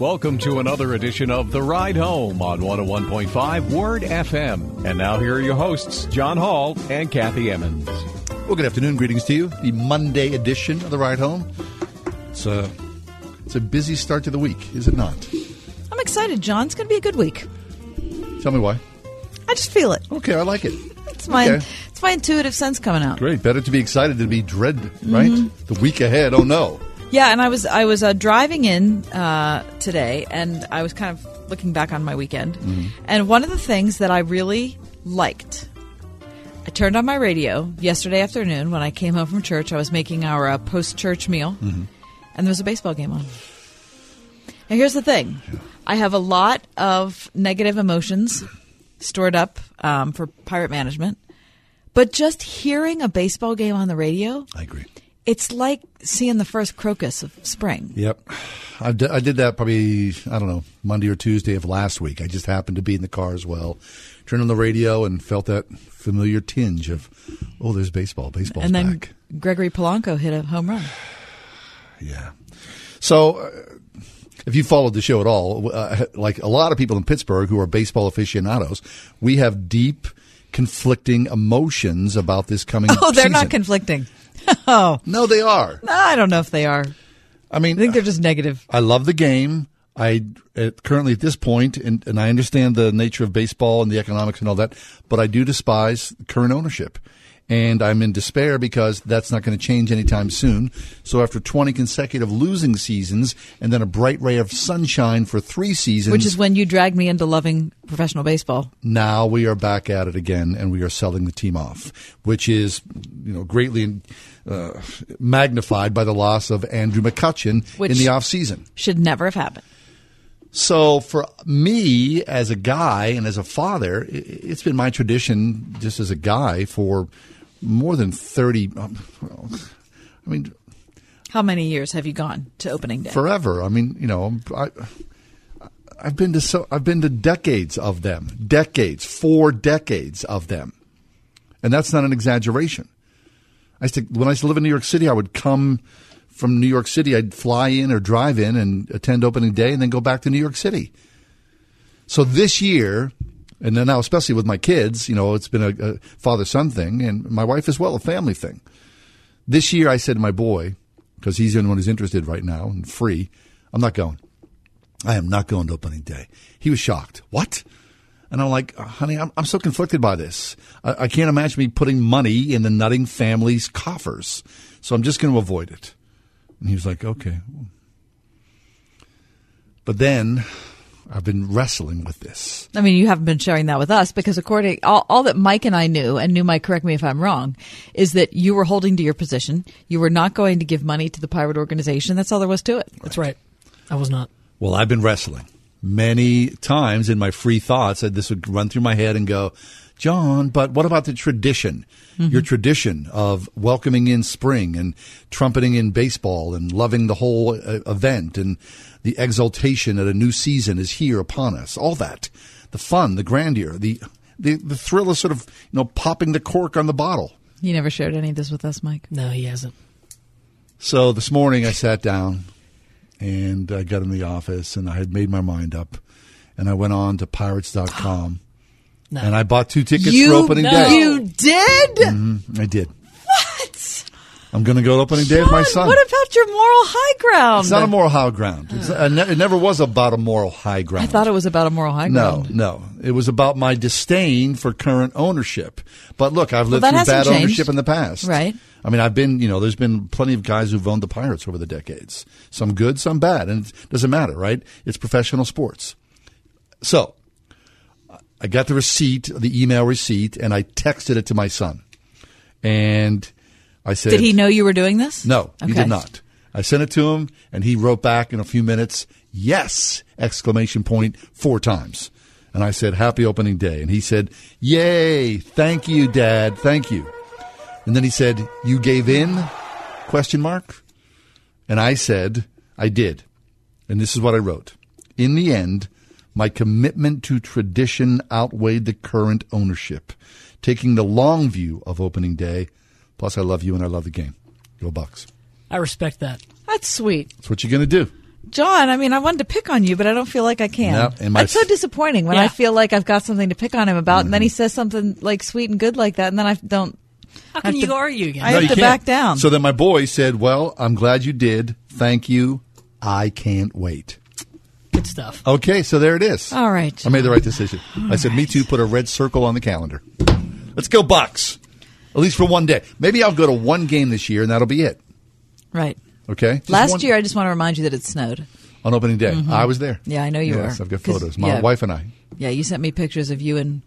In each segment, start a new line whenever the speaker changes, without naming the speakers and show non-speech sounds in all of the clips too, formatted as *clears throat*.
Welcome to another edition of The Ride Home on 101.5 Word FM. And now here are your hosts, John Hall and Kathy Emmons.
Well, good afternoon. Greetings to you. The Monday edition of The Ride Home. It's a, it's a busy start to the week, is it not?
I'm excited, John. It's going to be a good week.
Tell me why.
I just feel it.
Okay, I like it.
It's my
Okay.
it's my intuitive sense coming out.
Great. Better to be excited than to be dread, right?
Mm-hmm.
The week ahead. Oh, no.
Yeah, and I was I was uh, driving in uh, today, and I was kind of looking back on my weekend, and one of the things that I really liked. I turned on my radio yesterday afternoon when I came home from church. I was making our uh, post church meal, and there was a baseball game on. Now, here's the thing I have a lot of negative emotions stored up um, for pirate management, but just hearing a baseball game on the radio,
I agree.
It's like seeing the first crocus of spring.
Yep. I did, that probably, I don't know, Monday or Tuesday of last week. I just happened to be in the car as well. Turned on the radio and felt that familiar tinge of, oh, there's baseball. Baseball's
and then
back.
Gregory Polanco hit a home run.
Yeah. So, uh, if you followed the show at all, uh, like a lot of people in Pittsburgh who are baseball aficionados, we have deep, conflicting emotions about this coming. *laughs*
Oh, they're not conflicting. *laughs* oh,
no, they are.
I don't know if they are.
I mean,
I think they're just negative.
I love the game. I at, currently at this point, and, and I understand the nature of baseball and the economics and all that, but I do despise current ownership. And I'm in despair because that's not going to change anytime soon. So after 20 consecutive losing seasons and then a bright ray of sunshine for three seasons,
Which is when you dragged me into loving professional baseball.
now we are back at it again and we are selling the team off, which is, you know, greatly uh, magnified by the loss of Andrew McCutchen
Which-
in the offseason.
Should never have happened.
So for me as a guy and as a father, it's been my tradition just as a guy for more than 30 um, well, I mean
How many years have you gone to opening day?
forever. I mean, you know, I I've been to so I've been to decades of them. Decades, four decades of them. And that's not an exaggeration. I used to, when I used to live in New York City, I would come from New York City. I'd fly in or drive in and attend opening day and then go back to New York City. So this year, and then now especially with my kids, you know, it's been a, a father son thing, and my wife as well, a family thing. This year, I said to my boy, because he's the only one who's interested right now and free, I'm not going. I am not going to opening day. He was shocked. What? And I'm like, honey, I'm, I'm so conflicted by this. I, I can't imagine me putting money in the Nutting family's coffers. So I'm just going to avoid it. And he was like, okay. But then I've been wrestling with this.
I mean, you haven't been sharing that with us because according all, all that Mike and I knew, and knew Mike, correct me if I'm wrong, is that you were holding to your position. You were not going to give money to the pirate organization. That's all there was to it.
That's right. I was not.
Well, I've been wrestling many times in my free thoughts. That this would run through my head and go, John, but what about the tradition? Your tradition of welcoming in spring and trumpeting in baseball and loving the whole uh, event and the exultation that a new season is here upon us. All that, the fun, the grandeur, the the, the thrill of sort of you know popping the cork on the bottle.
You never shared any of this with us, Mike.
No, he hasn't.
So this morning I sat down and I got in the office and I had made my mind up and I went on to pirates.com *gasps*
No.
and I bought two tickets
you,
for opening
no.
day.
You did?
Mhm, I did. What? I'm going to go to opening day with my son.
What about your moral high ground?
it's not a moral high ground. It's, *sighs* uh, ne- it never was about a moral high ground.
I thought it was about a moral high ground.
no. No. It was about my disdain for current ownership. But look, I've lived
that
through bad
changed.
ownership in the past.
Right.
I mean, I've been, you know, there's been plenty of guys who've owned the Pirates over the decades. Some good, some bad. And it doesn't matter, right? It's professional sports. So, I got the receipt, the email receipt, and I texted it to my son. And I said,
Did he know you were doing this?
No, he did not. I sent it to him, and he wrote back in a few minutes, "Yes!" exclamation point four times. And I said, "Happy opening day." And he said, "Yay! Thank you, Dad. Thank you." And then he said, "You gave in?" Question mark. And I said, "I did." And this is what I wrote. In the end, my commitment to tradition outweighed the current ownership, taking the long view of opening day. Plus, I love you and I love the game. Go Bucs.
I respect that.
That's sweet.
That's what you're going to do.
John, I mean, I wanted to pick on you, but I don't feel like I can.
Yep, and my-
It's so disappointing when
Yeah.
I feel like I've got something to pick on him about, and then he
Mm-hmm.
says something like sweet and good like that, and then I don't.
How
I
can
have
you
to-
argue against
I
that?
have to
can't.
back down.
So then my boy said, Well, I'm glad you did. Thank you. I can't wait.
Good stuff.
Okay, so there it is.
All right.
I made the right decision. I said, Me too, put a red circle on the calendar. Let's go Bucs. At least for one day. Maybe I'll go to one game this year and that'll be it.
Right.
Okay? Just
Last
one-
year, I just want to remind you that it snowed.
on opening day. Mm-hmm. I was there.
Yeah, I know you
yes,
were.
I've got photos. My
yeah.
wife and I.
Yeah, you sent me pictures of you and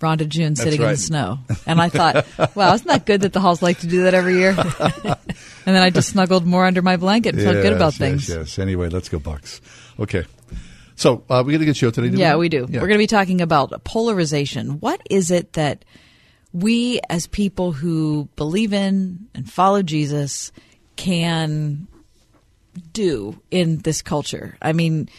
Rhonda June
That's
sitting in the snow, and I thought, *laughs* wow, isn't that good that the halls like to do that every year? *laughs* and then I just snuggled more under my blanket and felt good about
Yes,
things.
Yes, yes. Anyway, let's go Bucs. Okay. So uh, we got a good show today.
Yeah, we do.
Yeah.
We're going to be talking about polarization. What is it that we, as people who believe in and follow Jesus, can do in this culture? I mean,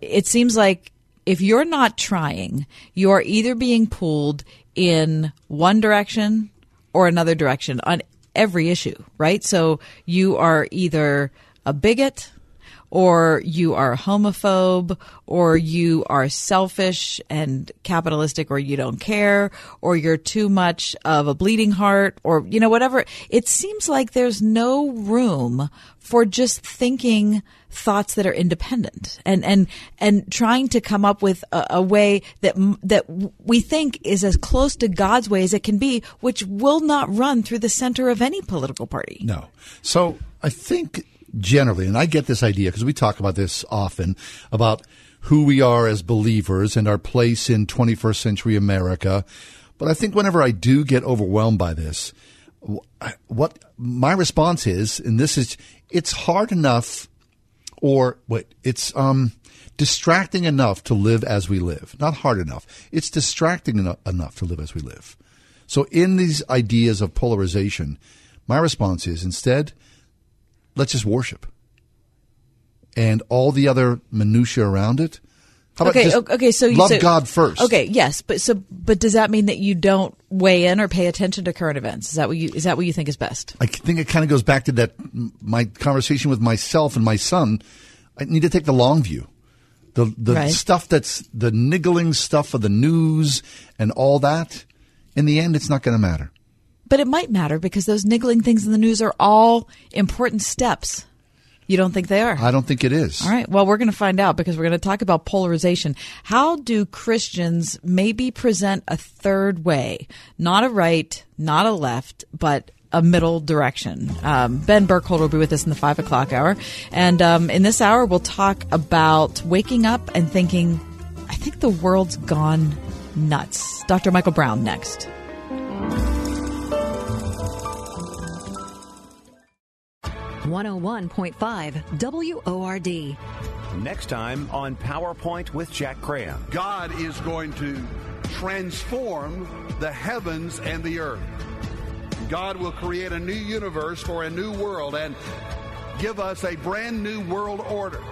it seems like if you're not trying, you're either being pulled in one direction or another direction on every issue, right? So you are either a bigot or you are homophobe, or you are selfish and capitalistic, or you don't care, or you're too much of a bleeding heart, or, you know, whatever. It seems like there's no room for just thinking thoughts that are independent and, and, and trying to come up with a, a way that, that we think is as close to God's way as it can be, which will not run through the center of any political party.
No. So I think generally, and I get this idea because we talk about this often about who we are as believers and our place in 21st century America. But I think whenever I do get overwhelmed by this, what my response is, and this is, it's hard enough or wait, it's um, distracting enough to live as we live. Not hard enough. It's distracting eno- enough to live as we live. So in these ideas of polarization, my response is instead, let's just worship. And all the other minutia around it. How
okay, okay, so you
love
so-
God first.
Okay, yes, but so but does that mean that you don't weigh in or pay attention to current events? Is that what you is that what you think is best?
I think it kind of goes back to that my conversation with myself and my son. I need to take the long view. The the
Right.
stuff that's the niggling stuff of the news and all that. In the end, it's not going to matter.
But it might matter because those niggling things in the news are all important steps. You don't think they are?
I don't think it is.
All right. Well, we're going to find out because we're going to talk about polarization. How do Christians maybe present a third way? Not a right, not a left, but a middle direction. Um, ben Burkholder will be with us in the five o'clock hour. And um, in this hour, we'll talk about waking up and thinking, I think the world's gone nuts. Dr. Michael Brown next.
One hundred one point five WORD.
Next time on PowerPoint with Jack Graham.
God is going to transform the heavens and the earth. God will create a new universe for a new world and give us a brand new world order.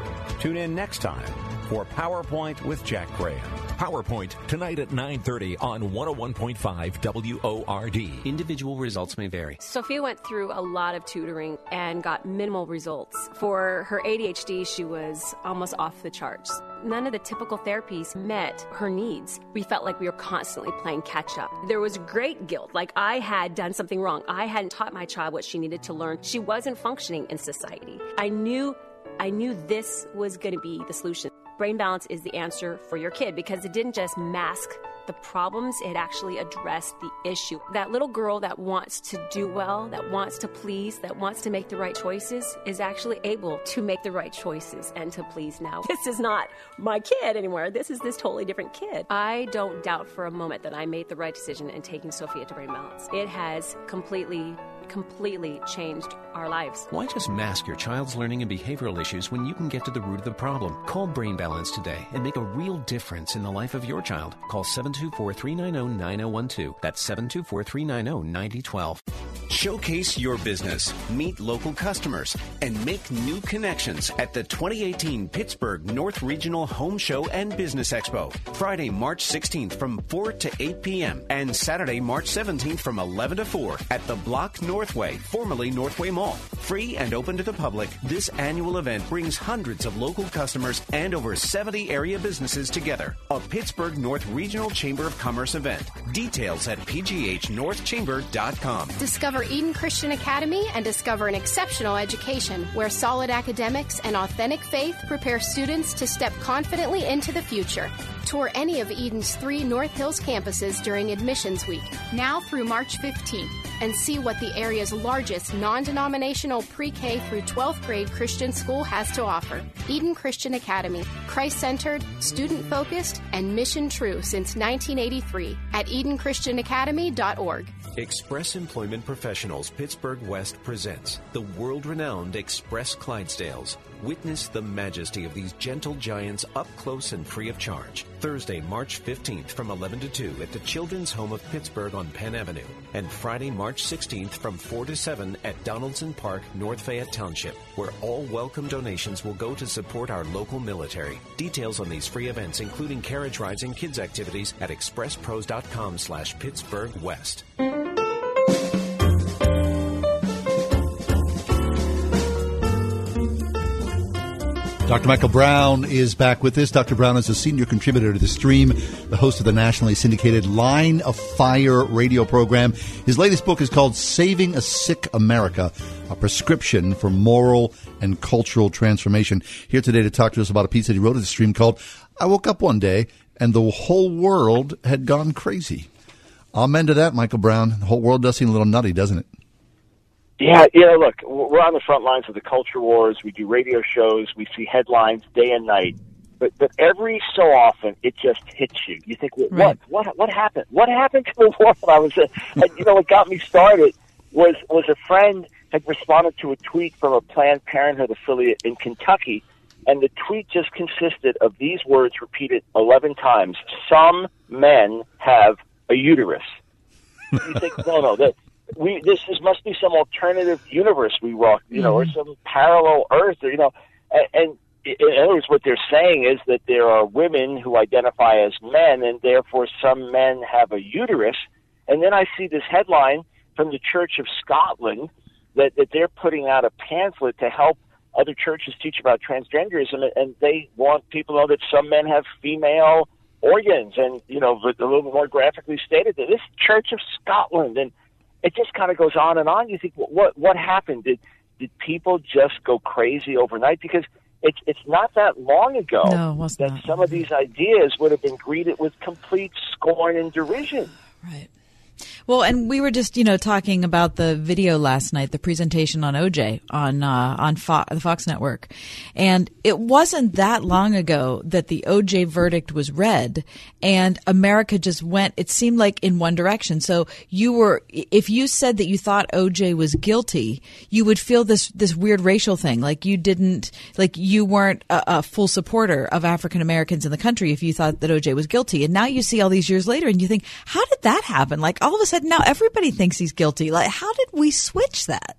Tune in next time for PowerPoint with Jack Graham.
PowerPoint tonight at 9:30 on 101.5 WORD.
Individual results may vary.
Sophia went through a lot of tutoring and got minimal results. For her ADHD, she was almost off the charts. None of the typical therapies met her needs. We felt like we were constantly playing catch up. There was great guilt, like I had done something wrong. I hadn't taught my child what she needed to learn. She wasn't functioning in society. I knew I knew this was going to be the solution. Brain Balance is the answer for your kid because it didn't just mask the problems, it actually addressed the issue. That little girl that wants to do well, that wants to please, that wants to make the right choices is actually able to make the right choices and to please now. *laughs* This is not my kid anymore. This is this totally different kid. I don't doubt for a moment that I made the right decision in taking Sophia to Brain Balance. It has completely completely changed our lives.
Why just mask your child's learning and behavioral issues when you can get to the root of the problem? Call Brain Balance today and make a real difference in the life of your child. Call 724 390 9012. That's 724 390 9012.
Showcase your business, meet local customers, and make new connections at the 2018 Pittsburgh North Regional Home Show and Business Expo. Friday, March 16th from 4 to 8 p.m. and Saturday, March 17th from 11 to 4 at the Block Northway, formerly Northway Mall. Free and open to the public, this annual event brings hundreds of local customers and over 70 area businesses together. A Pittsburgh North Regional Chamber of Commerce event. Details at pghnorthchamber.com.
Discover Eden Christian Academy and discover an exceptional education where solid academics and authentic faith prepare students to step confidently into the future. Tour any of Eden's three North Hills campuses during admissions week, now through March 15th, and see what the area's largest non denominational pre K through 12th grade Christian school has to offer. Eden Christian Academy, Christ centered, student focused, and mission true since 1983 at EdenChristianAcademy.org.
Express Employment Professionals Pittsburgh West presents the world renowned Express Clydesdales. Witness the majesty of these gentle giants up close and free of charge. Thursday, March 15th from 11 to 2 at the Children's Home of Pittsburgh on Penn Avenue. And Friday, March 16th from 4 to 7 at Donaldson Park, North Fayette Township, where all welcome donations will go to support our local military. Details on these free events, including carriage rides and kids activities at expresspros.com slash Pittsburgh West.
Dr. Michael Brown is back with us. Dr. Brown is a senior contributor to the stream, the host of the nationally syndicated Line of Fire radio program. His latest book is called Saving a Sick America, a prescription for moral and cultural transformation. Here today to talk to us about a piece that he wrote at the stream called I Woke Up One Day and the Whole World Had Gone Crazy. Amen to that, Michael Brown. The whole world does seem a little nutty, doesn't it?
Yeah, you know, look, we're on the front lines of the culture wars. We do radio shows. We see headlines day and night. But but every so often, it just hits you. You think, what
Right.
what what happened? What happened to the *laughs* world? I was, uh, you know, what got me started was was a friend had responded to a tweet from a Planned Parenthood affiliate in Kentucky, and the tweet just consisted of these words repeated eleven times: "Some men have a uterus." you think, *laughs* no, no, that we this is must be some alternative universe we walk, you know, or mm-hmm. some parallel Earth, or you know, and, and in other words, what they're saying is that there are women who identify as men, and therefore some men have a uterus. And then I see this headline from the Church of Scotland that that they're putting out a pamphlet to help other churches teach about transgenderism, and they want people to know that some men have female organs, and you know, a little bit more graphically stated that this Church of Scotland, and it just kind of goes on and on. You think, what what, what happened? Did did people just go crazy overnight? Because it's it's not that long ago
No,
that some of these ideas would have been greeted with complete scorn and derision.
Well, and we were just, you know, talking about the video last night, the presentation on OJ on uh, on Fo- the Fox network, and it wasn't that long ago that the OJ verdict was read, and America just went. It seemed like in one direction. So you were, if you said that you thought OJ was guilty, you would feel this this weird racial thing, like you didn't, like you weren't a, a full supporter of African Americans in the country if you thought that OJ was guilty, and now you see all these years later, and you think, how did that happen? Like all of a sudden now everybody thinks he's guilty. Like how did we switch that?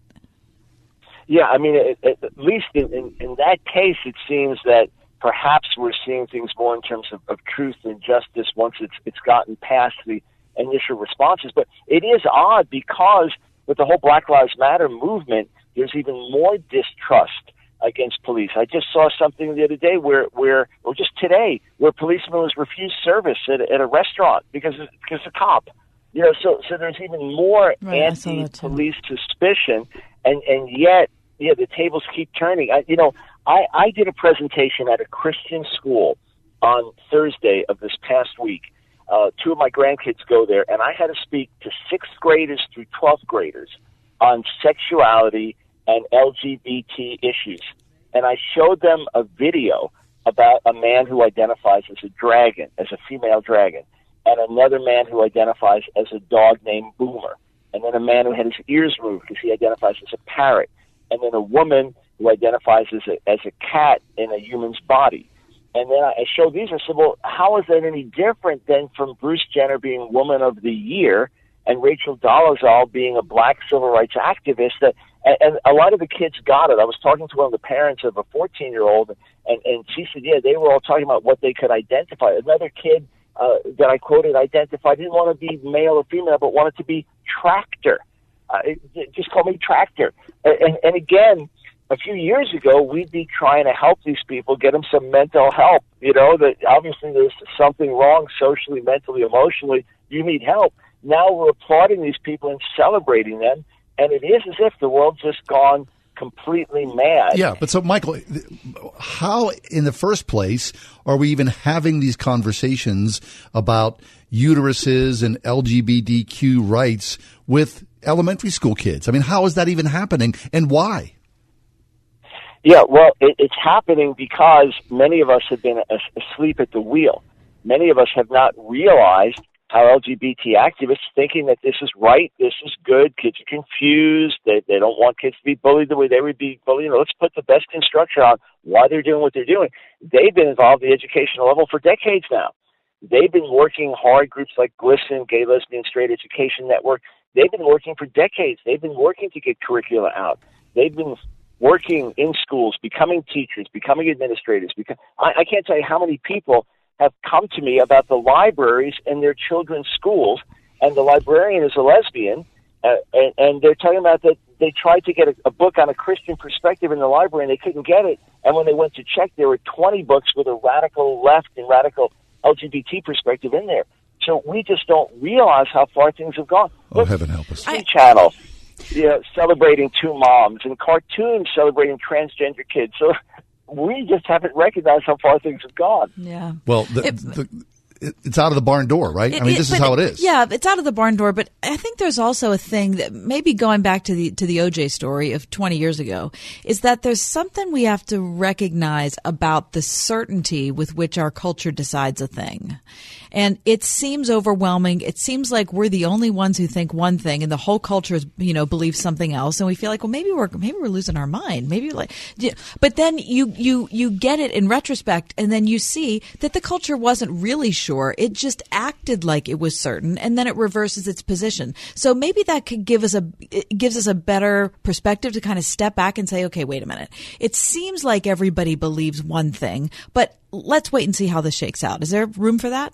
Yeah, I mean, at, at least in, in, in that case, it seems that perhaps we're seeing things more in terms of, of truth and justice once it's it's gotten past the initial responses. But it is odd because with the whole Black Lives Matter movement, there's even more distrust against police. I just saw something the other day where, where or just today, where a policeman was refused service at, a- at a restaurant because because a cop. You know, so so there's even more
Right, I saw that too.
anti-police suspicion, and and yet, yeah, the tables keep turning. I, you know, I, I did a presentation at a Christian school on Thursday of this past week. Uh, two of my grandkids go there, and I had to speak to sixth graders through 12th graders on sexuality and LGBT issues. And I showed them a video about a man who identifies as a dragon, as a female dragon, and another man who identifies as a dog named Boomer, and then a man who had his ears moved because he identifies as a parrot, and then a woman who identifies as a, as a cat in a human's body. And then I showed these. I said, well, how is that any different than from Bruce Jenner being Woman of the Year and Rachel Dolezal being a black civil rights activist? That and, and a lot of the kids got it. I was talking to one of the parents of a 14 year old, and and she said, yeah, they were all talking about what they could identify. Another kid uh, that I quoted identified didn't want to be male or female, but wanted to be tractor. Uh, it, just call me tractor. And, and, again, a few years ago, we'd be trying to help these people, get them some mental help. You know, that obviously there's something wrong socially, mentally, emotionally. You need help. Now we're applauding these people and celebrating them, and it is as if the world's just gone completely mad.
Yeah, but so Michael, how in the first place are we even having these conversations about uteruses and LGBTQ rights with elementary school kids? I mean, how is that even happening, and why?
Yeah, well, it, it's happening because many of us have been asleep at the wheel. Many of us have not realized how LGBT activists thinking that this is right, this is good. Kids are confused. They, they don't want kids to be bullied the way they would be bullied. You know, let's put the best instruction on why they're doing what they're doing. They've been involved at the educational level for decades now. They've been working hard. Groups like GLSEN, Gay Lesbian Straight Education Network, they've been working for decades. They've been working to get curricula out. They've been working in schools, becoming teachers, becoming administrators. Because I, I can't tell you how many people have come to me about the libraries in their children's schools, and the librarian is a lesbian, uh, and, and they're talking about that they tried to get a, a book on a Christian perspective in the library and they couldn't get it. And when they went to check, there were 20 books with a radical left and radical LGBT perspective in there. So we just don't realize how far things have gone.
Oh, Look, heaven help us.
Channel yeah, celebrating two moms and cartoons celebrating transgender kids. So we just haven't recognized how far things have gone.
Yeah.
Well, the, it, the, it's out of the barn door, right?
It,
I mean, this is how it is.
Yeah, it's out of the barn door. But I think there's also a thing that maybe going back to the to the OJ story of 20 years ago is that there's something we have to recognize about the certainty with which our culture decides a thing. And it seems overwhelming. It seems like we're the only ones who think one thing, and the whole culture, is, you know, believes something else. And we feel like, well, maybe we're maybe we're losing our mind. Maybe like, but then you you you get it in retrospect, and then you see that the culture wasn't really sure. It just acted like it was certain, and then it reverses its position. So maybe that could give us a gives us a better perspective to kind of step back and say, okay, wait a minute. It seems like everybody believes one thing, but let's wait and see how this shakes out. Is there room for that?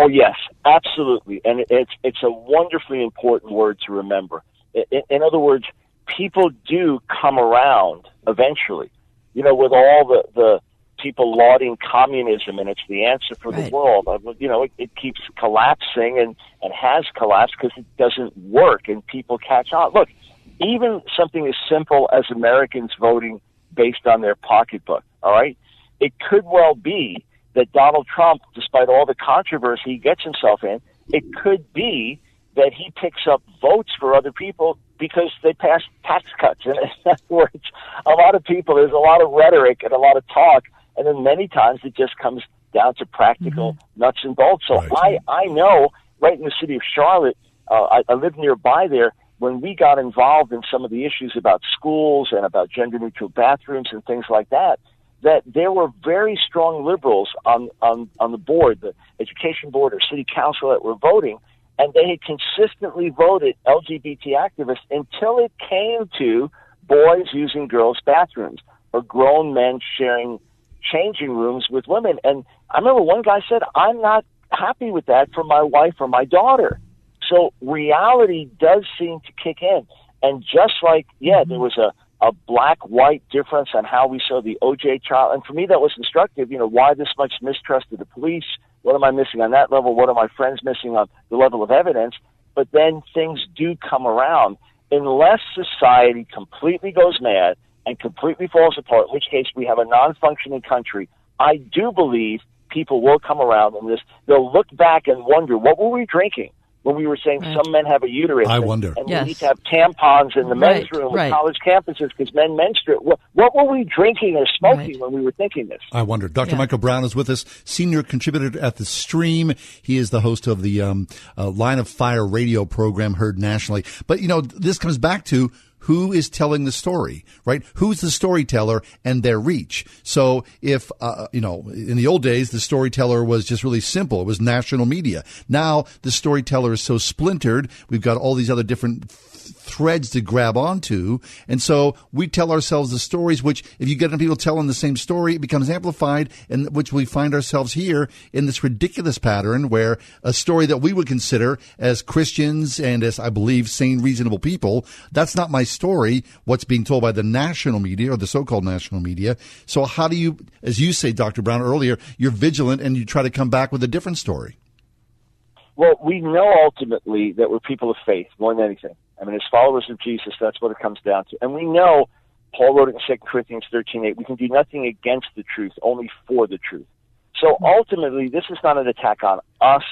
Oh yes, absolutely, and it's it's a wonderfully important word to remember. In, in other words, people do come around eventually. You know, with all the the people lauding communism and it's the answer for right. the world. Uh, you know, it, it keeps collapsing and and has collapsed because it doesn't work and people catch on. Look, even something as simple as Americans voting based on their pocketbook. All right, it could well be that Donald Trump, despite all the controversy he gets himself in, it could be that he picks up votes for other people because they pass tax cuts. And in other *laughs* words, a lot of people, there's a lot of rhetoric and a lot of talk, and then many times it just comes down to practical mm-hmm. nuts and bolts. So right. I, I know right in the city of Charlotte, uh, I, I live nearby there, when we got involved in some of the issues about schools and about gender neutral bathrooms and things like that, that there were very strong liberals on, on, on the board, the education board or city council that were voting, and they had consistently voted LGBT activists until it came to boys using girls' bathrooms or grown men sharing changing rooms with women. And I remember one guy said, I'm not happy with that for my wife or my daughter. So reality does seem to kick in. And just like, yeah, there mm-hmm. was a, a black white difference on how we saw the OJ trial. And for me, that was instructive. You know, why this much mistrust of the police? What am I missing on that level? What are my friends missing on the level of evidence? But then things do come around unless society completely goes mad and completely falls apart, in which case we have a non-functioning country, I do believe people will come around on this. They'll look back and wonder, what were we drinking? When we were saying some men have a uterus,
I
and-
wonder.
and
Yes.
we need to have tampons in the men's room
right.
at college campuses because men menstruate. What, what were we drinking or smoking when we were thinking this?
I wonder. Dr. Michael Brown is with us, senior contributor at the Stream. He is the host of the um, uh, Line of Fire radio program heard nationally. But you know, this comes back to who is telling the story, right? Who's the storyteller and their reach? So if, uh, you know, in the old days, the storyteller was just really simple. It was national media. Now the storyteller is so splintered. We've got all these other different threads to grab onto. And so we tell ourselves the stories, which if you get enough people telling the same story, it becomes amplified and which we find ourselves here in this ridiculous pattern where a story that we would consider as Christians and as I believe sane, reasonable people, that's not my story. What's being told by the national media or the so-called national media. So how do you, as you say, Dr. Brown earlier, you're vigilant and you try to come back with a different story?
Well, we know ultimately that we're people of faith more than anything. I mean, as followers of Jesus, that's what it comes down to. And we know, Paul wrote it in 2 Corinthians 13.8, we can do nothing against the truth, only for the truth. So ultimately, this is not an attack on us.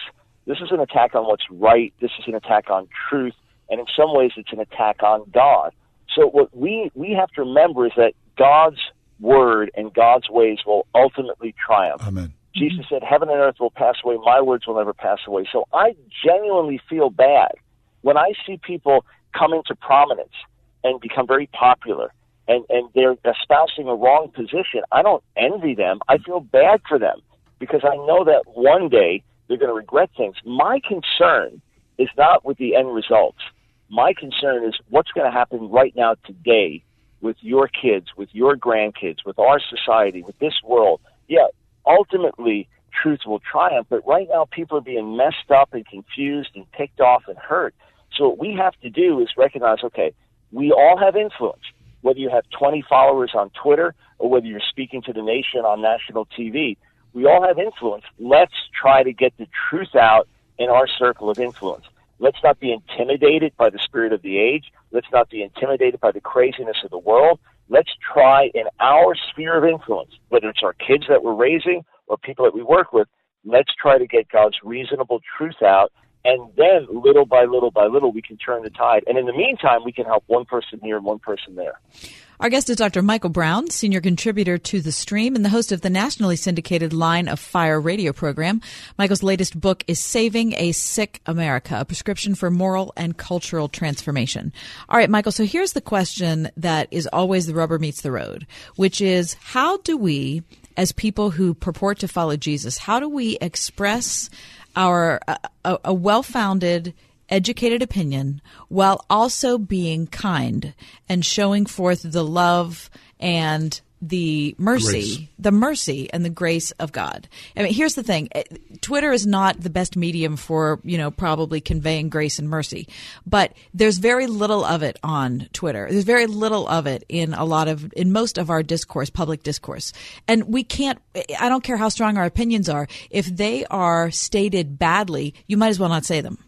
This is an attack on what's right. This is an attack on truth. And in some ways, it's an attack on God. So what we, we have to remember is that God's word and God's ways will ultimately triumph.
Amen.
Jesus said, Heaven and earth will pass away, my words will never pass away. So I genuinely feel bad when I see people come into prominence and become very popular and, and they're espousing a wrong position. I don't envy them. I feel bad for them because I know that one day they're going to regret things. My concern is not with the end results. My concern is what's going to happen right now today with your kids, with your grandkids, with our society, with this world. Yeah, ultimately truth will triumph, but right now people are being messed up and confused and ticked off and hurt. So what we have to do is recognize, okay, we all have influence. Whether you have 20 followers on Twitter or whether you're speaking to the nation on national TV, we all have influence. Let's try to get the truth out in our circle of influence. Let's not be intimidated by the spirit of the age. Let's not be intimidated by the craziness of the world. Let's try in our sphere of influence, whether it's our kids that we're raising or people that we work with, let's try to get God's reasonable truth out. And then little by little by little, we can turn the tide. And in the meantime, we can help one person here and one person there.
Our guest is Dr. Michael Brown, senior contributor to The Stream and the host of the nationally syndicated Line of Fire radio program. Michael's latest book is Saving a Sick America, a prescription for moral and cultural transformation. All right, Michael, so here's the question that is always the rubber meets the road, which is how do we, as people who purport to follow Jesus, how do we express our uh, a, a well-founded educated opinion while also being kind and showing forth the love and the mercy,
Grace.
the mercy and the grace of God. I mean, here's the thing. eh, Twitter is not the best medium for, you know, probably conveying grace and mercy, but there's very little of it on Twitter. There's very little of it in a lot of, in most of our discourse, public discourse. And we can't, I don't care how strong our opinions are. If they are stated badly, you might as well not say them.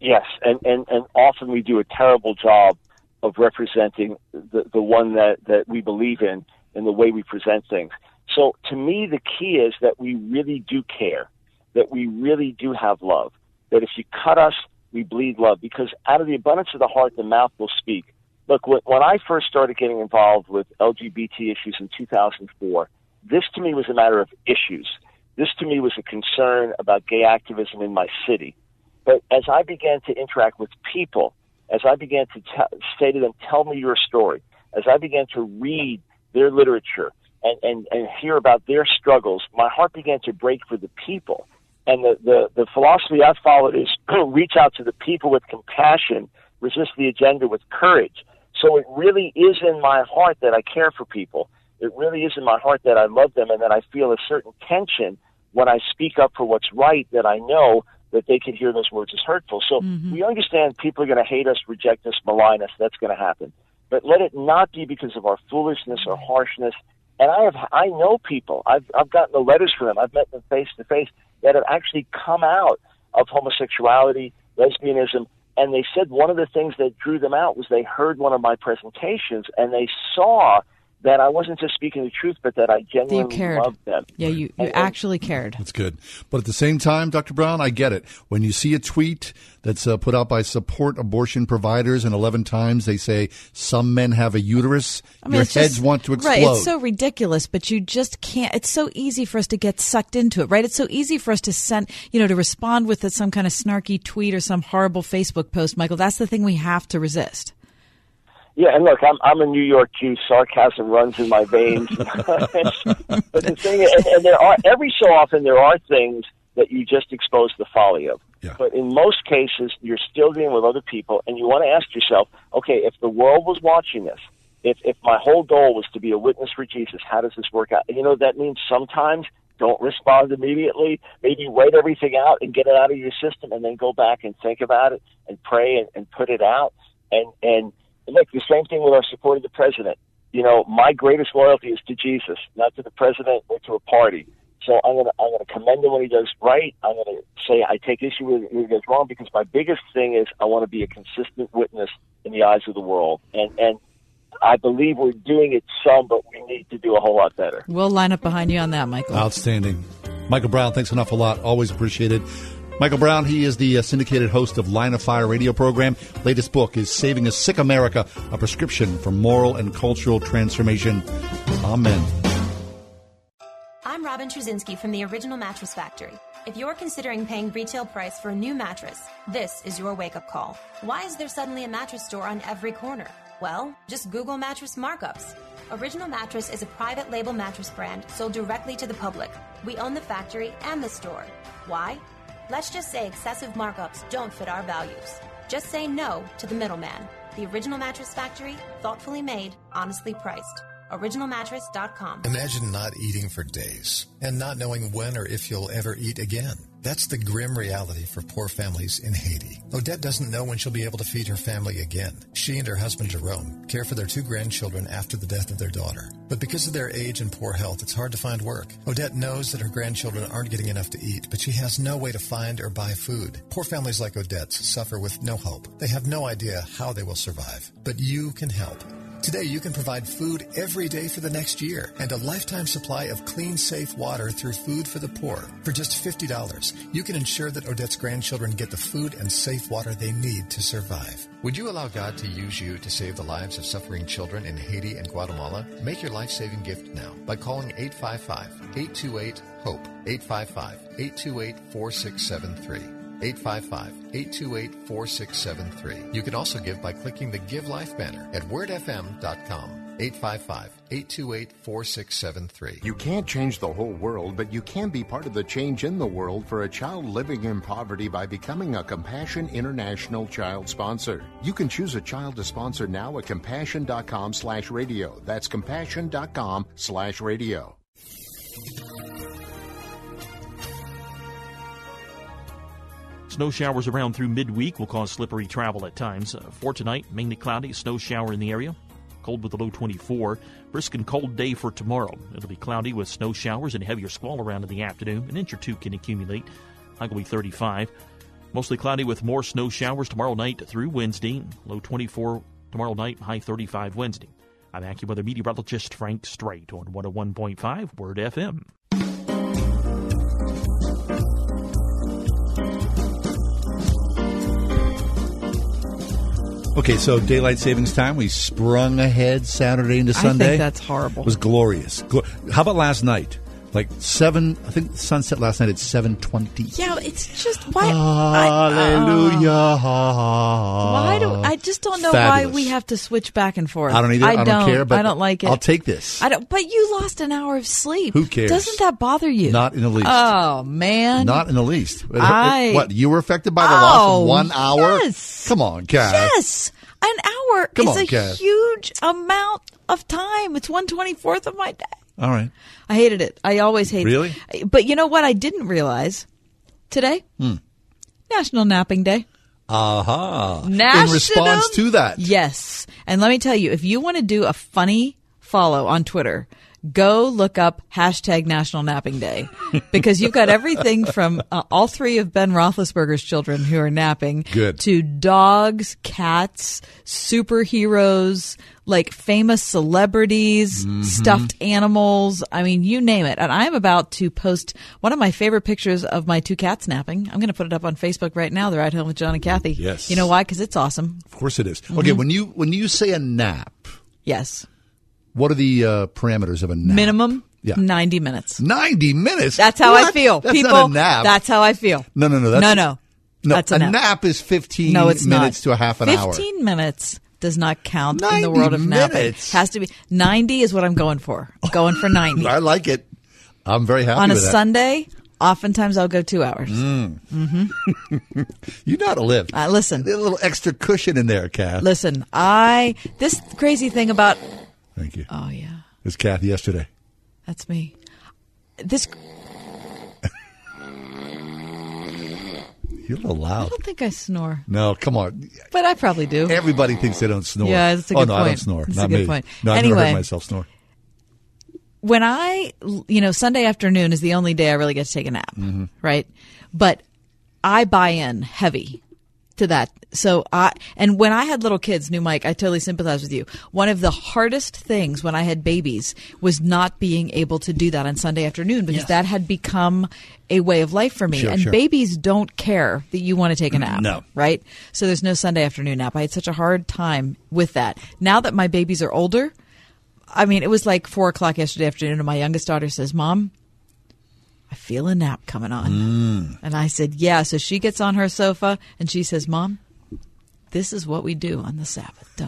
Yes, and, and, and often we do a terrible job of representing the, the one that, that we believe in and the way we present things. So to me, the key is that we really do care, that we really do have love, that if you cut us, we bleed love, because out of the abundance of the heart, the mouth will speak. Look, when I first started getting involved with LGBT issues in 2004, this to me was a matter of issues. This to me was a concern about gay activism in my city. But as I began to interact with people, as I began to t- say to them, tell me your story, as I began to read their literature and, and, and hear about their struggles, my heart began to break for the people. And the, the, the philosophy I followed is *clears throat* reach out to the people with compassion, resist the agenda with courage. So it really is in my heart that I care for people. It really is in my heart that I love them and that I feel a certain tension when I speak up for what's right that I know that they could hear those words as hurtful. So mm-hmm. we understand people are going to hate us, reject us, malign us. That's going to happen. But let it not be because of our foolishness or harshness. And I have, I know people. I've, I've gotten the letters from them. I've met them face to face that have actually come out of homosexuality, lesbianism, and they said one of the things that drew them out was they heard one of my presentations and they saw that I wasn't just speaking the truth, but that I genuinely
cared.
loved them.
Yeah, you, you
And- and-
actually cared.
That's good. But at the same time, Dr. Brown, I get it. When you see a tweet that's uh, put out by support abortion providers, and 11 times they say some men have a uterus,
I mean,
your heads
just-
want to explode.
Right, it's so ridiculous, but you just can't. It's so easy for us to get sucked into it, right? It's so easy for us to send, you know, to respond with some kind of snarky tweet or some horrible Facebook post, Michael. That's the thing we have to resist.
Yeah, and look, I'm I'm a New York Jew. Sarcasm runs in my veins. *laughs* *laughs* but the thing, is, and, and there are every so often there are things that you just expose the folly of. But in most cases, you're still dealing with other people, and you want to ask yourself, okay, if the world was watching this, if if my whole goal was to be a witness for Jesus, how does this work out? And you know that means sometimes don't respond immediately. Maybe wait everything out and get it out of your system, and then go back and think about it and pray and, and put it out. And and look, the same thing with our support of the president. You know, my greatest loyalty is to Jesus, not to the president or to a party. So I'm gonna I'm gonna commend him when he does right. I'm gonna say I take issue with when he does wrong because my biggest thing is I want to be a consistent witness in the eyes of the world. And and I believe we're doing it some, but we need to do a whole lot better.
We'll line up behind you on that, Michael.
Outstanding. Michael Brown, thanks an awful lot. Always appreciated. Michael Brown, he is the uh, syndicated host of Line of Fire radio program. Latest book is Saving a Sick America, a prescription for moral and cultural transformation. Amen.
I'm Robin Trzcinski from the Original Mattress Factory. If you're considering paying retail price for a new mattress, this is your wake up call. Why is there suddenly a mattress store on every corner? Well, just Google mattress markups. Original Mattress is a private label mattress brand sold directly to the public. We own the factory and the store. Why? Let's just say excessive markups don't fit our values. Just say no to the middleman. The Original Mattress Factory, thoughtfully made, honestly priced. OriginalMattress.com.
Imagine not eating for days and not knowing when or if you'll ever eat again. That's the grim reality for poor families in Haiti. Odette doesn't know when she'll be able to feed her family again. She and her husband Jerome care for their two grandchildren after the death of their daughter. But because of their age and poor health, it's hard to find work. Odette knows that her grandchildren aren't getting enough to eat, but she has no way to find or buy food. Poor families like Odette's suffer with no hope. They have no idea how they will survive. But you can help. Today, you can provide food every day for the next year and a lifetime supply of clean, safe water through Food for the Poor. For just $50, you can ensure that Odette's grandchildren get the food and safe water they need to survive. Would you allow God to use you to save the lives of suffering children in Haiti and Guatemala? Make your life saving gift now by calling 855 828 HOPE, 855 828 4673. 855-828-4673. You can also give by clicking the Give Life banner at wordfm.com. 855-828-4673.
You can't change the whole world, but you can be part of the change in the world for a child living in poverty by becoming a Compassion International child sponsor. You can choose a child to sponsor now at compassion.com slash radio. That's compassion.com slash radio.
Snow showers around through midweek will cause slippery travel at times. Uh, for tonight, mainly cloudy, snow shower in the area. Cold with a low 24. Brisk and cold day for tomorrow. It'll be cloudy with snow showers and heavier squall around in the afternoon. An inch or two can accumulate. High will be 35. Mostly cloudy with more snow showers tomorrow night through Wednesday. Low 24 tomorrow night, high 35 Wednesday. I'm AccuWeather meteorologist Frank Strait on 101.5 Word FM.
Okay, so daylight savings time. We sprung ahead Saturday into
I
Sunday.
think that's horrible.
It was glorious. Glo- How about last night? Like seven. I think sunset last night at seven twenty.
Yeah, it's just why. I-
Hallelujah.
Uh, why do I just don't know
Fabulous.
why we have to switch back and forth?
I don't either. I don't care, but
I don't like it.
I'll take this.
I don't. But you lost an hour of sleep.
Who cares?
Doesn't that bother you?
Not in the least.
Oh man.
Not in the least.
I-
what you were affected by the loss
Oh,
of one hour?
yes.
Come on, Cass.
Yes, an hour
Come
is
on,
a huge amount of time. It's one twenty fourth of my day.
All right.
I hated it. I always hated
Really?
it. But you know what? I didn't realize today,
Hmm.
National Napping Day.
Aha.
National,
In response to that.
Yes. And let me tell you, if you want to do a funny follow on Twitter, go look up hashtag National Napping Day *laughs* because you've got everything from uh, all three of Ben Roethlisberger's children who are napping
Good.
to dogs, cats, superheroes, like famous celebrities,
Mm-hmm.
stuffed animals. I mean, you name it. And I'm about to post one of my favorite pictures of my two cats napping. I'm going to put it up on Facebook right now. The Ride Home with John and Kathy.
Yes.
You know why? Because it's awesome.
Of course it is. Okay,
Mhm.
when you when you say a nap,
Yes.
what are the uh, parameters of a nap?
Minimum
Yeah.
90 minutes.
90 minutes?
That's how I feel.
That's
People,
not a nap.
that's how I feel.
no, no, no. That's,
no, no.
No,
That's a
a
nap.
is 15
No, it's
minutes
not.
to a half an hour.
15 minutes does not count in the world of napping.
minutes.
Has to be 90 is what I'm going for. I'm going for 90. *laughs*
I like it. I'm very happy
On a. Sunday, oftentimes I'll go 2 hours.
Mm.
Mhm. *laughs*
You know how to live.
Uh, listen.
A little extra cushion in there, Kath.
Listen, I this crazy thing about
Thank you.
Oh yeah.
It was Kath yesterday.
That's me. This
You're a little loud.
I don't think I snore,
No, come on.
but I probably do.
Everybody thinks they don't snore.
Yeah, that's a
oh,
good
no, I don't snore.
That's a
Not
good
me.
point.
No, I've never
Anyway.
heard myself snore.
when I, you know, Sunday afternoon is the only day I really get to take a nap,
Mm-hmm.
right? But I buy in heavy to that. So I, and when I had little kids, new Mike, I totally sympathize with you. One of the hardest things when I had babies was not being able to do that on Sunday afternoon because
Yes.
that had become a way of life for me.
Sure,
and
sure.
babies don't care that you want to take a nap.
No.
Right? So there's no Sunday afternoon nap. I had such a hard time with that. Now that my babies are older, I mean, it was like four o'clock yesterday afternoon, and my youngest daughter says, "Mom, I feel a nap coming on."
Mm.
And I said, "Yeah." So she gets on her sofa and she says, "Mom, this is what we do on the Sabbath."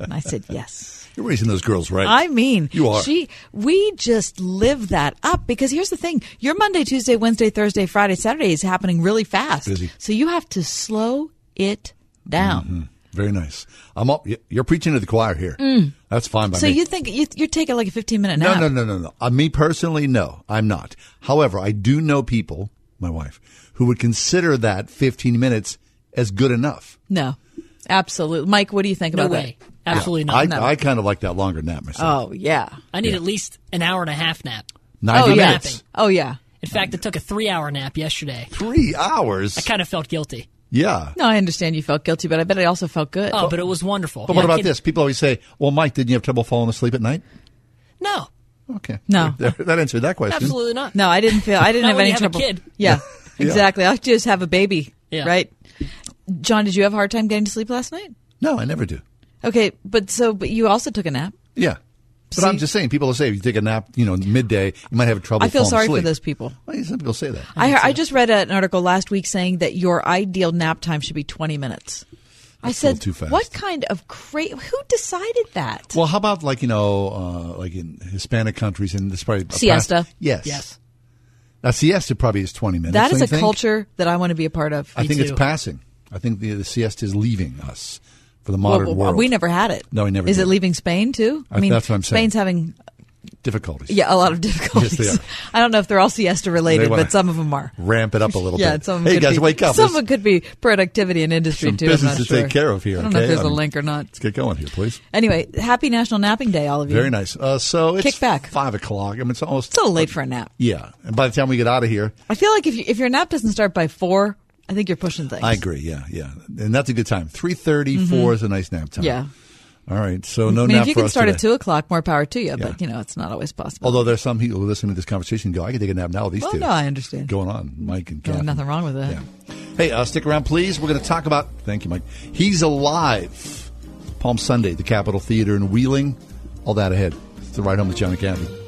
And I said, "Yes." *laughs*
You're raising those girls right.
I mean,
You are.
She, we just live that up because here's the thing: your Monday, Tuesday, Wednesday, Thursday, Friday, Saturday is happening really fast. So you have to slow it down.
Mhm. Very nice. I'm up. You're preaching to the choir here.
Mm.
That's fine by
So
me.
So you think you, you're taking like a 15 minute nap?
no, no, no, no. Uh, me personally, no, I'm not. However, I do know people, my wife, who would consider that 15 minutes as good enough.
No, absolutely. Mike, what do you think
No
about
way.
that?
Absolutely
I,
not.
I kind of like that longer nap myself.
Oh yeah.
I need at least an hour and a half nap.
90
oh, yeah. Oh yeah.
In fact, I took a three hour nap yesterday.
Three hours?
I kind of felt guilty.
Yeah.
No, I understand you felt guilty, but I bet I also felt good.
Oh, but it was wonderful.
But
Yeah,
what about this? People always say, well, Mike, didn't you have trouble falling asleep at night?
No.
Okay.
No. *laughs*
That, that answered that question.
Absolutely not.
No, I didn't feel. I didn't
Not
have
when
any
you have a
trouble.
kid.
Yeah, *laughs*
Yeah.
exactly. I just have a baby.
Yeah.
Right. John, did you have a hard time getting to sleep last night?
No, I never do.
Okay, but so, but you also took a nap.
Yeah. But
See-
I'm just saying, people will say if you take a nap, you know, midday, you might have trouble
I feel sorry
asleep.
for those people.
Well, some people say that.
I, I just read an article last week saying that your ideal nap time should be 20 minutes. I
That's a little
said,
too fast.
what kind of crazy? Who decided that?
Well, how about like you know, uh, like in Hispanic countries, and this probably
Siesta.
past- yes,
Yes.
Now siesta probably is twenty minutes.
that
don't
is
you
a
think?
culture that I want to be a part of.
I think it's passing. I think the, the siesta is leaving us for the
Well,
modern
well,
world.
We never had it.
No, we never
Is
did.
it leaving Spain too?
I- mean that's what I'm saying.
Spain's having
difficulties.
yeah a lot of difficulties.
Yes. *laughs*
I don't know if they're all siesta related, but some of them are.
Ramp it up a little *laughs*
yeah,
bit.
some of them
hey
could
guys,
be,
wake up!
Some of it could be productivity and industry
some
too.
Business to
sure.
take care of here.
I don't know if
okay?
there's a
Um,
link or not.
Let's get going here, please.
Anyway, happy National Napping Day, all of you.
Very nice. Uh, so it's
Kick back.
five o'clock. I mean, it's almost
It's a little late for a nap.
yeah. And by the time we get out of here,
I feel like if you, if your nap doesn't start by four, I think you're pushing things.
I agree. Yeah, yeah, and that's a good time. Three four is a nice nap time.
Mm-hmm. Yeah.
All right. So no
I mean, if you can start
today.
at two o'clock, more power to you.
Yeah.
But you know, it's not always possible.
Although there's some people who listen to this conversation and go, I can take a nap now these
Well,
two.
no, I understand.
Going on, Mike and Kathy.
nothing wrong with that.
Yeah. Hey, uh, stick around, please. We're going to talk about. Thank you, Mike. He's alive. Palm Sunday, the Capitol Theater in Wheeling. All that ahead. It's the ride home with John and Kathy.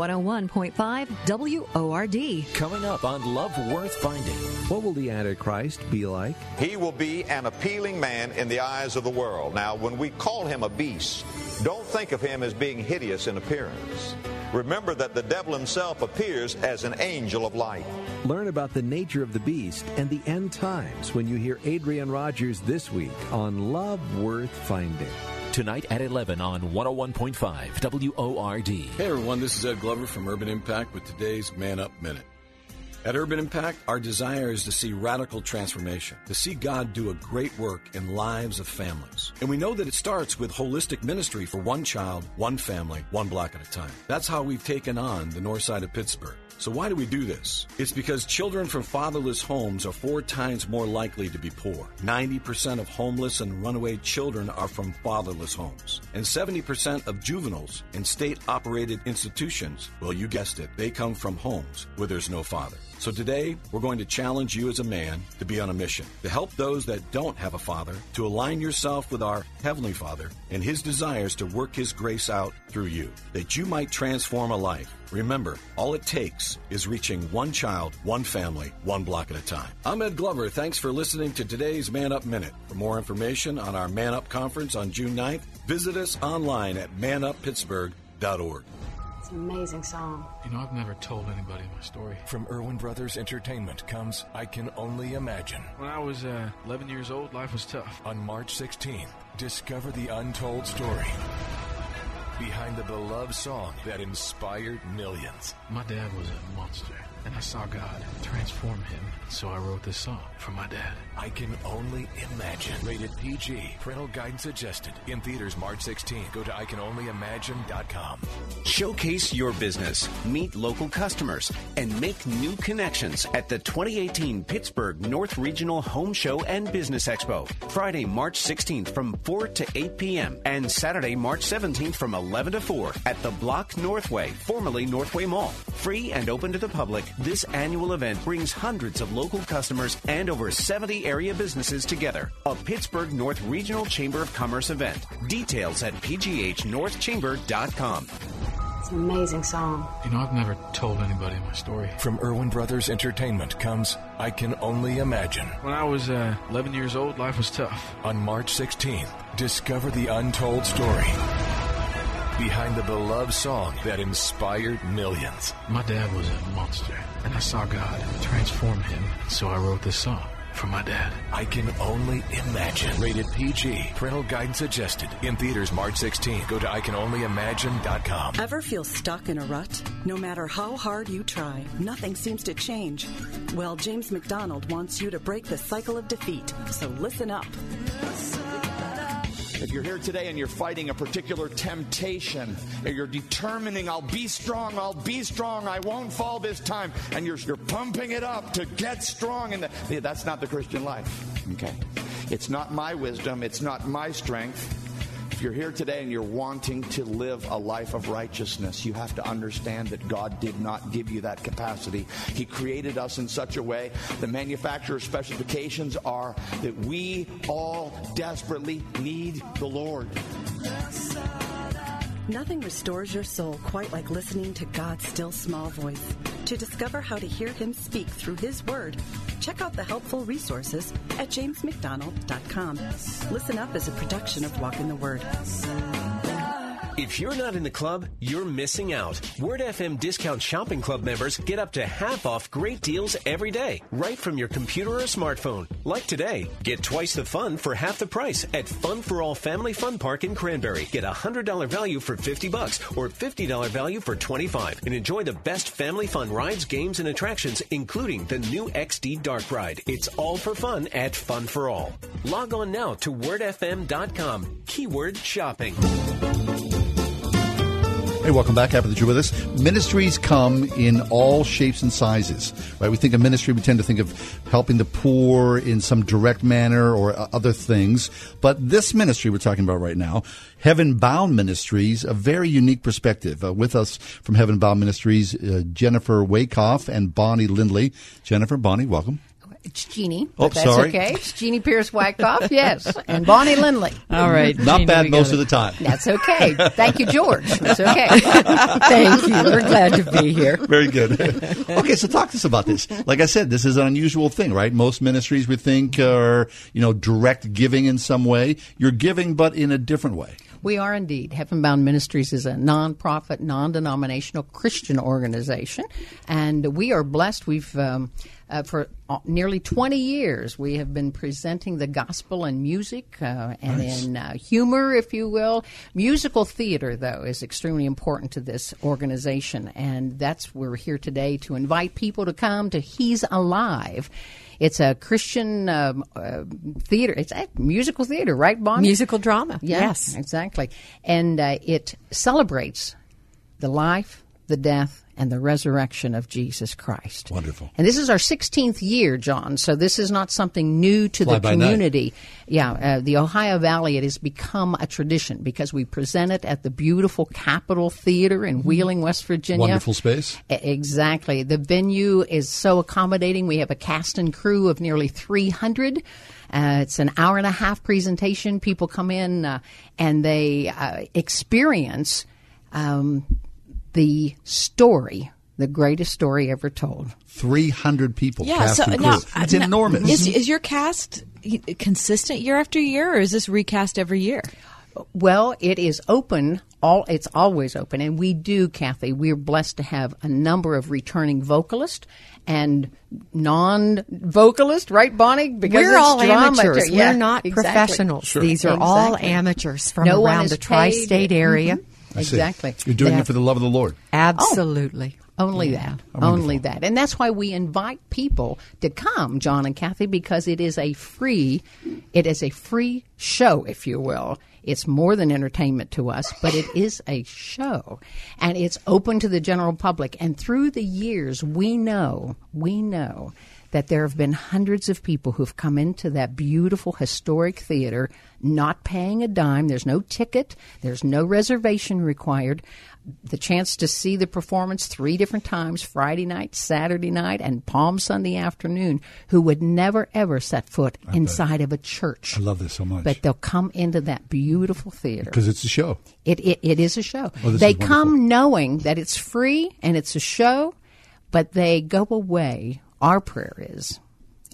One hundred one point five WORD.
Coming up on Love Worth Finding. What will the Antichrist be like?
He will be an appealing man in the eyes of the world. Now, when we call him a beast, don't think of him as being hideous in appearance. Remember that the devil himself appears as an angel of light.
Learn about the nature of the beast and the end times when you hear Adrian Rogers this week on Love Worth Finding.
Tonight at 11 on 101.5 WORD.
Hey everyone, this is Ed Glover from Urban Impact with today's Man Up Minute.
At Urban Impact, our desire is to see radical transformation, to see God do a great work in lives of families. And we know that it starts with holistic ministry for one child, one family, one block at a time. That's how we've taken on the north side of Pittsburgh. So why do we do this? It's because children from fatherless homes are four times more likely to be poor. 90% of homeless and runaway children are from fatherless homes. And 70% of juveniles in state operated institutions, well, you guessed it, they come from homes where there's no father. So today, we're going to challenge you as a man to be on a mission, to help those that don't have a father, to align yourself with our Heavenly Father and His desires to work His grace out through you, that you might transform a life. Remember, all it takes is reaching one child, one family, one block at a time. I'm Ed Glover. Thanks for listening to today's Man Up Minute. For more information on our Man Up Conference on June 9th, visit us online at manuppittsburgh.org.
It's an amazing song.
You know, I've never told anybody my story.
From Erwin Brothers Entertainment comes I Can Only Imagine.
When I was uh, 11 years old, life was tough.
On March 16th, discover the untold story behind the beloved song that inspired millions.
My dad was a monster, and I saw God transform him, so I wrote this song for my dad.
I can only imagine. Rated PG. Parental guidance suggested. In theaters March 16th. Go to ICanOnlyImagine.com.
Showcase your business, meet local customers, and make new connections at the 2018 Pittsburgh North Regional Home Show and Business Expo. Friday, March 16th from 4 to 8 p.m. and Saturday, March 17th from 11 to 4 at the Block Northway, formerly Northway Mall. Free and open to the public, this annual event brings hundreds of local customers and over 70 area businesses together. A Pittsburgh North Regional Chamber of Commerce event. Details at pghnorthchamber.com.
It's an amazing song.
You know, I've never told anybody my story.
From Erwin Brothers Entertainment comes I Can Only Imagine.
When I was uh, 11 years old, life was tough.
On March 16th, discover the untold story behind the beloved song that inspired millions.
My dad was a monster, and I saw God transform him, so I wrote this song for my dad.
I can only imagine. Rated PG. Parental guidance suggested. In theaters March 16th. Go to ICanOnlyImagine.com.
Ever feel stuck in a rut? No matter how hard you try, nothing seems to change. Well, James MacDonald wants you to break the cycle of defeat. So listen up.
If you're here today and you're fighting a particular temptation, and you're determining, I'll be strong, I'll be strong, I won't fall this time, and you're, you're pumping it up to get strong, and that's not the Christian life. Okay? It's not my wisdom, it's not my strength. If you're here today and you're wanting to live a life of righteousness, you have to understand that God did not give you that capacity. He created us in such a way. The manufacturer's specifications are that we all desperately need the Lord.
Nothing restores your soul quite like listening to God's still small voice. To discover how to hear Him speak through His Word, check out the helpful resources at jamesmcdonald.com. Listen Up is a production of Walk in the Word.
If you're not in the club, you're missing out. Word FM Discount Shopping Club members get up to half off great deals every day, right from your computer or smartphone. Like today, get twice the fun for half the price at Fun for All Family Fun Park in Cranberry. Get a $100 value for 50 bucks or $50 value for 25 and enjoy the best family fun rides, games, and attractions, including the new XD Dark Ride. It's all for fun at Fun for All. Log on now to wordfm.com. Keyword shopping.
Hey, welcome back. Happy that you're with us. Ministries come in all shapes and sizes, right? We think of ministry, we tend to think of helping the poor in some direct manner or other things. But this ministry we're talking about right now, Heaven Bound Ministries, a very unique perspective. Uh, with us from Heaven Bound Ministries, uh, Jennifer Waychoff and Bonnie Lindley. Jennifer, Bonnie, welcome.
It's Jeannie.
Oh,
that's
sorry.
okay. It's Jeannie Pierce Waychoff, yes. *laughs* And Bonnie Lindley.
All right.
Not
Jeannie,
bad most of the time.
That's okay. Thank you, George. That's *laughs* okay. Thank you. We're glad to be here.
Very good. *laughs* okay, so talk to us about this. Like I said, this is an unusual thing, right? Most ministries we think are, you know, direct giving in some way. You're giving, but in a different way.
We are indeed. Heaven Bound Ministries is a nonprofit, non denominational Christian organization. And we are blessed. We've. Um, Uh, for nearly 20 years, we have been presenting the gospel in music uh, and
Nice.
in uh, humor, if you will. Musical theater, though, is extremely important to this organization, and that's we're here today to invite people to come to He's Alive. It's a Christian um, uh, theater. It's a musical theater, right, Bonnie?
Musical drama,
Yeah,
yes.
exactly. And uh, it celebrates the life, the death, and the resurrection of Jesus Christ.
Wonderful.
And this is our 16th year, John. So this is not something new to
Fly
the
by night.
community. Yeah, uh, the Ohio Valley, it has become a tradition because we present it at the beautiful Capitol Theater in Wheeling, West Virginia.
Wonderful space.
Exactly. The venue is so accommodating. We have a cast and crew of nearly 300. Uh, it's an hour and a half presentation. People come in uh, and they uh, experience um, the story, the greatest story ever told.
300 people.
Yeah,
cast
so
and
now.
It's
now,
enormous.
Is, is your cast consistent year after year, or is this recast every year?
Well, it is open. All it's always open, and we do, Kathy. We're blessed to have a number of returning vocalists and non-vocalists, right, Bonnie? Because
We're all
drama.
amateurs.
Yeah,
We're not
exactly.
professionals. These are all amateurs from
No
around the tri-state
paid.
area.
Mhm.
I see.
Exactly.
You're doing
Yeah.
it for the love of the Lord.
Absolutely. Oh.
Only
Yeah.
that.
Oh,
Only that. And that's why we invite people to come, John and Kathy, because it is a free it is a free show, if you will. It's more than entertainment to us, but it is a show. And it's open to the general public. And through the years we know, we know that there have been hundreds of people who've come into that beautiful historic theater not paying a dime. There's no ticket, there's no reservation required. The chance to see the performance three different times Friday night, Saturday night, and Palm Sunday afternoon, who would never ever set foot inside of a church.
I love this so much.
But they'll come into that beautiful theater.
Because it's a show.
It, it, it is a show.
Oh,
they come knowing that it's free and it's a show, but they go away. Our prayer is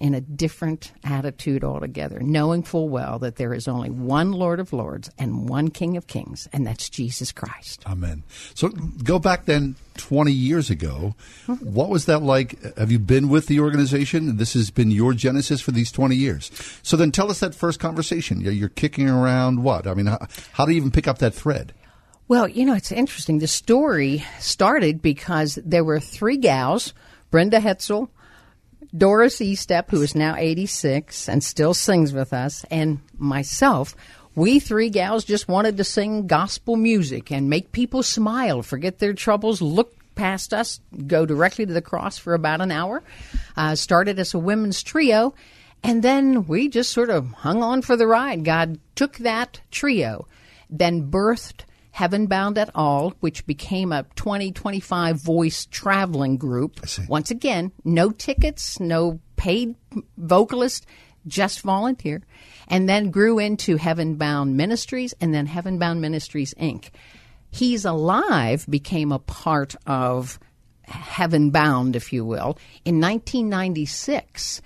in a different attitude altogether, knowing full well that there is only one Lord of Lords and one King of Kings, and that's Jesus Christ.
Amen. So go back then 20 years ago. What was that like? Have you been with the organization? This has been your genesis for these 20 years. So then tell us that first conversation. You're, kicking around what? I mean, how, how do you even pick up that thread?
Well, you know, it's interesting. The story started because there were three gals Brenda Hetzel, Doris Estep, who is now 86 and still sings with us, and myself. We three gals just wanted to sing gospel music and make people smile, forget their troubles, look past us, go directly to the cross for about an hour. Uh, started as a women's trio, and then we just sort of hung on for the ride. God took that trio, then birthed Heaven Bound at All, which became a 20, 25 voice traveling group. Once again, no tickets, no paid vocalist, just volunteer. And then grew into Heaven Bound Ministries and then Heaven Bound Ministries Inc. He's Alive became a part of Heaven Bound, if you will, in 1996.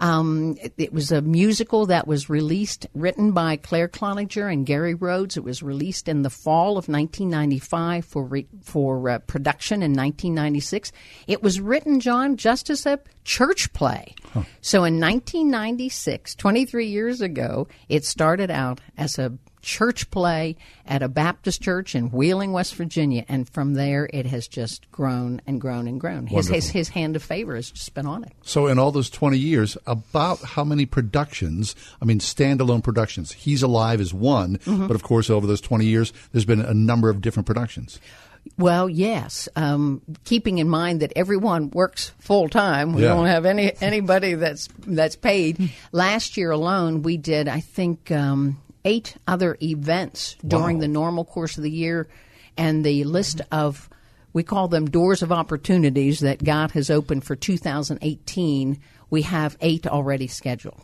Um, it, it was a musical that was released, written by Claire Cloninger and Gary Rhodes. It was released in the fall of 1995 for re, for uh, production in 1996. It was written, John, just as a church play. So in 1996, 23 years ago, it started out as a church play at a Baptist church in Wheeling, West Virginia, and from there it has just grown and grown and grown. His, his his hand of favor has just been on it.
So in all those 20 years, about how many productions, I mean, standalone productions? He's Alive is one,
Mhm.
but of course, over those 20 years, there's been a number of different productions.
Well, yes. Um, keeping in mind that everyone works full time, we
Yeah.
don't have any anybody that's that's paid. Last year alone, we did I think um, eight other events during
Wow.
the normal course of the year, and the list of we call them doors of opportunities that God has opened for 2018. We have eight already scheduled.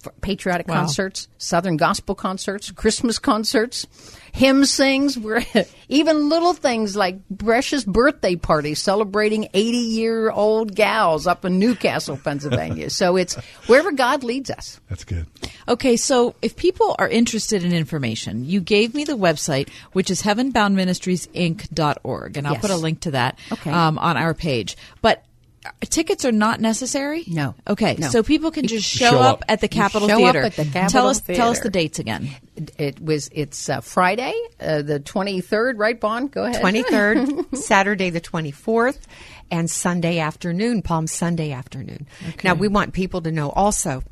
For patriotic
Wow.
concerts, Southern gospel concerts, Christmas concerts, hymn sings, we're, *laughs* even little things like precious birthday parties celebrating 80 year old gals up in Newcastle, Pennsylvania. *laughs* so it's wherever God leads us.
That's good.
Okay, so if people are interested in information, you gave me the website, which is heavenboundministriesinc.org, and I'll
Yes.
put a link to that
Okay.
um, on our page. But tickets are not necessary.
No.
Okay,
No.
so people can just
show
show, up,
up.
at the
You
Capitol
show up
Theater.
at the Capitol
tell us, tell us the dates again.
It, it was. It's uh, Friday, uh, the twenty third. Right, Bond. Go ahead.
23rd, *laughs* Saturday the 24th, and Sunday afternoon, Palm Sunday afternoon. Now, we want people to know also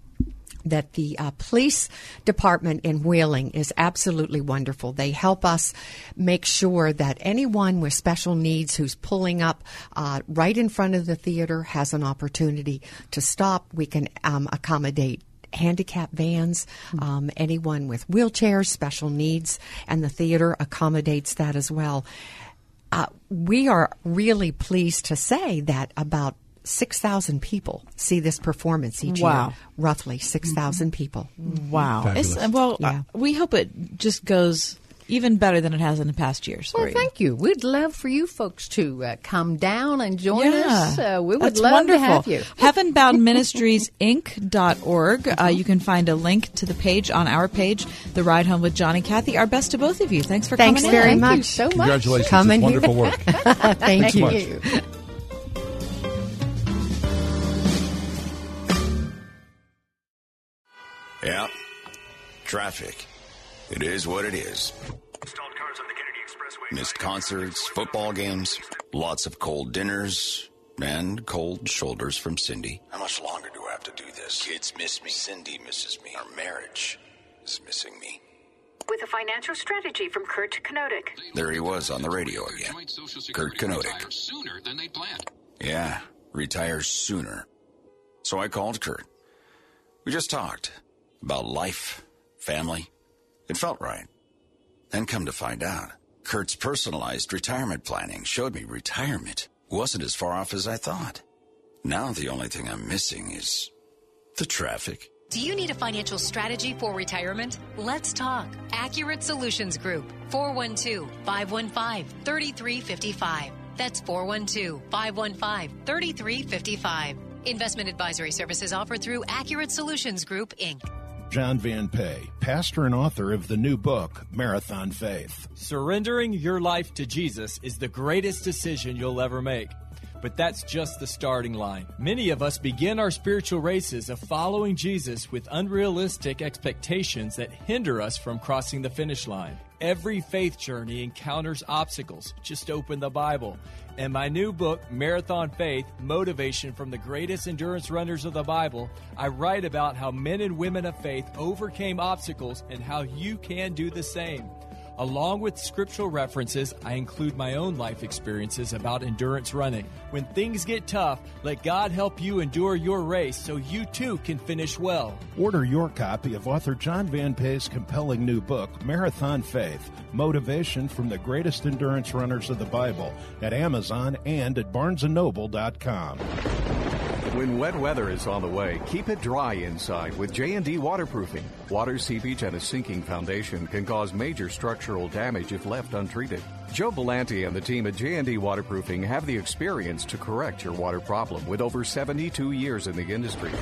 that the uh, police department in Wheeling is absolutely wonderful. They help us make sure that anyone with special needs who's pulling up uh, right in front of the theater has an opportunity to stop. We can um, accommodate handicap vans, um, anyone with wheelchairs, special needs, and the theater accommodates that as well. Uh, we are really pleased to say that about 6,000 people see this performance each
Wow.
year. Roughly 6,000 people.
Wow. It's, well, uh, we hope it just goes even better than it has in the past years.
Well,
you.
thank you. We'd love for you folks to uh, come down and join
Yeah.
us. Uh, we would
That's
love
wonderful.
to have you. *laughs*
Heavenboundministriesinc.org. Uh, you can find a link to the page on our page, The Ride Home with John and Kathy. Our best to both of you. Thanks for
Thanks
coming
very
in.
much.
Thank you so much.
Congratulations.
Come
it's
in here.
wonderful work. *laughs*
Thank
Thank
you.
you.
Yeah. Traffic. It is what it is. Missed concerts, football games, lots of cold dinners, and cold shoulders from Cindy. How much longer do I have to do this? Kids miss me. Cindy misses me. Our marriage is missing me.
With a financial strategy from Kurt Kanodik.
There he was on the radio again. Kurt Kanodik.
sooner than they planned.
Yeah, retire sooner. So I called Kurt. We just talked about life, family. It felt right. Then come to find out, Kurt's personalized retirement planning showed me retirement wasn't as far off as I thought. Now the only thing I'm missing is the traffic.
Do you need a financial strategy for retirement? Let's talk. Accurate Solutions Group, 412 515 3355. That's 412 515 3355. Investment advisory services offered through Accurate Solutions Group, Inc.
John Van Epp, pastor and author of the new book, Marathon Faith.
Surrendering your life to Jesus is the greatest decision you'll ever make. But that's just the starting line. Many of us begin our spiritual races of following Jesus with unrealistic expectations that hinder us from crossing the finish line. Every faith journey encounters obstacles. Just open the Bible. In my new book, Marathon Faith Motivation from the Greatest Endurance Runners of the Bible, I write about how men and women of faith overcame obstacles and how you can do the same. Along with scriptural references, I include my own life experiences about endurance running. When things get tough, let God help you endure your race so you too can finish well.
Order your copy of author John Van Epp's compelling new book, Marathon Faith Motivation from the Greatest Endurance Runners of the Bible, at Amazon and at barnesandnoble.com.
When wet weather is on the way, keep it dry inside with J&D waterproofing. Water seepage and a sinking foundation can cause major structural damage if left untreated. Joe Belanti and the team at J&D Waterproofing have the experience to correct your water problem with over 72 years in the industry.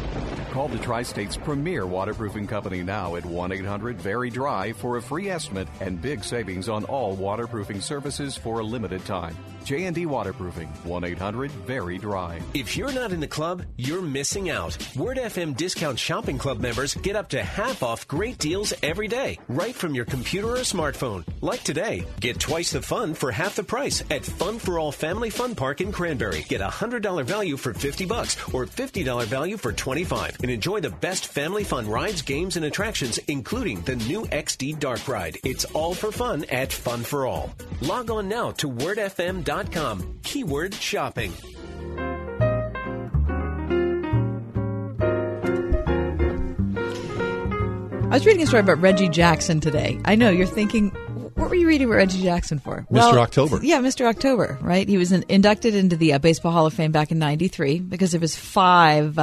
Call the Tri-State's premier waterproofing company now at 1-800-VERY-DRY for a free estimate and big savings on all waterproofing services for a limited time. J&D Waterproofing, 1-800-VERY-DRY.
If you're not in the club, you're missing out. Word FM Discount Shopping Club members get up to half off great deals every day, right from your computer or smartphone. Like today, get twice the fun for half the price at Fun for All Family Fun Park in Cranberry. Get a $100 value for 50 bucks or $50 value for 25 and enjoy the best family fun rides, games, and attractions, including the new XD Dark Ride. It's all for fun at Fun for All. Log on now to wordfm.com. Keyword shopping.
I was reading a story about Reggie Jackson today. I know you're thinking, what were you reading about Reggie Jackson for?
Mr. October.
Yeah, Mr. October, right? He was in, inducted into the uh, Baseball Hall of Fame back in '93 because of his five,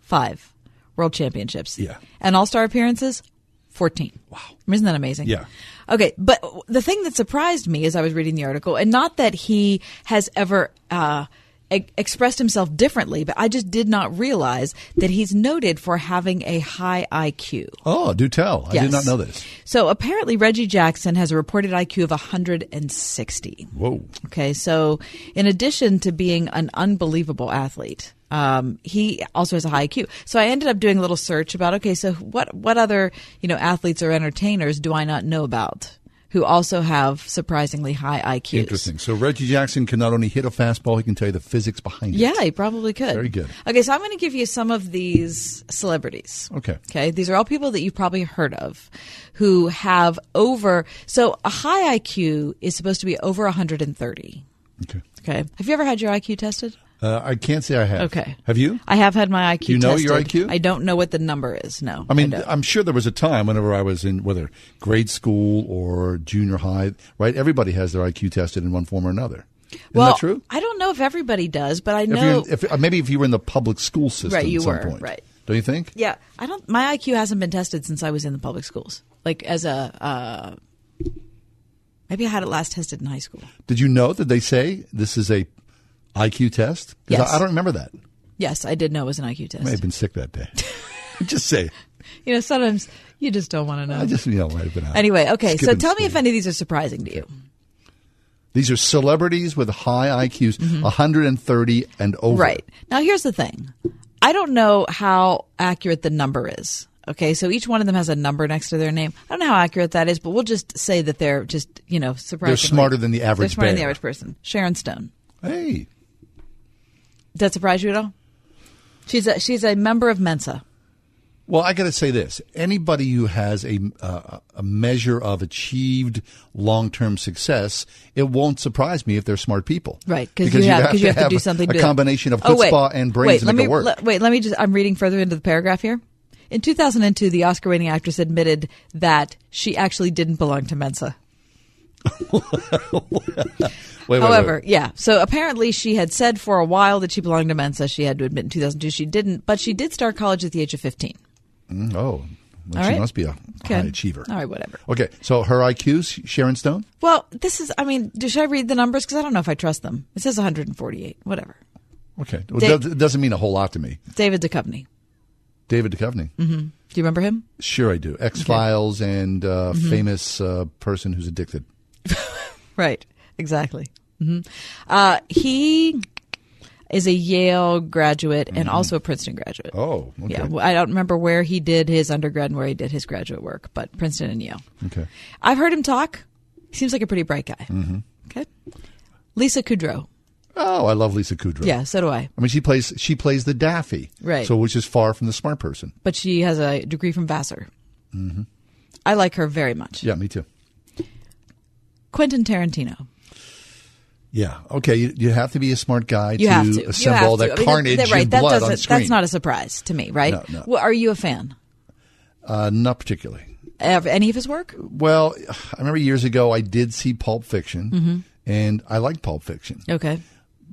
five World Championships.
Yeah.
and All Star appearances, fourteen. Wow, isn't that amazing?
Yeah.
Okay, but the thing that surprised me as I was reading the article, and not that he has ever uh, e- expressed himself differently, but I just did not realize that he's noted for having a high IQ.
Oh, do tell. I did not know this.
So apparently, Reggie Jackson has a reported IQ of 160.
Whoa.
Okay, so in addition to being an unbelievable athlete, um, he also has a high IQ. So I ended up doing a little search about okay, so what what other you know athletes or entertainers do I not know about who also have surprisingly high IQs?
Interesting. So Reggie Jackson can not only hit a fastball, he can tell you the physics behind it.
Yeah, he probably could.
Very good.
Okay, so I'm going to give you some of these celebrities.
Okay.
Okay, these are all people that you've probably heard of who have over. So a high IQ is supposed to be over 130.
Okay.
Okay. Have you ever had your IQ tested?
Uh, I can't say I have.
Okay.
Have you?
I have had my IQ
You know
tested.
your IQ?
I don't know what the number is. No.
I mean,
don't.
I'm sure there was a time whenever I was in whether grade school or junior high, right? Everybody has their IQ tested in one form or another. Isn't
well,
that true?
I don't know if everybody does, but I know.
you're, if, uh, maybe if you were in the public school system
Right, you
at some
were,
point.
right.
Don't you think?
yeah, I don't. My IQ hasn't been tested since I was in the public schools. Like as a. Uh, maybe I had it last tested in high school.
Did you know that they say this is a IQ test?
Yes.
I, I don't remember that.
Yes, I did know it was an IQ test.
I may have been sick that day. *laughs* just say.
You know, sometimes you just don't want to know.
I just, you know, might have been out.
Anyway, okay. So tell me if any of these are surprising to you.
These are celebrities with high IQs, 130 and over.
Mm-hmm. Right. Now, here's the thing I don't know how accurate the number is. Okay, so each one of them has a number next to their name. I don't know how accurate that is, but we'll just say that they're just, you know, surprisingly.
smarter than the average
They're smarter than the average person. Sharon Stone.
Hey.
Does that surprise you at all? She's a, she's a member of Mensa.
Well, I got to say this: anybody who has a uh, a measure of achieved long term success, it won't surprise me if they're smart people,
Right,
Because
you have,
have,
cause you have to, do
a-
something.
A
to
combination of
Oh, wait.
and brains
wait,
to
let
make
me,
it work.
le- wait, let me just. I'm reading further into the paragraph here. In 2002, the Oscar-winning actress admitted that she actually didn't belong to Mensa.
Wait, wait,
However,
wait.
yeah. So apparently, she had said for a while that she belonged to Mensa. She had to admit in 2002 she didn't, but she did start college at the age of 15.
Mm, oh, well, she
right.
must be a
Okay.
high achiever.
All right, whatever.
Okay, so her IQ's Sharon Stone.
Well, this is. I mean, do- should I read the numbers? Because I don't know if I trust them. It says 148. Whatever.
Okay, well,
Da-
that- it doesn't mean a whole lot to me.
David Duchovny.
David Duchovny.
hmm Do you remember him?
Sure, I do. X Files and uh,
Mhm.
famous uh, person who's addicted. *laughs*
Right. Exactly. hmm Uh, he is a Yale graduate and also a Princeton graduate.
Mm-hmm. Oh, okay.
Yeah, I don't remember where he did his undergrad and where he did his graduate work, but Princeton and Yale.
Okay.
I've heard him talk. He seems like a pretty bright guy.
hmm
Okay. Lisa Kudrow.
Oh, I love Lisa Kudrow.
Yeah, so do I.
I mean, she plays she plays the Daffy,
Right.
So, which is far from the smart person.
But she has a degree from Vassar.
hmm
I like her very much.
Yeah, me too.
Quentin Tarantino.
Yeah. Okay. You, you have to be a smart guy
You
to
to
assemble all that
I mean,
carnage
that, right,
and
that
blood on screen.
That's not a surprise to me, right?
No, no.
Well, are you a fan
uh, not particularly.
of any of his work?
Well, I remember years ago I did see Pulp Fiction,
Mhm.
and I like Pulp Fiction.
Okay.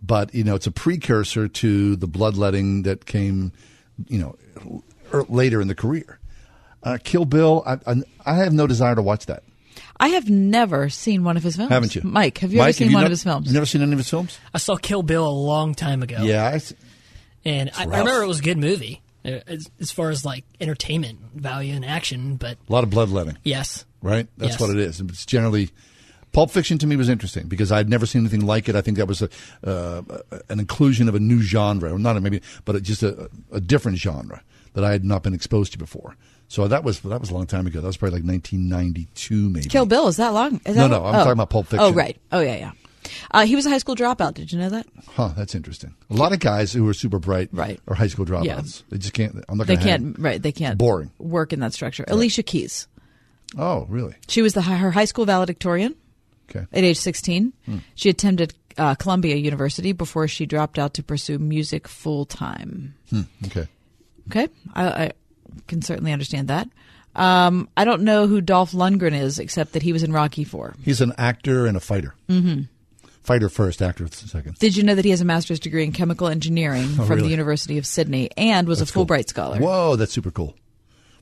But you know, it's a precursor to the bloodletting that came, you know, er, later in the career. Uh, Kill Bill. I, I, I have no desire to watch that.
I have never seen one of his films.
Haven't you,
Mike? Have you ever seen
you
one
no-
of his films?
You've never seen any of his films?
I saw Kill Bill a long time ago.
Yeah, I,
and I, I remember it was a good movie uh, as, as far as like entertainment value and action. But
a lot of bloodletting.
yes,
right? That's
Yes.
what it is. It's generally Pulp Fiction to me was interesting because I'd never seen anything like it. I think that was a, uh, an inclusion of a new genre, or not a maybe, but a, just a, a different genre that I had not been exposed to before. So that was that was a long time ago. That was probably like 1992, maybe.
Kill Bill is that long? Is
No,
that
no,
long?
I'm
Oh.
talking about Pulp Fiction.
Oh, right. Oh, yeah, yeah. Uh, he was a high school dropout. Did you know that?
Huh, that's interesting. A lot of guys who are super bright
Right.
are high school dropouts.
Yeah.
They just can't. I'm not
They can't. Right. They can't.
Boring.
Work in that structure. Alicia Keys.
Oh, really?
She was the her high school valedictorian.
Okay.
At age 16,
Hmm.
she attended uh, Columbia University before she dropped out to pursue music full time.
Hmm, okay.
Okay, I, I can certainly understand that. Um, I don't know who Dolph Lundgren is, except that he was in Rocky Four.
He's an actor and a fighter.
hmm
Fighter first, actor second.
Did you know that he has a master's degree in chemical engineering
Oh,
from
really?
the University of Sydney and was
That's
a
cool.
Fulbright scholar?
Whoa, that's super cool.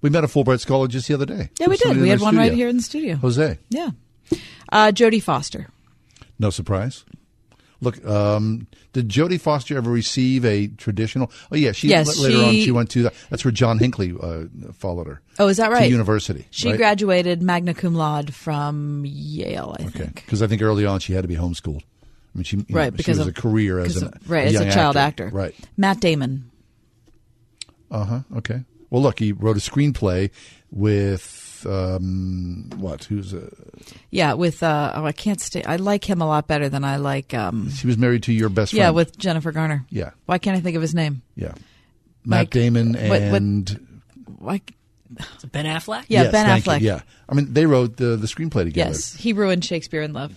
We met a Fulbright scholar just the other day.
Yeah, we did. We had one right here in the studio.
Jose.
Yeah. Uh, Jodie Foster.
No surprise. Look, um, did Jodie Foster ever receive a traditional? Oh yeah, she
Yes,
later on
she-
she went to that's where John Hinckley uh, folled her.
Oh, is that
To
right?
university.
She
right?
graduated magna cum laude from Yale, I think.
because I think early on she had to be homeschooled. I mean, she you know,
Right,
she
because
was
of
a career as an,
right as a child actor.
Right.
Matt Damon.
Uh huh. Okay. Well, look, he wrote a screenplay with um, what? Who's uh,
Yeah, with uh, oh, I can't stay. I like him a lot better than I like. Um,
she was married to your best friend.
yeah, with Jennifer Garner.
Yeah.
Why can't I think of his name?
yeah, Matt
Like,
Damon
what- what-
and
Like,
Ben Affleck?
yeah,
Yes,
Ben
thank you.
Affleck.
Yeah, I mean they wrote the the screenplay together.
Yes, he ruined Shakespeare in Love.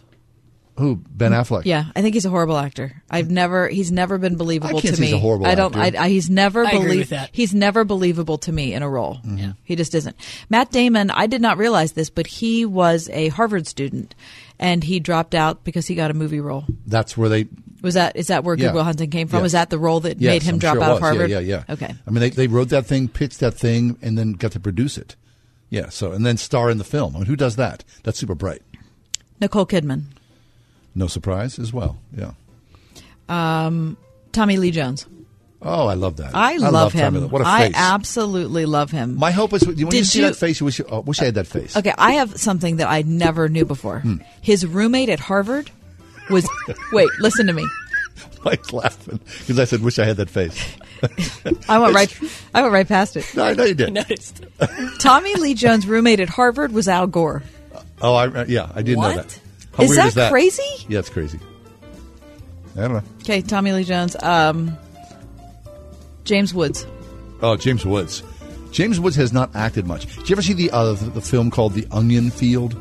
Who? Ben Affleck.
Yeah, I think he's a horrible actor. I've never. He's never been believable
I can't
to
say
me.
he's a horrible
I don't.
actor.
I, I, he's never
I agree
believe.
with that.
He's never believable to me in a role.
Mm-hmm.
Yeah.
He just isn't. Matt Damon. I did not realize this, but he was a Harvard student, and he dropped out because he got a movie role.
That's where they.
Was that is that where
Yeah.
Goodwill Hunting came from?
Yes.
Was that the role that
Yes,
made him
I'm
drop
sure
out of. Harvard?
Yeah, yeah, yeah.
Okay.
I mean, they they wrote that thing, pitched that thing, and then got to produce it. Yeah. So and then star in the film. I mean, who does that? That's super bright.
Nicole Kidman.
No surprise as well. Yeah.
Um, Tommy Lee Jones.
Oh, I love that.
I, love, him.
Tommy What a
I
face.
I absolutely love him.
My hope is when you see
you-
that face, you wish you, oh, wish I had that face.
Okay, I have something that I never knew before.
Hmm.
His roommate at Harvard was. *laughs* wait, listen to me.
Mike's laughing because I said, "Wish I had that face." *laughs*
I went right. I went right past it.
No, I know you did. *laughs*
Noticed.
Tommy Lee Jones' roommate at Harvard was Al Gore.
Oh, I, yeah, I did know
What?
that. How
Is
weird
that
is that
crazy?
Yeah, it's crazy. I don't know.
Okay, Tommy Lee Jones. Um, James Woods.
Oh, James Woods. James Woods has not acted much. Did you ever see the uh, the, the film called The Onion Field?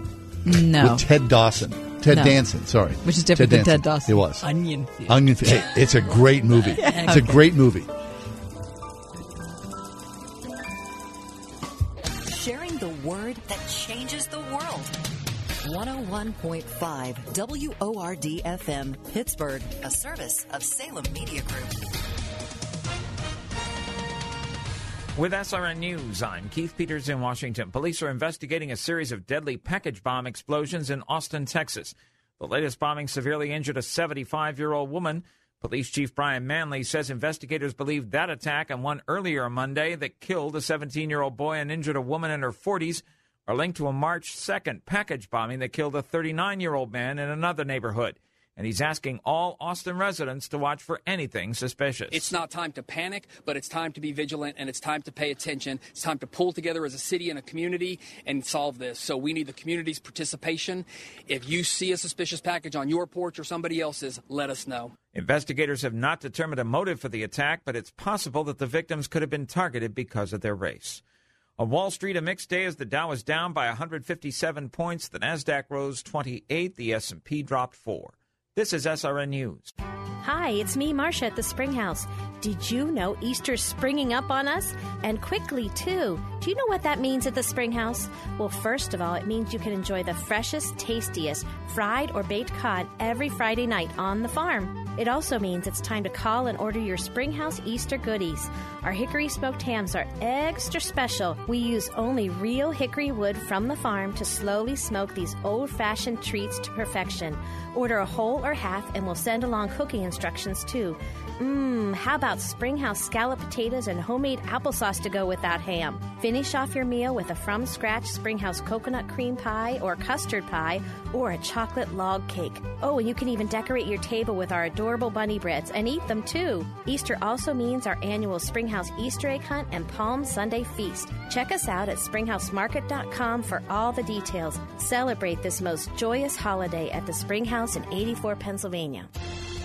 No.
With Ted Dawson. Ted
No.
Danson, sorry.
Which is different than Ted Dawson.
It was.
Onion Field.
Onion Field. Hey, it's a great movie. *laughs* It's a great movie.
Sharing the word that changes the world. 101.5 WORD FM, Pittsburgh, a service of Salem Media Group.
With SRN News, I'm Keith Peters in Washington. Police are investigating a series of deadly package bomb explosions in Austin, Texas. The latest bombing severely injured a 75 year old woman. Police Chief Brian Manley says investigators believe that attack and one earlier Monday that killed a 17 year old boy and injured a woman in her 40s are linked to a March 2nd package bombing that killed a 39 year old man in another neighborhood. And he's asking all Austin residents to watch for anything suspicious.
It's not time to panic, but it's time to be vigilant and it's time to pay attention. It's time to pull together as a city and a community and solve this. So we need the community's participation. If you see a suspicious package on your porch or somebody else's, let us know.
Investigators have not determined a motive for the attack, but it's possible that the victims could have been targeted because of their race. On Wall Street, a mixed day as the Dow is down by 157 points, the Nasdaq rose 28, the S&P dropped 4. This is SRN News.
Hi, it's me, Marcia at the Springhouse. Did you know Easter's springing up on us? And quickly, too. Do you know what that means at the Springhouse? Well, first of all, it means you can enjoy the freshest, tastiest fried or baked cod every Friday night on the farm. It also means it's time to call and order your Springhouse Easter goodies. Our hickory smoked hams are extra special. We use only real hickory wood from the farm to slowly smoke these old fashioned treats to perfection. Order a whole or half, and we'll send along cooking instructions too. Mmm, how about Springhouse scallop potatoes and homemade applesauce to go with that ham? Finish off your meal with a from scratch Springhouse coconut cream pie or custard pie or a chocolate log cake. Oh, and you can even decorate your table with our adorable bunny breads and eat them too. Easter also means our annual Springhouse Easter egg hunt and Palm Sunday feast. Check us out at springhousemarket.com for all the details. Celebrate this most joyous holiday at the Springhouse in 84, Pennsylvania.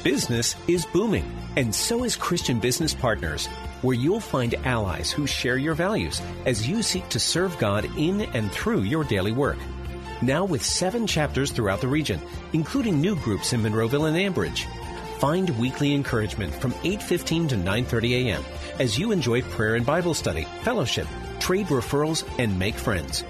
Business is booming, and so is Christian Business Partners, where you'll find allies who share your values as you seek to serve God in and through your daily work. Now with seven chapters throughout the region, including new groups in Monroeville and Ambridge. Find weekly encouragement from 8:15 to 9:30 a.m. as you enjoy prayer and Bible study, fellowship, trade referrals, and make friends.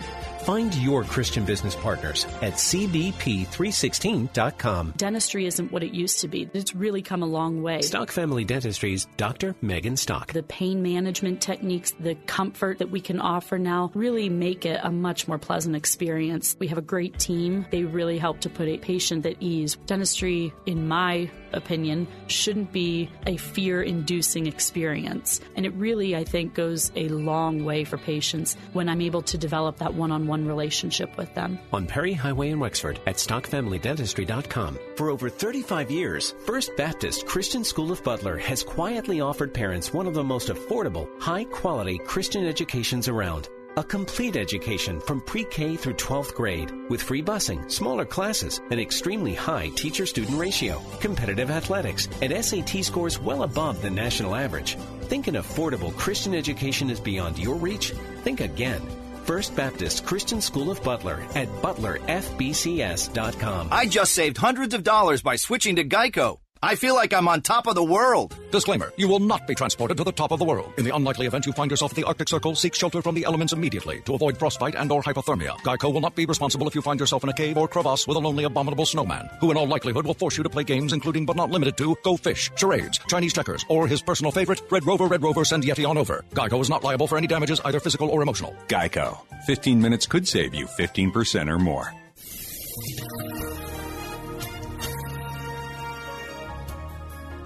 Find your Christian business partners at cbp316.com.
Dentistry isn't what it used to be. It's really come a long way.
Stock Family Dentistry's Dr. Megan Stock.
The pain management techniques, the comfort that we can offer now really make it a much more pleasant experience. We have a great team. They really help to put a patient at ease. Dentistry, in my opinion, shouldn't be a fear inducing experience. And it really, I think, goes a long way for patients when I'm able to develop that one on one relationship with them.
On Perry Highway in Wexford at stockfamilydentistry.com. For over 35 years, First Baptist Christian School of Butler has quietly offered parents one of the most affordable, high quality Christian educations around. A complete education from pre K through 12th grade with free busing, smaller classes, an extremely high teacher student ratio, competitive athletics, and SAT scores well above the national average. Think an affordable Christian education is beyond your reach? Think again. First Baptist Christian School of Butler at butlerfbcs.com.
I just saved hundreds of dollars by switching to Geico. I feel like I'm on top of the world.
Disclaimer You will not be transported to the top of the world. In the unlikely event you find yourself at the Arctic Circle, seek shelter from the elements immediately to avoid frostbite and or hypothermia. Geico will not be responsible if you find yourself in a cave or crevasse with a lonely, abominable snowman, who in all likelihood will force you to play games including but not limited to Go Fish, Charades, Chinese checkers, or his personal favorite, Red Rover, Red Rover, send Yeti on over. Geico is not liable for any damages, either physical or emotional.
Geico. 15 minutes could save you 15% or more.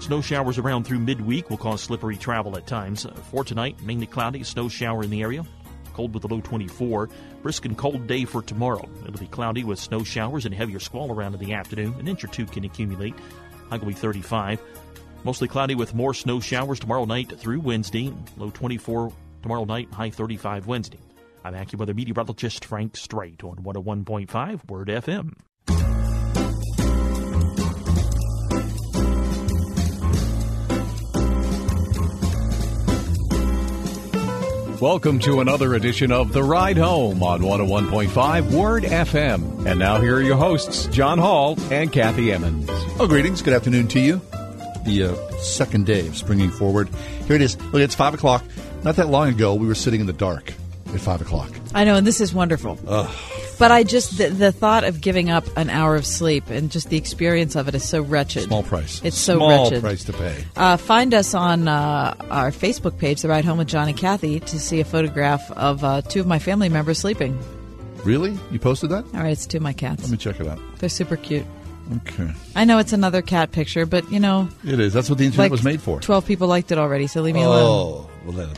Snow showers around through midweek will cause slippery travel at times. For tonight, mainly cloudy, snow shower in the area. Cold with a low 24. Brisk and cold day for tomorrow. It'll be cloudy with snow showers and heavier squall around in the afternoon. An inch or two can accumulate. High will be 35. Mostly cloudy with more snow showers tomorrow night through Wednesday. Low 24 tomorrow night, high 35 Wednesday. I'm AccuWeather meteorologist Frank Strait on 101.5 Word FM.
Welcome to another edition of The Ride Home on 101.5 Word FM. And now here are your hosts, John Hall and Kathy Emmons.
Oh, greetings. Good afternoon to you. The uh, second day of springing forward. Here it is. Look, it's 5 o'clock. Not that long ago, we were sitting in the dark at 5 o'clock.
I know, and this is wonderful.
Ugh.
But I just the, the thought of giving up an hour of sleep and just the experience of it is so wretched.
Small price.
It's so
Small
wretched.
price to pay.
Uh, find us on uh, our Facebook page, The Ride Home with John and Kathy, to see a photograph of uh, two of my family members sleeping.
Really? You posted that?
All right, it's two of my cats.
Let me check it out.
They're super cute.
Okay.
I know it's another cat picture, but you know,
It is. That's what the internet
like
was made for.
Twelve people liked it already, so leave me alone.
Oh, well, then.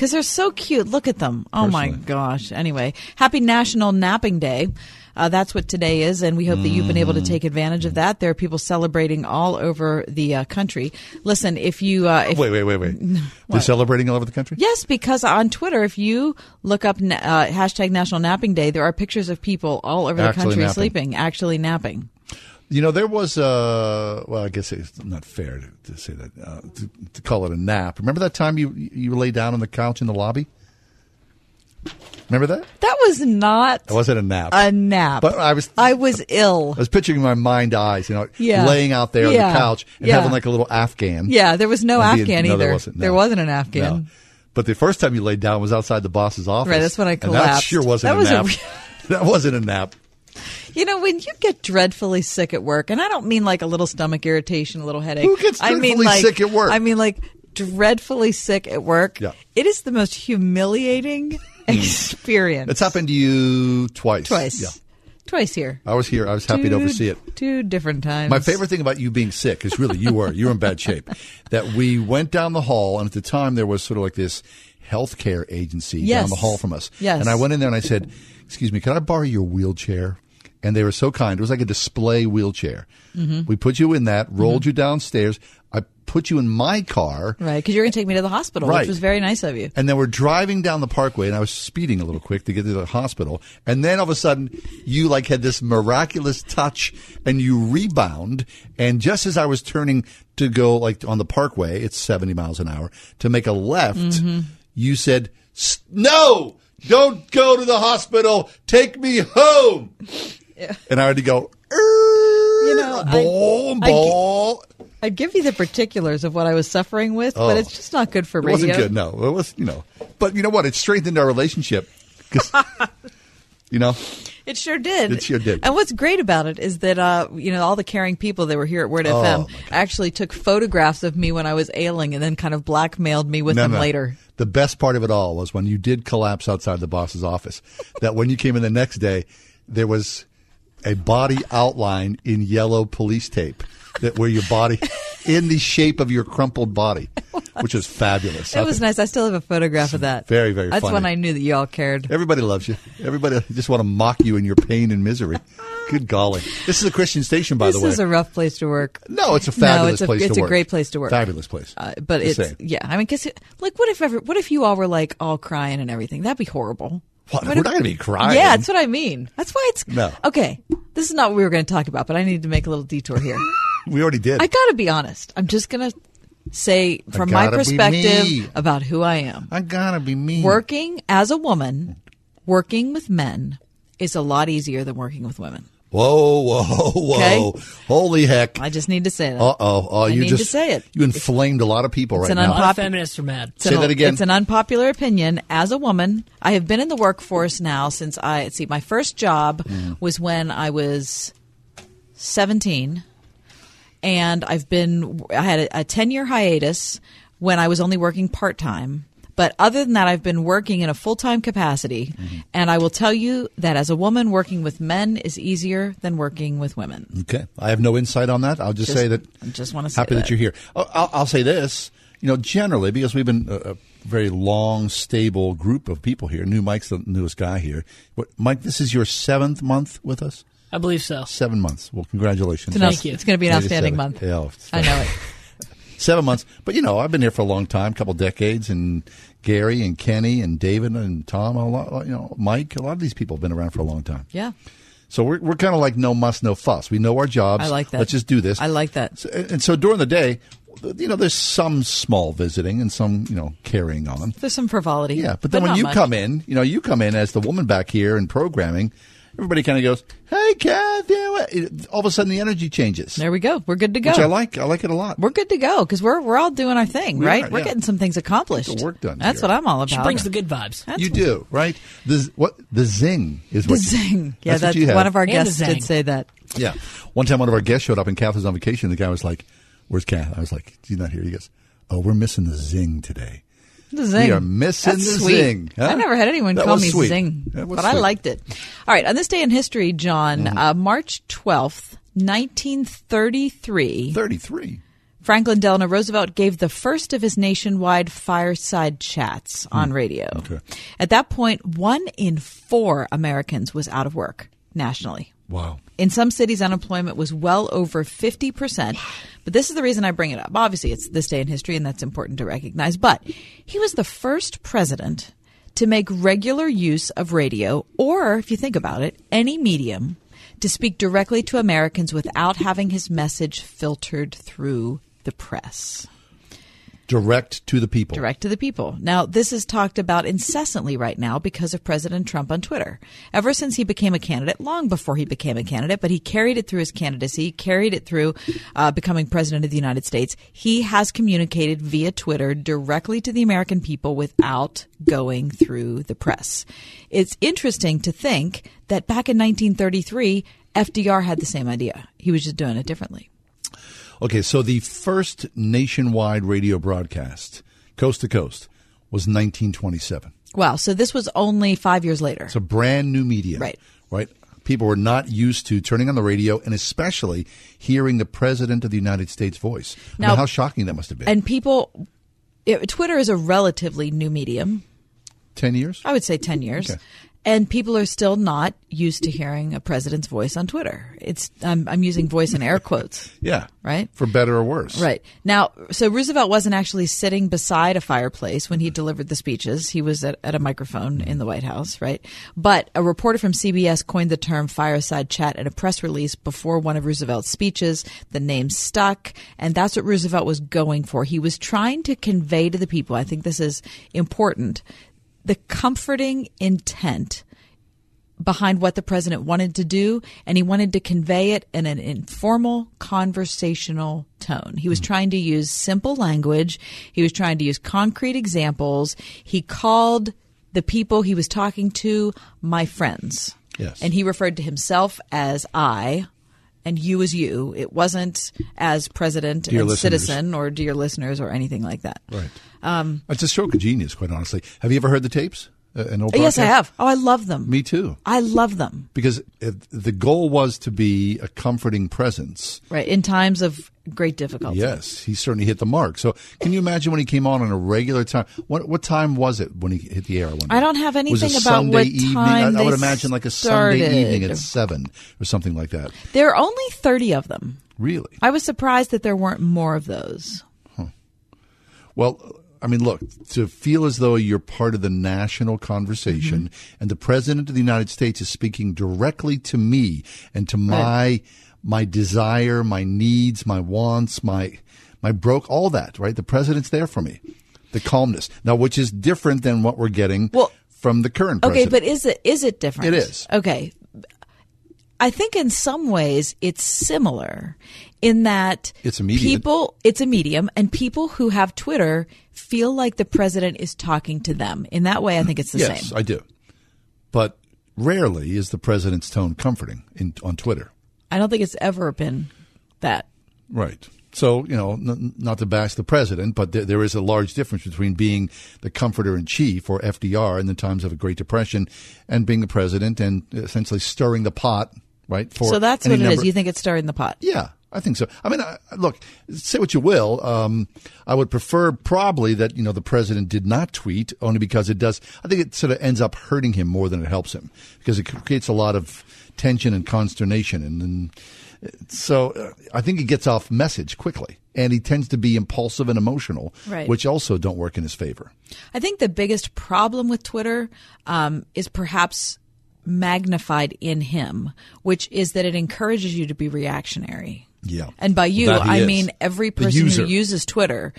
Because they're so cute. Look at them. Oh my gosh. Anyway, happy National Napping Day. Uh, that's what today is, and we hope that you've been able to take advantage of that. There are people celebrating all over the uh, country. Listen, if you uh, if,
wait, wait, wait, wait. *laughs* They're celebrating all over the country?
Yes, because on Twitter, if you look up na- uh, hashtag National Napping Day, there are pictures of people all over the
Actually
country
napping.
sleeping, actually napping.
You know, there was, uh, well, I guess it's not fair to, to say that, uh, to, to call it a nap. Remember that time you, you lay down on the couch in the lobby? Remember that?
That was not
It wasn't a nap.
a nap.
But I was
I was ill.
I was picturing my mind eyes, you know,
Yeah.
laying out there on the couch and
Yeah.
having like a little Afghan.
Yeah, there was no
And
Afghan
no,
either.
There wasn't, no.
There wasn't an Afghan.
No. But the first time you laid down was outside the boss's office.
Right, that's when I
And that
collapsed.
sure wasn't
That
a
was a
nap.
re- *laughs*
that wasn't a nap.
You know, when you get dreadfully sick at work, and I don't mean like a little stomach irritation, a little headache.
Who gets
I mean
dreadfully
like,
sick at work?
I mean like dreadfully sick at work.
Yeah.
It is the most humiliating mm. experience.
It's happened to you twice.
Twice.
Yeah.
Twice here.
I was here. I was happy to oversee it.
Two different times.
My favorite thing about you being sick is really you were you were in bad shape. That we went down the hall, and at the time there was sort of like this healthcare agency
Yes.
down the hall from us.
Yes.
And I went in there and I said, "Excuse me, can I borrow your wheelchair?" And they were so kind. It was like a display wheelchair.
Mhm.
We put you in that, rolled
Mhm.
you downstairs. I put you in my car.
Right, because you're going to take me to the hospital,
Right.
which was very nice of you.
And then we're driving down the parkway, and I was speeding a little quick to get to the hospital. And then all of a sudden, you like had this miraculous touch, and you rebound. And just as I was turning to go like on the parkway, it's seventy miles an hour to make a left,
Mhm.
you said, "No, don't go to the hospital. Take me home." And I had to go.
You know, I-
ball,
I
ball.
I'd give you the particulars of what I was suffering with, but
Oh.
it's just not good for
It
radio.
wasn't good. No, it was you know. But you know what? It strengthened our relationship. *laughs* You know,
It sure did.
It sure did.
And what's great about it is that uh, you know all the caring people that were here at Word
Oh,
FM actually took photographs of me when I was ailing, and then kind of blackmailed me with
No,
them
no.
later.
The best part of it all was when you did collapse outside the boss's office. that when you came in the next day, there was a body outline in yellow police tape that where your body *laughs* in the shape of your crumpled body, which is fabulous.
It was nice. I still have a photograph of that.
Very, very
That's
funny.
when I knew that you all cared.
Everybody loves you. Everybody just want to mock you in your pain and misery. Good golly. This is a Christian station, by
this
the way.
This is a rough place to work.
no, it's a
No,
fabulous
it's a,
place
it's a
work.
great place to work.
Fabulous place.
Uh, but it's
saying.
yeah. I mean, cause it, like, what if ever, what if you all were like all crying and everything? That'd be horrible.
What?
What
We're
if-
not going to be crying.
Yeah, that's what I mean. That's why it's
No.
okay. This is not what we were going to talk about, but I need to make a little detour here. *laughs*
We already did.
I got to be honest. I'm just going to say from my perspective about who I am.
I gotta be me.
Working as a woman, working with men is a lot easier than working with women.
Whoa, whoa, *laughs* whoa!
Okay.
Holy heck!
I just need to say that.
Uh oh! Oh,
I
you
need
just
to say it.
You inflamed a lot of people
It's
right
an
now.
A lot of
Unpop-
feminists are mad.
It's
Say
an-
that again.
It's an unpopular opinion. As a woman, I have been in the workforce now since I see my first job
Mm.
was when I was seventeen, and I've been I had a, a ten year hiatus when I was only working part time. But other than that, I've been working in a full time capacity,
Mm-hmm.
and I will tell you that as a woman, working with men is easier than working with women.
Okay, I have no insight on that. I'll just,
Just-
say that.
I just wanna say
happy that.
that.
you're here. Oh, I'll, I'll say this. You know, generally because we've been a, a very long, stable group of people here. New Mike's the newest guy here. What, Mike, this is your seventh month with us.
I believe so.
Seven months. Well, congratulations.
It's, an outs- it's going to be an outstanding month.
Yeah,
I know it.
Seven months. But you know, I've been here for a long time, a couple decades, and Gary and Kenny and David and Tom, a lot, you know, Mike. A lot of these people have been around for a long time.
Yeah.
So we're we're kind of like no muss, no fuss. We know our jobs.
I like that.
Let's just do this.
I like that.
So, and so during the day, you know, there's some small visiting and some you know carrying on.
There's some frivolity.
Yeah, but then when you
much.
come in, you know, you come in as the woman back here in programming. Everybody kind of goes, "Hey, Kathy!" All of a sudden, the energy changes.
There we go. We're good to go.
Which I like. I like it a lot.
We're good to go because we're we're all doing our thing,
We
right?
are,
we're
yeah.
getting some things accomplished.
The work done
That's
here.
what I'm all about.
She brings the good vibes.
That's
you
what-
do right. The what the zing is
The
what you-
zing. Yeah,
that's,
that's,
what you have.
one of our
And
guests did say that.
Yeah. One time, one of our guests showed up, and Kath was on vacation. The guy was like, "Where's Kath?" I was like, "She's not here." He goes, "Oh, we're missing the zing today."
The zing.
We are missing
That's
the
sweet.
zing. huh?
I never had anyone
That
call me
sweet.
zing, but I liked it. All right, on this day in history, John,
Mm-hmm.
uh, March twelfth, nineteen thirty-three.
Thirty-three.
Franklin Delano Roosevelt gave the first of his nationwide fireside chats
Hmm.
on radio. At that point, one in four Americans was out of work nationally.
Wow.
In some cities, unemployment was well over 50%. But this is the reason I bring it up. Obviously, it's this day in history, and that's important to recognize. But he was the first president to make regular use of radio, or if you think about it, any medium, to speak directly to Americans without having his message filtered through the press.
Direct to the people.
Direct to the people. Now, this is talked about incessantly right now because of President Trump on Twitter. Ever since he became a candidate, long before he became a candidate, but he carried it through his candidacy, carried it through uh, becoming president of the United States. He has communicated via Twitter directly to the American people without going through the press. It's interesting to think that back in 1933, FDR had the same idea. He was just doing it differently.
Okay, so the first nationwide radio broadcast, coast to coast, was 1927.
Wow. So this was only five years later.
It's a brand new medium.
Right.
Right. People were not used to turning on the radio and especially hearing the president of the United States voice. I mean,
Now-
how shocking that must have been.
And people, it, Twitter is a relatively new medium.
10 years?
I would say 10 years.
Okay.
And people are still not used to hearing a president's voice on Twitter. It's I'm, I'm using voice in air quotes. *laughs*
Yeah.
Right?
For better or worse.
Right. Now, so Roosevelt wasn't actually sitting beside a fireplace when he delivered the speeches. He was at, at a microphone in the White House, right? But a reporter from CBS coined the term fireside chat in a press release before one of Roosevelt's speeches. The name stuck, and that's what Roosevelt was going for. He was trying to convey to the people, I think this is important, the comforting intent behind what the president wanted to do, and he wanted to convey it in an informal, conversational tone. He was hmm. trying to use simple language. He was trying to use concrete examples. He called the people he was talking to my friends.
Yes.
And he referred to himself as I and you as you. It wasn't as president
Dear
and
listeners.
citizen or dear listeners or anything like that.
Right.
Um,
It's a stroke of genius, quite honestly. Have you ever heard the tapes? An old
yes, I have. Oh, I love them.
Me too.
I love them.
Because the goal was to be a comforting presence.
Right. In times of great difficulty.
Yes, he certainly hit the mark. So, can you imagine when he came on on a regular time? What what time was it when he hit the air? One
I don't have
was it
anything about
Sunday
what
evening?
time
I, I would imagine like a Sunday evening at seven or something like that.
There are only 30 of them.
Really?
I was surprised that there weren't more of those.
Well, I mean, look, to feel as though you're part of the national conversation
Mm-hmm.
and the president of the United States is speaking directly to me and to my my desire, my needs, my wants, my my broke all that, right? The president's there for me. The calmness. Now, which is different than what we're getting from the current
Okay,
president.
but is it is it different?
It is.
Okay. I think in some ways it's similar in that
It's
people it's a medium and people who have Twitter feel like the president is talking to them. In that way I think it's the
yes,
same.
I do. But rarely is the president's tone comforting in, on Twitter.
I don't think it's ever been that.
Right. So, you know, n- not to bash the president, but th- there is a large difference between being the comforter in chief, or FDR, in the times of a Great Depression, and being the president and essentially stirring the pot, right? For
so that's what it is.
number-
You think it's stirring the pot?
Yeah, I think so. I mean, I, look, say what you will. Um, I would prefer probably that you know the president did not tweet, only because it does. I think it sort of ends up hurting him more than it helps him because it creates a lot of tension and consternation, and, and so uh, I think he gets off message quickly, and he tends to be impulsive and emotional,
Right.
which also don't work in his favor.
I think the biggest problem with Twitter um, is perhaps magnified in him, which is that it encourages you to be reactionary.
Yeah,
And by you,
he
I
is.
mean every person who uses Twitter.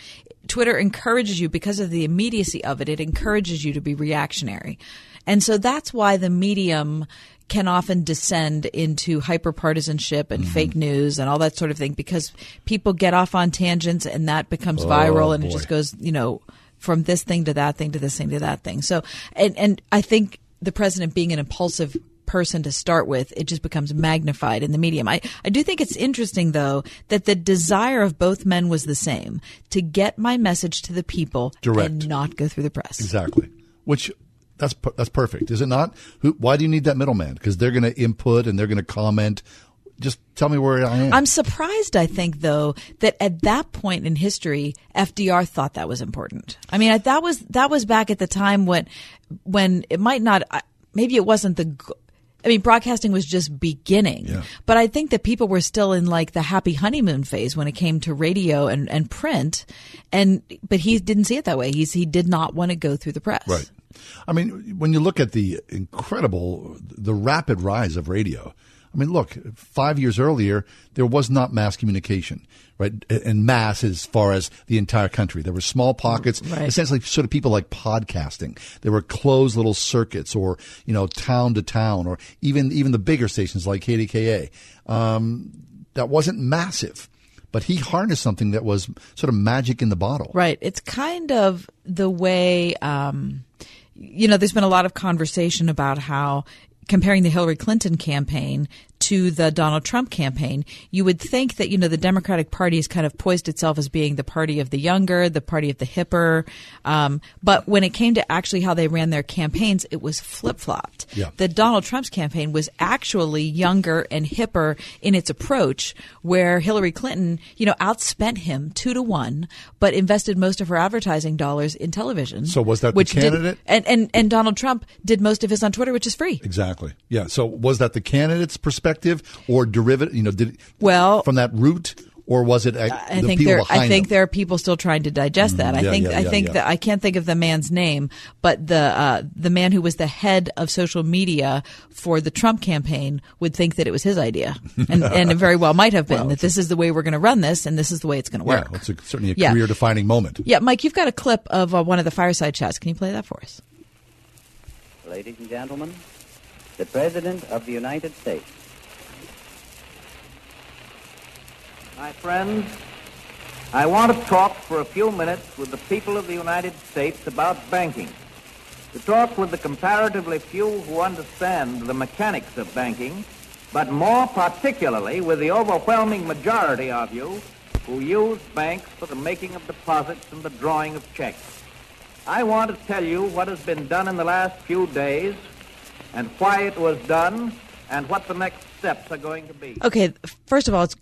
Twitter encourages you because of the immediacy of it. It encourages you to be reactionary. And so that's why the medium can often descend into hyperpartisanship and
Mm-hmm.
fake news and all that sort of thing because people get off on tangents and that becomes
Oh,
viral and it just goes, you know, from this thing to that thing to this thing to that thing. So, and, and I think the president being an impulsive person to start with, it just becomes magnified in the medium. I, I do think it's interesting, though, that the desire of both men was the same to get my message to the people
Direct.
and not go through the press.
Exactly. Which that's that's perfect, is it not? Who, why do you need that middleman? Because they're going to input and they're going to comment. Just tell me where I am.
I'm surprised, I think, though, that at that point in history, FDR thought that was important. I mean, that was that was back at the time when when it might not, maybe it wasn't the. I mean, broadcasting was just beginning, but I think that people were still in like the happy honeymoon phase when it came to radio and, and print, and but he didn't see it that way. He's he did not want to go through the press.
Right. I mean, when you look at the incredible, the rapid rise of radio, I mean, look, five years earlier, there was not mass communication, right? And mass as far as the entire country. There were small pockets,
Right.
essentially sort of people like podcasting. There were closed little circuits or, you know, town to town or even, even the bigger stations like KDKA. Um, that wasn't massive, but he harnessed something that was sort of magic in the bottle.
Right. It's kind of the way, um, you know, there's been a lot of conversation about how comparing the Hillary Clinton campaign to the Donald Trump campaign, you would think that, you know, the Democratic Party has kind of poised itself as being the party of the younger, the party of the hipper. Um, but when it came to actually how they ran their campaigns, it was flip flopped.
Yeah.
The Donald Trump's campaign was actually younger and hipper in its approach, where Hillary Clinton, you know, outspent him two to one, but invested most of her advertising dollars in television.
So was that the
which did-
candidate?
and, and and Donald Trump did most of his on Twitter, which is free.
Exactly. Yeah. So was that the candidate's perspective or derivative? You know, did
well
from that root? or was it uh,
I
the
think there. I think
them?
there are people still trying to digest that. I
yeah,
think.
yeah,
I
yeah,
think that I can't think of the man's name, but the uh, the man who was the head of social media for the Trump campaign would think that it was his idea, *laughs* and, and it very well might have been
Well,
that this is the way we're going to run this, and this is the way it's going to
Yeah,
work.
it's a, certainly a
Yeah.
career-defining moment.
Yeah, Mike, you've got a clip of uh, one of the fireside chats. Can you play that for us?
Ladies and gentlemen, the President of the United States.
My friends, I want to talk for a few minutes with the people of the United States about banking. to talk with the comparatively few who understand the mechanics of banking, but more particularly with the overwhelming majority of you who use banks for the making of deposits and the drawing of checks. I want to tell you what has been done in the last few days and why it was done and what the next steps are going to be.
Okay, first of all, it's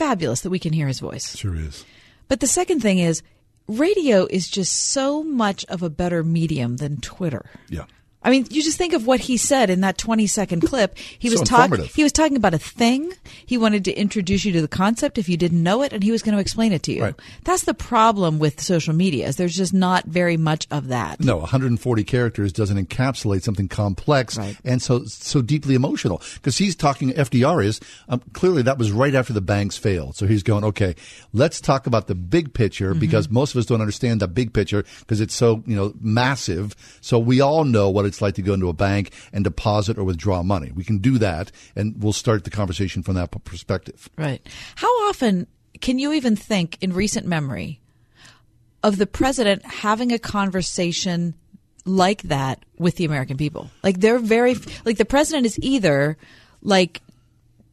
fabulous that we can hear his voice.
Sure is.
But the second thing is, radio is just so much of a better medium than Twitter.
Yeah.
I mean, you just think of what he said in that 20 second clip. He
So
was talking he was talking about a thing. He wanted to introduce you to the concept if you didn't know it and he was going to explain it to you.
Right.
That's the problem with social media. Is there's just not very much of that.
No, 140 characters doesn't encapsulate something complex and so so deeply emotional. Because he's talking, FDR is um, clearly that was right after the banks failed. So he's going, okay, let's talk about the big picture
Mm-hmm.
because most of us don't understand the big picture because it's so you know massive. So we all know what it's like to go into a bank and deposit or withdraw money. We can do that, and we'll start the conversation from that perspective.
Right. How often can you even think in recent memory of the president having a conversation like that with the American people? Like they're very like the president is either like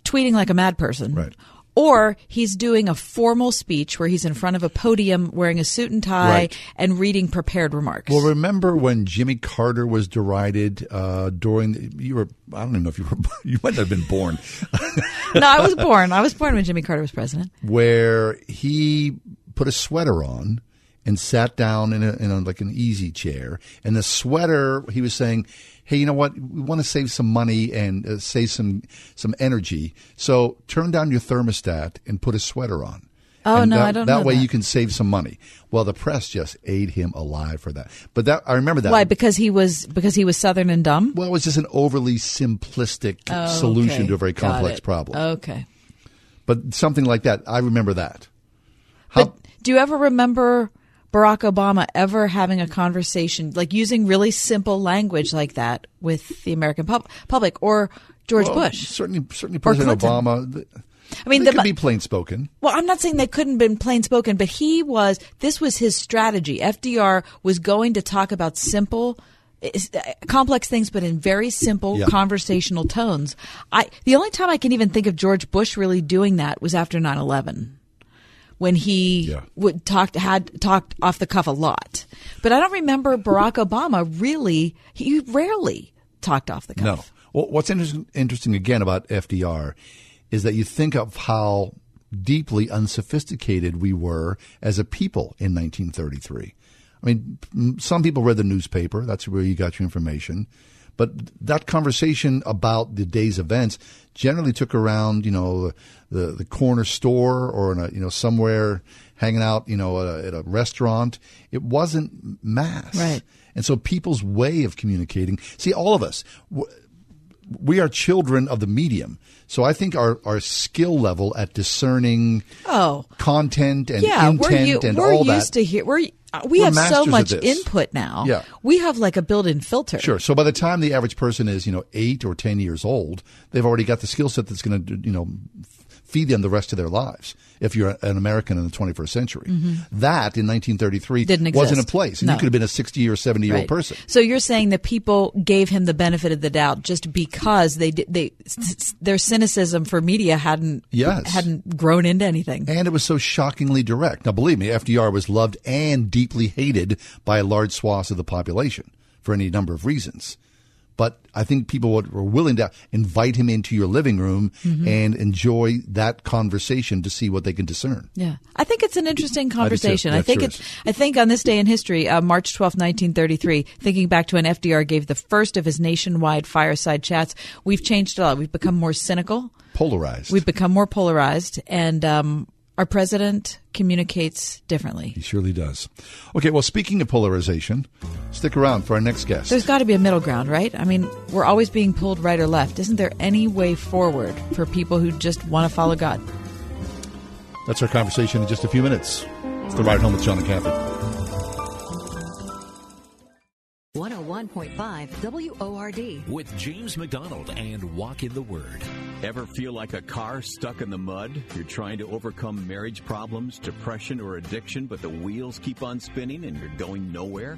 tweeting like a mad person.
Right.
Or he's doing a formal speech where he's in front of a podium wearing a suit and tie
Right.
and reading prepared remarks.
Well, remember when Jimmy Carter was derided uh, during the, you were I don't even know if you were *laughs* you might not have been born *laughs*
no, I was born. I was born when Jimmy Carter was president.
where he put a sweater on and sat down in a, in a like an easy chair and the sweater he was saying hey you know what we want to save some money and uh, save some some energy so turn down your thermostat and put a sweater on
Oh,
And
no,
that,
I don't
that way
that.
you can save some money well the press just ate him alive for that but that i remember that
Why? Because he was because he was southern and dumb.
well it was just an overly simplistic
Oh,
solution
okay.
to a very
Got
complex
it.
problem
Okay.
but something like that i remember that How,
Do you ever remember Barack Obama ever having a conversation, like using really simple language like that with the American pub- public, or George
Well,
Bush?
Certainly, certainly President Obama. th-
I mean,
they
the-
could be plain spoken.
Well, I'm not saying they couldn't have been plain spoken, but he was. This was his strategy. FDR was going to talk about simple. uh, Complex things, but in very simple
Yeah.
conversational tones. I the only time I can even think of George Bush really doing that was after 9/11, when he would talked had talked off the cuff a lot. But I don't remember Barack Obama really. He rarely talked off the cuff.
No. Well, what's interesting, interesting again about FDR is that you think of how deeply unsophisticated we were as a people in 1933. I mean, some people read the newspaper. That's where you got your information. But that conversation about the day's events generally took around, you know, the, the corner store or in a, you know, somewhere hanging out, you know, at a, at a restaurant. It wasn't mass.
Right.
And so people's way of communicating, see, all of us, we are children of the medium. So I think our, our skill level at discerning
Oh,
content and
yeah,
intent
we're, u-
and
we're
all
used
that.
to hear. We're uh, we
We're
have so much input now.
Yeah.
we have like a built-in filter.
Sure. So by the time the average person is, you know, eight or ten years old, they've already got the skill set that's going to, you know, feed them the rest of their lives. If you're an American in the 21st century,
Mhm.
that in 1933
Didn't exist.
wasn't in
exist.
place, and
No.
you could have been a 60 or 70 year old
Right.
person.
So you're saying that people gave him the benefit of the doubt just because they they their cynicism for media hadn't
Yes.
hadn't grown into anything.
And it was so shockingly direct. Now, believe me, FDR was loved and deeply hated by large swaths of the population for any number of reasons. But I think people would- were willing to invite him into your living room
Mhm.
and enjoy that conversation to see what they can discern.
Yeah, I think it's an interesting conversation.
Yeah,
I think
sure
it's. I think on this day in history, uh, March twelfth, nineteen thirty-three. Thinking back to when FDR gave the first of his nationwide fireside chats, we've changed a lot. We've become more cynical.
Polarized.
We've become more polarized, and um, our president communicates differently.
He surely does. Okay, well, speaking of polarization, stick around for our next guest.
There's got to be a middle ground, right? I mean, we're always being pulled right or left. Isn't there any way forward for people who just want to follow God?
That's our conversation in just a few minutes. It's the ride home with John and Kathy.
101.5 WORD.
With James MacDonald and Walk in the Word.
Ever feel like a car stuck in the mud? You're trying to overcome marriage problems, depression, or addiction, but the wheels keep on spinning and you're going nowhere?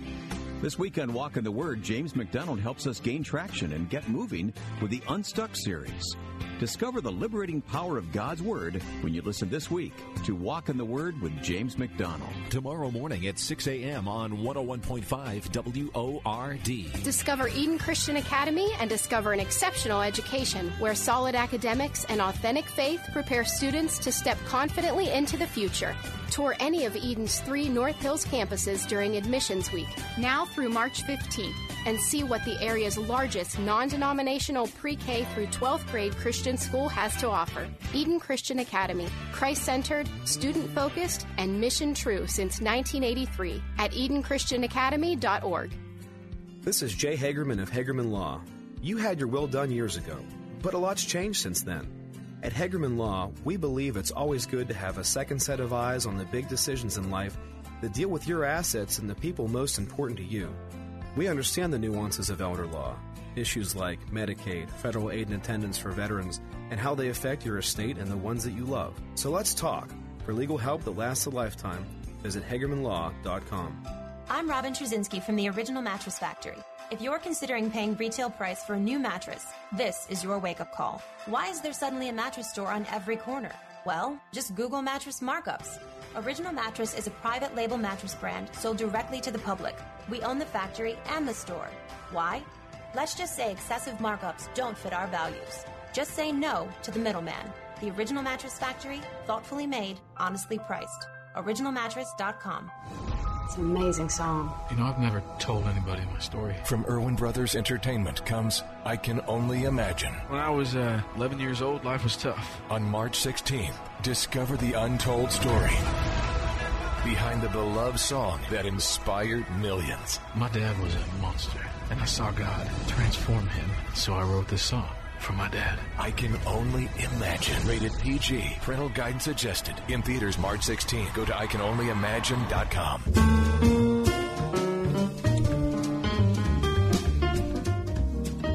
This week on Walk in the Word, James MacDonald helps us gain traction and get moving with the Unstuck series. Discover the liberating power of God's Word when you listen this week to Walk in the Word with James MacDonald.
Tomorrow morning at 6 a.m. on 101.5 WORD.
Discover Eden Christian Academy and discover an exceptional education where solid academics and authentic faith prepare students to step confidently into the future. Tour any of Eden's three North Hills campuses during admissions week, now through March 15th, and see what the area's largest non denominational pre K through 12th grade Christian school has to offer. Eden Christian Academy, Christ centered, student focused, and mission true since 1983 at EdenChristianAcademy.org.
This is Jay Hagerman of Hagerman Law. You had your will done years ago, but a lot's changed since then. At Hagerman Law, we believe it's always good to have a second set of eyes on the big decisions in life that deal with your assets and the people most important to you. We understand the nuances of elder law, issues like Medicaid, federal aid and attendance for veterans, and how they affect your estate and the ones that you love. So let's talk. For legal help that lasts a lifetime, visit HagermanLaw.com.
I'm Robin Trzcinski from the Original Mattress Factory. If you're considering paying retail price for a new mattress, this is your wake up call. Why is there suddenly a mattress store on every corner? Well, just Google mattress markups. Original Mattress is a private label mattress brand sold directly to the public. We own the factory and the store. Why? Let's just say excessive markups don't fit our values. Just say no to the middleman. The Original Mattress Factory, thoughtfully made, honestly priced. OriginalMattress.com.
It's an amazing song.
You know, I've never told anybody my story.
From Erwin Brothers Entertainment comes I Can Only Imagine.
When I was uh, 11 years old, life was tough.
On March 16th, discover the untold story behind the beloved song that inspired millions.
My dad was a monster, and I saw God transform him, so I wrote this song. For my dad.
I can only imagine. Rated PG. Parental guidance suggested. In theaters March 16th. Go to ICanOnlyImagine.com.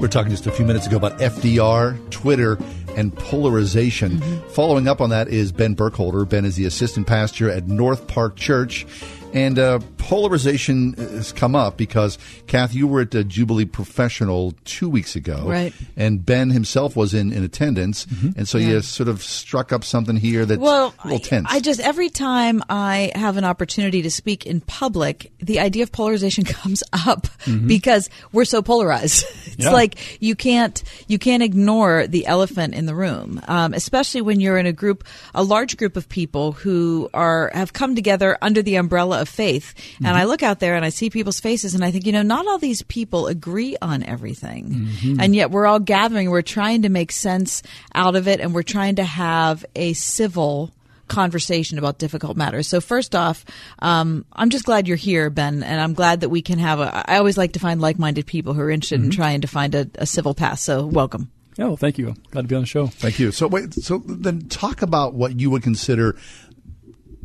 We are talking just a few minutes ago about FDR, Twitter, and polarization. Mm-hmm. Following up on that is Ben Burkholder. Ben is the assistant pastor at North Park Church. And uh, polarization has come up because, Kath, you were at the Jubilee Professional two weeks ago.
Right.
And Ben himself was in, in attendance. Mm-hmm. And so yeah. you sort of struck up something here that's
well,
a little tense.
I, I just, every time I have an opportunity to speak in public, the idea of polarization *laughs* comes up mm-hmm. because we're so polarized. *laughs* it's yeah. like you can't, you can't ignore the elephant in the room, um, especially when you're in a group, a large group of people who are, have come together under the umbrella of faith. Mm-hmm. And I look out there and I see people's faces and I think, you know, not all these people agree on everything. Mm-hmm. And yet we're all gathering, we're trying to make sense out of it and we're trying to have a civil conversation about difficult matters. So first off, um, I'm just glad you're here, Ben, and I'm glad that we can have a. I always like to find like-minded people who are interested mm-hmm. in trying to find a, a civil path. So welcome.
Oh, thank you. Glad to be on the show.
Thank you. So wait, so then talk about what you would consider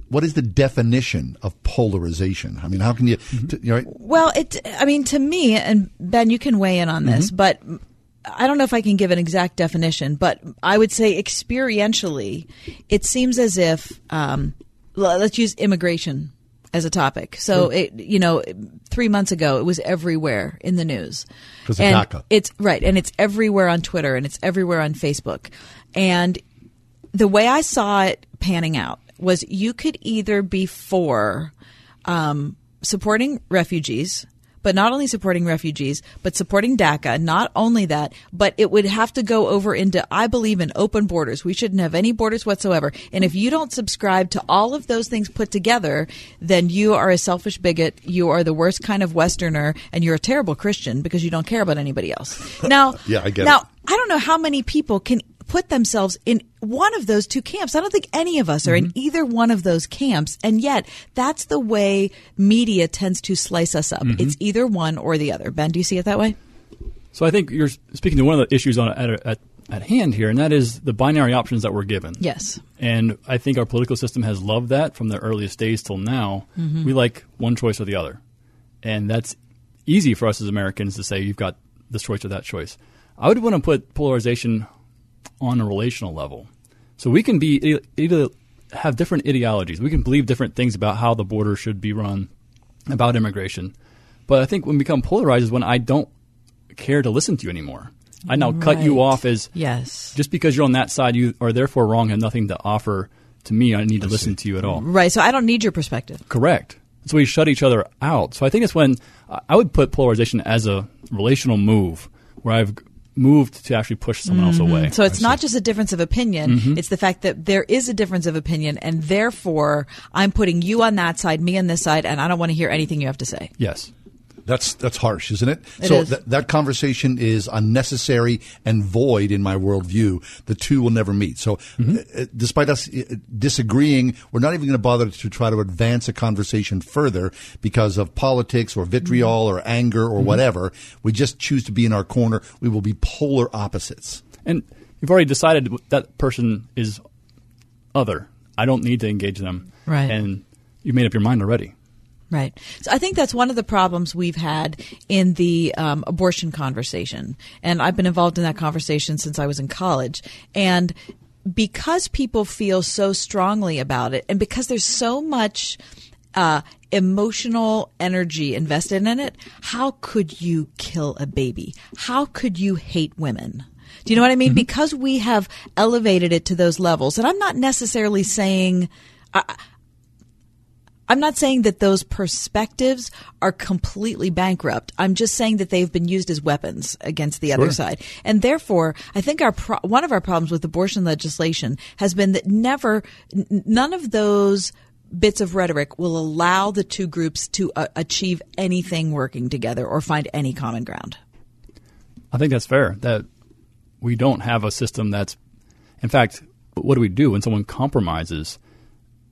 what is the definition of polarization? I mean, how can you, mm-hmm. t- you know,
Well, it. I mean, to me, and Ben, you can weigh in on this, mm-hmm. but I don't know if I can give an exact definition, but I would say experientially, it seems as if um, let's use immigration as a topic. So it, you know, three months ago, it was everywhere in the news.
Because DACA.
It's right, and it's everywhere on Twitter, and it's everywhere on Facebook, and the way I saw it panning out was you could either be for um, supporting refugees, but not only supporting refugees, but supporting DACA. Not only that, but it would have to go over into, I believe in open borders. We shouldn't have any borders whatsoever. And if you don't subscribe to all of those things put together, then you are a selfish bigot. You are the worst kind of Westerner and you're a terrible Christian because you don't care about anybody else. *laughs* Now,
yeah, I get
now,
it.
I don't know how many people can put themselves in one of those two camps. I don't think any of us are mm-hmm. in either one of those camps. And yet, that's the way media tends to slice us up. Mm-hmm. It's either one or the other. Ben, do you see it that way?
So I think you're speaking to one of the issues on at, at, at hand here, and that is the binary options that we're given.
Yes.
And I think our political system has loved that from the earliest days till now. Mm-hmm. We like one choice or the other. And that's easy for us as Americans to say you've got this choice or that choice. I would want to put polarization on a relational level. So we can be either have different ideologies. We can believe different things about how the border should be run, about immigration. But I think when we become polarized is when I don't care to listen to you anymore. I now cut you off as
Yes.
just because you're on that side, you are therefore wrong, and nothing to offer to me. I need to listen to you at all.
Right. So I don't need your perspective.
Correct. So we shut each other out. So I think it's when I- I would put polarization as a relational move where I've moved to actually push someone else
Mhm.
away.
So it's not just a difference of opinion.
Mhm.
It's the fact that there is a difference of opinion, and therefore I'm putting you on that side, me on this side, and I don't want to hear anything you have to say.
Yes.
That's that's harsh, isn't it?
It
so
is.
That, that conversation is unnecessary and void in my worldview. The two will never meet. So, uh, despite us uh, disagreeing, we're not even going to bother to try to advance a conversation further because of politics or vitriol or anger or whatever. We just choose to be in our corner. We will be polar opposites.
And you've already decided that person is other. I don't need to engage them.
Right.
And you made up your mind already.
Right. So I think that's one of the problems we've had in the um, abortion conversation. And I've been involved in that conversation since I was in college. And because people feel so strongly about it, and because there's so much uh, emotional energy invested in it, how could you kill a baby? How could you hate women? Do you know what I mean? Because we have elevated it to those levels. And I'm not necessarily saying. I, I'm not saying that those perspectives are completely bankrupt. I'm just saying that they've been used as weapons against the other side. And therefore, I think our pro- one of our problems with abortion legislation has been that never n- none of those bits of rhetoric will allow the two groups to uh, achieve anything working together or find any common ground.
I think that's fair. That we don't have a system that's, in fact, what do we do when someone compromises?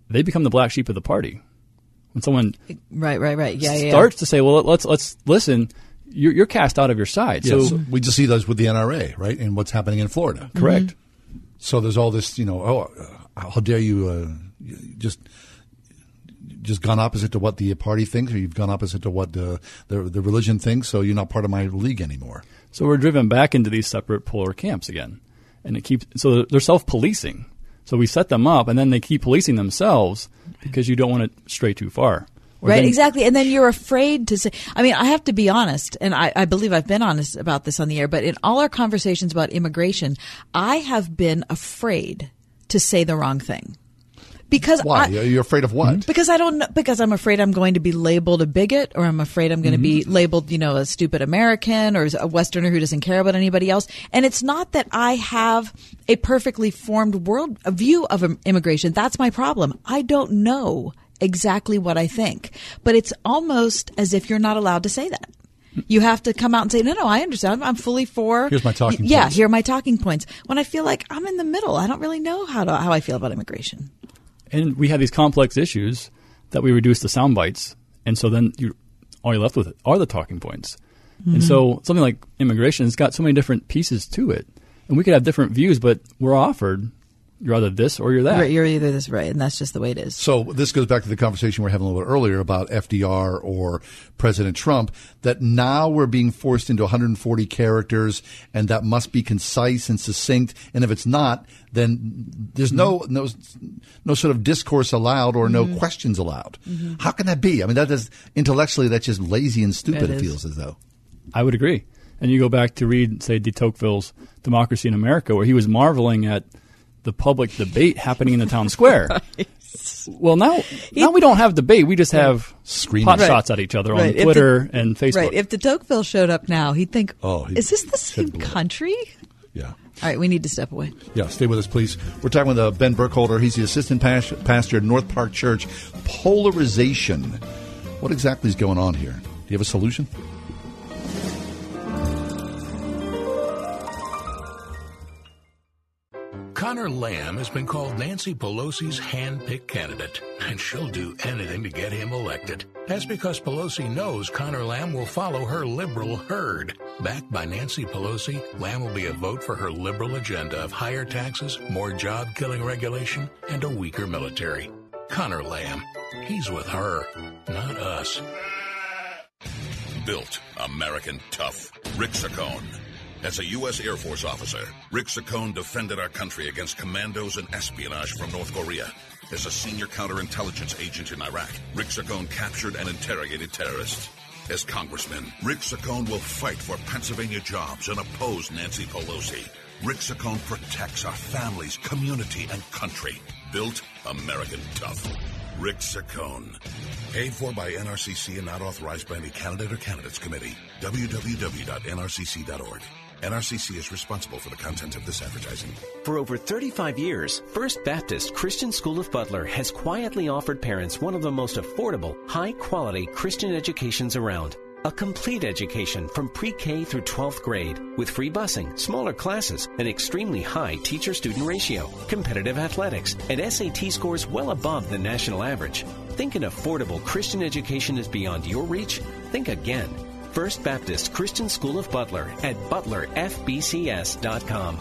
They become the black sheep of the party. When someone
Right, right, right. Yeah, yeah.
starts to say, "Well, let's let's listen," you're, you're cast out of your side.
Yeah,
so,
so we just see those with the NRA, right? And what's happening in Florida.
Correct.
So there's all this, you know, oh, uh, how dare you uh, just just gone opposite to what the party thinks, or you've gone opposite to what the, the the religion thinks, so you're not part of my league anymore.
so we're driven back into these separate polar camps again, and it keeps so they're self policing. So we set them up, and then they keep policing themselves because you don't want to stray too far. Or
Right,
then-
exactly. And then you're afraid to say, I mean, I have to be honest, and I, I believe I've been honest about this on the air, but in all our conversations about immigration, I have been afraid to say the wrong thing. Because
Why?
I,
You're afraid of what?
because I don't know, because I'm afraid I'm going to be labeled a bigot or I'm afraid I'm going to be mm-hmm. labeled, you know, a stupid American or a Westerner who doesn't care about anybody else. And it's not that I have a perfectly formed world view of immigration. That's my problem. I don't know exactly what I think, but it's almost as if you're not allowed to say that. You have to come out and say, no, no, I understand. I'm fully for.
Here's my talking
Yeah,
points.
here are my talking points. When I feel like I'm in the middle, I don't really know how to, how I feel about immigration.
And we have these complex issues that we reduce to sound bites, and so then you all you're left with are the talking points. And
Mhm.
so something like immigration has got so many different pieces to it, and we could have different views, but we're offered you're either this or you're that.
Right, you're either this right, and that's just the way it is.
So this goes back to the conversation we are having a little bit earlier about FDR or President Trump. That now we're being forced into 140 characters, and that must be concise and succinct. And if it's not, then there's no no no sort of discourse allowed or no
Mhm.
questions allowed.
Mhm.
How can that be? I mean, that is intellectually that's just lazy and stupid.
It
It,
is.
feels as though.
I would agree. And you go back to read, say, de Tocqueville's Democracy in America, where he was marveling at the public debate happening in the town square. *laughs* Well, now now we don't have debate. We just have pot
Right.
shots at each other
Right.
on
If
Twitter
the-
and Facebook.
Right. If de Tocqueville showed up now, he'd think,
Oh, he-
is this the same country?
Yeah.
All right, we need to step away.
Yeah, stay with us, please. We're talking with uh, Ben Burkholder. He's the assistant pas- pastor at North Park Church. Polarization. What exactly is going on here? Do you have a solution?
Conor Lamb has been called Nancy Pelosi's hand-picked candidate, and she'll do anything to get him elected. That's because Pelosi knows Conor Lamb will follow her liberal herd. Backed by Nancy Pelosi, Lamb will be a vote for her liberal agenda of higher taxes, more job-killing regulation, and a weaker military. Conor Lamb, he's with her, not us.
Built American tough. Rick Saccone. As a U.S. Air Force officer, Rick Saccone defended our country against commandos and espionage from North Korea. As a senior counterintelligence agent in Iraq, Rick Saccone captured and interrogated terrorists.
As congressman, Rick Saccone will fight for Pennsylvania jobs and oppose Nancy Pelosi. Rick Saccone protects our families, community, and country. Built American tough. Rick Saccone. Paid for by NRCC and not authorized by any candidate or candidates committee. www.nrcc.org. NRCC is responsible for the content of this advertising.
For over 35 years, First Baptist Christian School of Butler has quietly offered parents one of the most affordable, high quality Christian educations around. A complete education from pre K through 12th grade with free busing, smaller classes, an extremely high teacher student ratio, competitive athletics, and SAT scores well above the national average. Think an affordable Christian education is beyond your reach? Think again. First Baptist Christian School of Butler at butlerfbcs.com.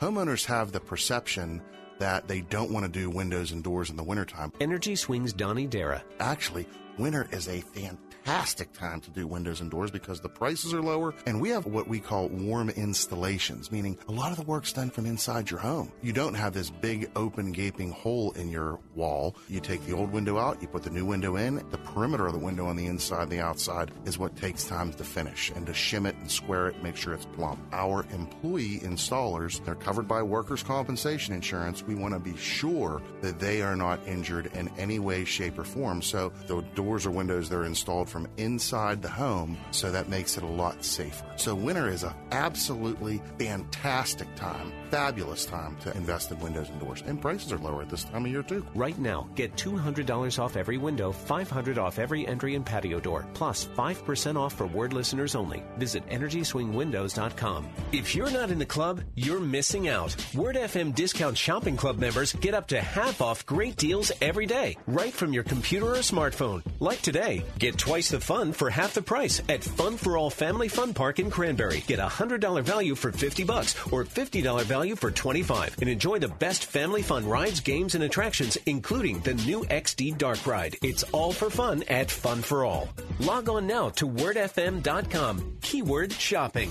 Homeowners have the perception that they don't want to do windows and doors in the wintertime.
Energy Swings Donnie Dara.
Actually, winter is a fantastic time to do windows and doors because the prices are lower and we have what we call warm installations, meaning a lot of the work's done from inside your home. You don't have this big open gaping hole in your wall. You take the old window out, you put the new window in. The perimeter of the window on the inside and the outside is what takes time to finish and to shim it and square it, make sure it's plumb. Our employee installers, they're covered by workers' compensation insurance. We want to be sure that they are not injured in any way, shape, or form. So the doors or windows they're installed from inside the home, so that makes it a lot safer. So winter is a absolutely fantastic time, fabulous time to invest in windows and doors. And prices are lower at this time of year too.
Right now, get $200 off every window, 500 off every entry and patio door, plus 5% off for word listeners only. Visit EnergySwingWindows.com. If you're not in the club, you're missing out. Word FM Discount Shopping Club members get up to half off great deals every day, right from your computer or smartphone. Like today, get twice the fun for half the price at Fun Fore All Family Fun Park in Cranberry. Get a $100 value for 50 bucks or $50 value for 25 and enjoy the best family fun rides, games, and attractions, including the new XD Dark Ride. It's all for fun at Fun Fore All. Log on now to wordfm.com. Keyword shopping.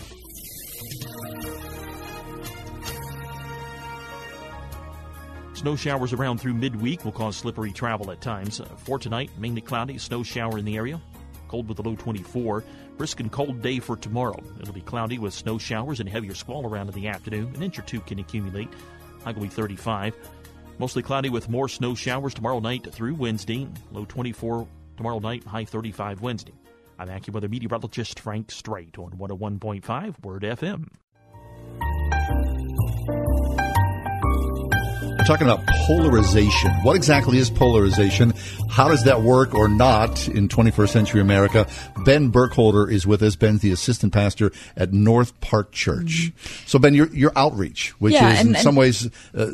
Snow showers around through midweek will cause slippery travel at times. Uh, for tonight, mainly cloudy, snow shower in the area. Cold with a low 24. Brisk and cold day for tomorrow. It'll be cloudy with snow showers and heavier squall around in the afternoon. An inch or two can accumulate. High will be 35. Mostly cloudy with more snow showers tomorrow night through Wednesday. Low 24 tomorrow night, high 35 Wednesday. I'm AccuWeather meteorologist Frank Strait on 101.5 Word FM.
We're talking about polarization. What exactly is polarization? How does that work or not in 21st century America? Ben Burkholder is with us. Ben's the assistant pastor at North Park Church. Mm-hmm. So, Ben, your, your outreach, which
Yeah,
is
and-
in
and-
some ways uh,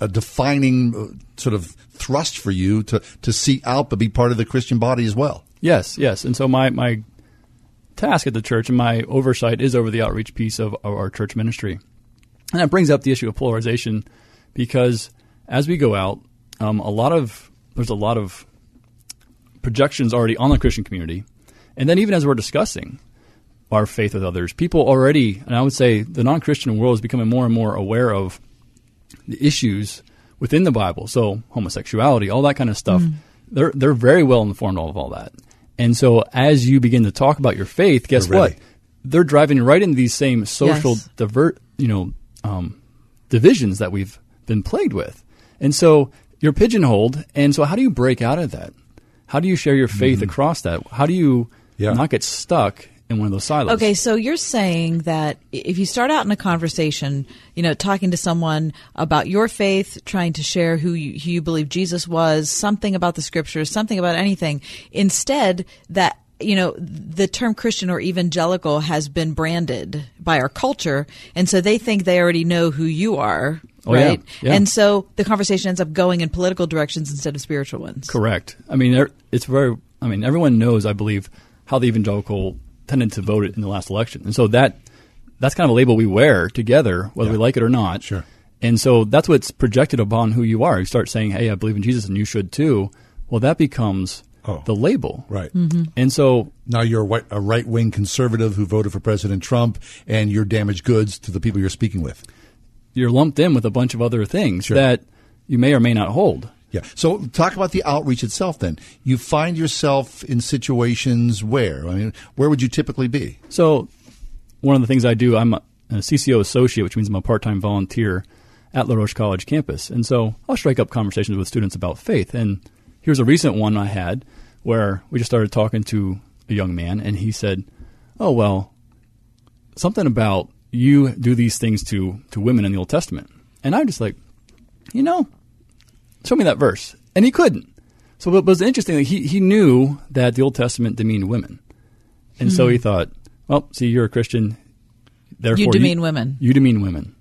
a defining uh, sort of thrust for you to, to see out but be part of the Christian body as well.
Yes, yes. And so my, my task at the church and my oversight is over the outreach piece of, of our church ministry. And that brings up the issue of polarization because as we go out, um, a lot of there's a lot of projections already on the Christian community, and then even as we're discussing our faith with others, people already, and I would say the non-Christian world is becoming more and more aware of the issues within the Bible. So homosexuality, all that kind of stuff.
Mm.
They're they're very well informed of all that. And so as you begin to talk about your faith, guess
They're
what? They're driving right into these same social
Yes.
divert, you know, um, divisions that we've been plagued with. And so you're pigeonholed. And so how do you break out of that? How do you share your faith
Mm-hmm.
across that? How do you not get stuck in one of those silos?
Okay, so you're saying that if you start out in a conversation, you know, talking to someone about your faith, trying to share who you, who you believe Jesus was, something about the scriptures, something about anything, instead that you know the term Christian or evangelical has been branded by our culture, and so they think they already know who you are,
Oh,
right?
yeah.
And so the conversation ends up going in political directions instead of spiritual ones.
Correct. I mean, it's very. I mean, everyone knows, I believe, how the evangelical tended to vote in the last election, and so that that's kind of a label we wear together, whether we like it or not. Sure. And so that's what's projected upon who you are. You start saying, "Hey, I believe in Jesus, and you should too." Well, that becomes Oh. the label,
Right. Mm-hmm.
And so
now you're a, right wing conservative who voted for President Trump, and you're damaged goods to the people you're speaking with.
you're lumped in with a bunch of other things
Sure.
that you may or may not hold.
Yeah. So talk about the outreach itself then. You find yourself in situations where? I mean, where would you typically be?
So, one of the things I do, I'm a, a CCO associate, which means I'm a part time volunteer at La Roche College campus. And so I'll strike up conversations with students about faith. And here's a recent one I had where we just started talking to a young man, and he said, Oh, well, something about you do these things to, to women in the Old Testament. And I'm just like, you know, show me that verse. And he couldn't. So it was interesting, he, he knew that the Old Testament demeaned women. And so
Hmm.
he thought, well, see, you're a Christian. Therefore, you
demean women.
You demean women.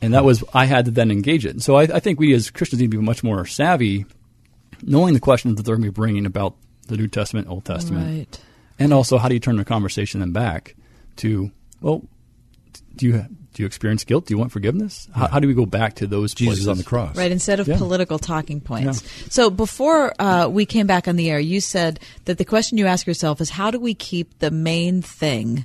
And that was, I had to then engage it. So I, I think we as Christians need to be much more savvy, knowing the questions that they're going to be bringing about the New Testament, Old Testament.
Right.
And also, how do you turn the conversation then back to, well, do you do you experience guilt? Do you want forgiveness? How, how do we go back to those
Jesus
places?
on the cross.
Right, instead of
Yeah.
political talking points. So before uh, we came back on the air, you said that the question you ask yourself is how do we keep the main thing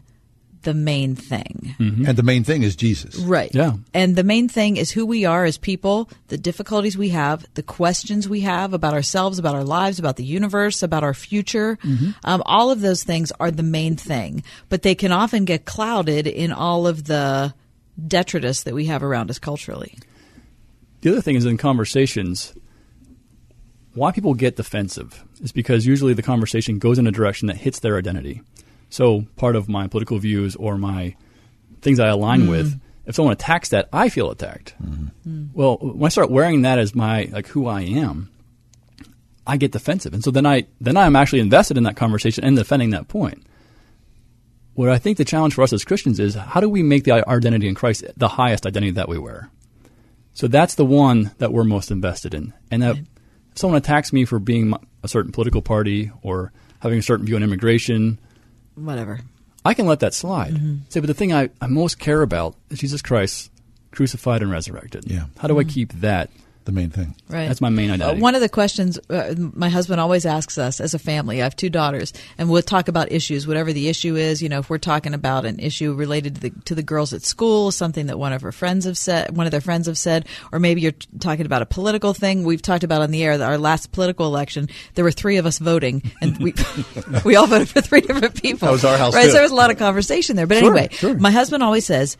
the main thing?
And the main thing is Jesus.
Right.
Yeah.
And the main thing is who we are as people, the difficulties we have, the questions we have about ourselves, about our lives, about the universe, about our future. Um, all of those things are the main thing, but they can often get clouded in all of the detritus that we have around us culturally.
The other thing is in conversations, why people get defensive is because usually the conversation goes in a direction that hits their identity. So part of my political views or my things I align
Mm.
with, if someone attacks that, I feel attacked. Well, when I start wearing that as my like who I am, I get defensive, and so then I then I'm actually invested in that conversation and defending that point. What I think the challenge for us as Christians is how do we make the our identity in Christ the highest identity that we wear? So that's the one that we're most invested in. And that if someone attacks me for being a certain political party or having a certain view on immigration,
Whatever.
I can let that slide.
Mm-hmm.
Say, but the thing I, I most care about is Jesus Christ crucified and resurrected.
Yeah.
How do I keep that
the main thing?
Right.
That's my main
Uh, one of the questions uh, my husband always asks us as a family, I have two daughters, and we'll talk about issues, whatever the issue is. You know, if we're talking about an issue related to the, to the girls at school, something that one of her friends have said, one of their friends have said, or maybe you're t- talking about a political thing. We've talked about on the air that our last political election, there were three of us voting, and we *laughs* we all voted for three different people.
That was our house,
right?
too.
So there was a lot of conversation there. But
Sure,
anyway,
sure.
my husband always says,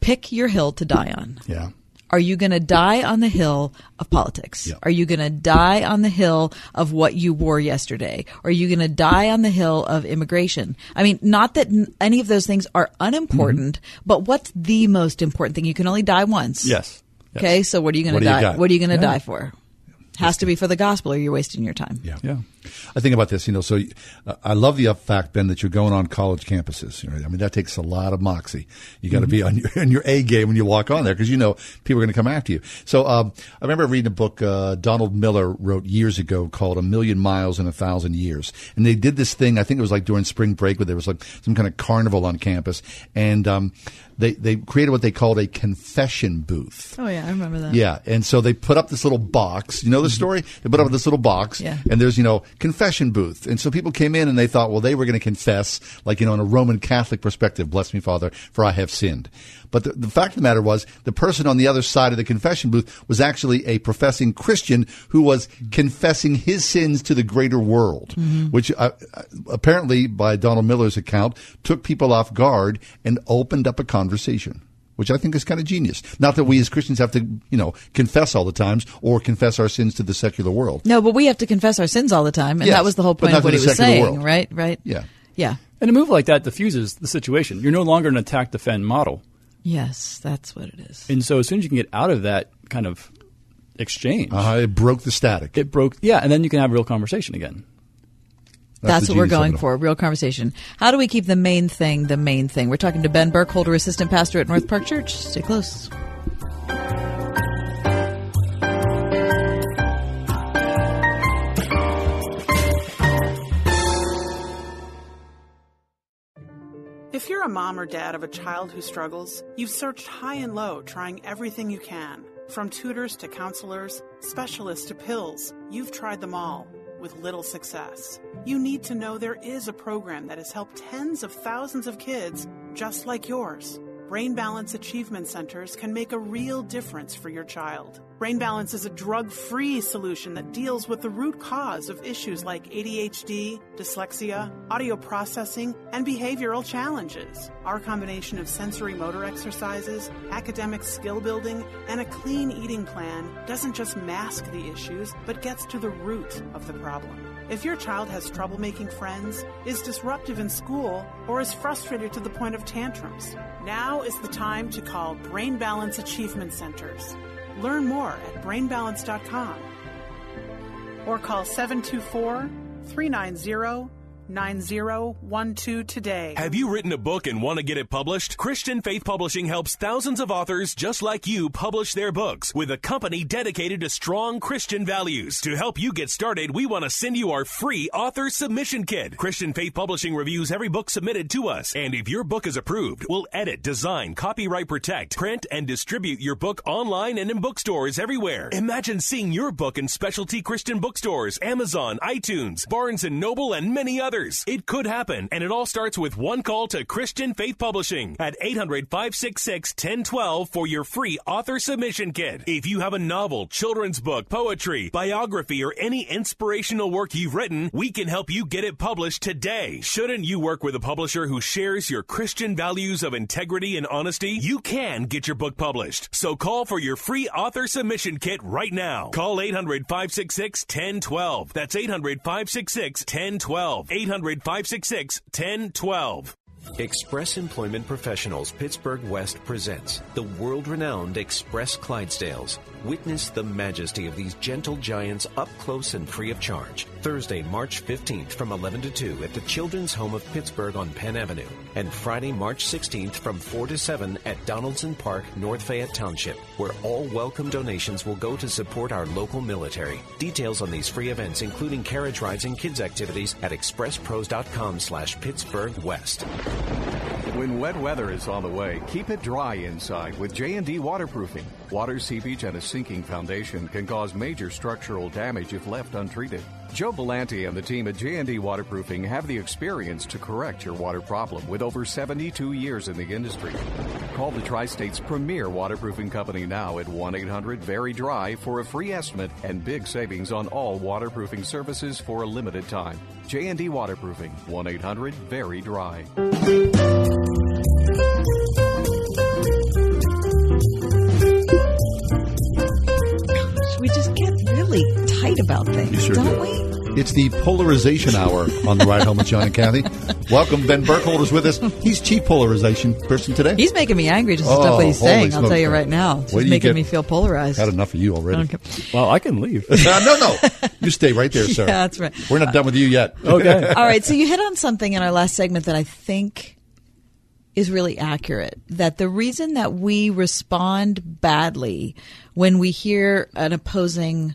"Pick your hill to die on."
Yeah.
Are you going to die on the hill of politics? Are you going to die on the hill of what you wore yesterday? Are you going to die on the hill of immigration? I mean, not that n- any of those things are unimportant, but what's the most important thing? You can only die once.
Yes.
Okay, so what are you going to die? What are you going to
Yeah.
die for? Has to be for the gospel, or you're wasting your time.
Yeah.
Yeah.
I think about this, you know. So uh, I love the fact, Ben, that you're going on college campuses. You know, I mean, that takes a lot of moxie. You got to be on your, *laughs* on your A game when you walk on there because you know people are going to come after you. So um, I remember reading a book uh, Donald Miller wrote years ago called A Million Miles in a Thousand Years, and they did this thing. I think it was like during spring break where there was like some kind of carnival on campus, and um, they they created what they called a confession booth.
Oh yeah, I remember that.
Yeah, and so they put up this little box. You know the mm-hmm. story? They put up this little box,
Yeah.
and there's you know confession booth, and so people came in and they thought, well, they were going to confess, like you know, in a Roman Catholic perspective, bless me, Father, for I have sinned. But the, the fact of the matter was, the person on the other side of the confession booth was actually a professing Christian who was confessing his sins to the greater world, which uh, uh, apparently, by Donald Miller's account, took people off guard and opened up a conversation which I think is kind of genius. Not that we as Christians have to, you know, confess all the times or confess our sins to the secular world.
No, but we have to confess our sins all the time, and
Yes,
that was the whole point
not
of what he was saying,
world.
right? Right?
Yeah.
Yeah.
And a move like that diffuses the situation. You're no longer an attack defend model.
Yes, that's what it is.
And so as soon as you can get out of that kind of exchange,
uh, it broke the static.
It broke, yeah, and then you can have a real conversation again.
That's,
the
what we're going
it all.
for, real conversation. How do we keep the main thing the main thing? We're talking to Ben Burkholder, assistant pastor at North Park Church. Stay close.
If you're a mom or dad of a child who struggles, you've searched high and low trying everything you can. From tutors to counselors, specialists to pills, you've tried them all with little success. You need to know there is a program that has helped tens of thousands of kids just like yours. Brain Balance Achievement Centers can make a real difference for your child. Brain Balance is a drug free solution that deals with the root cause of issues like ADHD, dyslexia, audio processing, and behavioral challenges. Our combination of sensory motor exercises, academic skill building, and a clean eating plan doesn't just mask the issues, but gets to the root of the problem. If your child has trouble making friends, is disruptive in school, or is frustrated to the point of tantrums, now is the time to call Brain Balance Achievement Centers. Learn more at brainbalance.com or call 724 390 9012 today.
Have you written a book and want to get it published? Christian Faith Publishing helps thousands of authors just like you publish their books with a company dedicated to strong Christian values. To help you get started, we want to send you our free author submission kit. Christian Faith Publishing reviews every book submitted to us, and if your book is approved, we'll edit, design, copyright protect, print, and distribute your book online and in bookstores everywhere. Imagine seeing your book in specialty Christian bookstores, Amazon, iTunes, Barnes and Noble, and many others. It could happen, and it all starts with one call to Christian Faith Publishing at 800 566 1012 for your free author submission kit. If you have a novel, children's book, poetry, biography, or any inspirational work you've written, we can help you get it published today. Shouldn't you work with a publisher who shares your Christian values of integrity and honesty? You can get your book published. So call for your free author submission kit right now. Call 800 566 1012. That's 800 566 1012. 800 566 1012.
Express Employment Professionals Pittsburgh West presents the world renowned Express Clydesdales. Witness the majesty of these gentle giants up close and free of charge. Thursday, March 15th from 11 to 2 at the Children's Home of Pittsburgh on Penn Avenue. And Friday, March 16th from 4 to 7 at Donaldson Park, North Fayette Township, where all welcome donations will go to support our local military. Details on these free events, including carriage rides and kids activities at expresspros.com slash Pittsburgh West.
When wet weather is on the way, keep it dry inside with J&D waterproofing. Water seepage and a sinking foundation can cause major structural damage if left untreated. Joe Belanti and the team at J&D Waterproofing have the experience to correct your water problem with over 72 years in the industry. Call the Tri-State's premier waterproofing company now at 1-800-VERY-DRY for a free estimate and big savings on all waterproofing services for a limited time. J&D Waterproofing, 1-800-VERY-DRY.
Really tight about things,
sure
don't
do.
we?
It's the polarization hour on the ride home with John and Kathy. Welcome, Ben Burkholder's with us. He's chief polarization person today.
He's making me angry just the
Oh,
stuff that he's saying. I'll tell you
Ben.
right now. It's
Wait till you
making
get-
me feel polarized.
Had enough of you already.
Okay.
Well, I can leave. *laughs*
Uh, no, no. You stay right there, *laughs* sir.
Yeah, that's right.
We're not done with you yet. Okay. *laughs*
All right. So you hit on something in our last segment that I think is really accurate. That the reason that we respond badly when we hear an opposing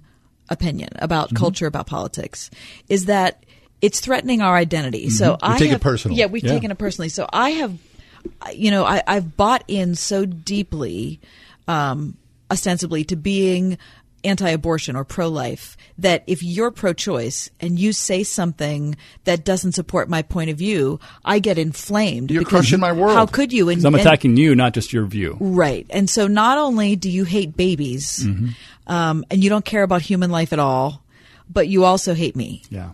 opinion about
Mm-hmm.
culture, about politics, is that it's threatening our identity. So
Mhm. We
I
take it
have,
personal.
Yeah, we've
Yeah.
taken it personally. So I have, you know, I, I've bought in so deeply, um, ostensibly to being anti-abortion or pro-life that if you're pro-choice and you say something that doesn't support my point of view, I get inflamed.
You're crushing my world.
How could you? And,
'Cause I'm
and-
attacking you, not just your view.
Right. And so not only do you hate babies,
Mhm.
um, and you don't care about human life at all, but you also hate me.
Yeah.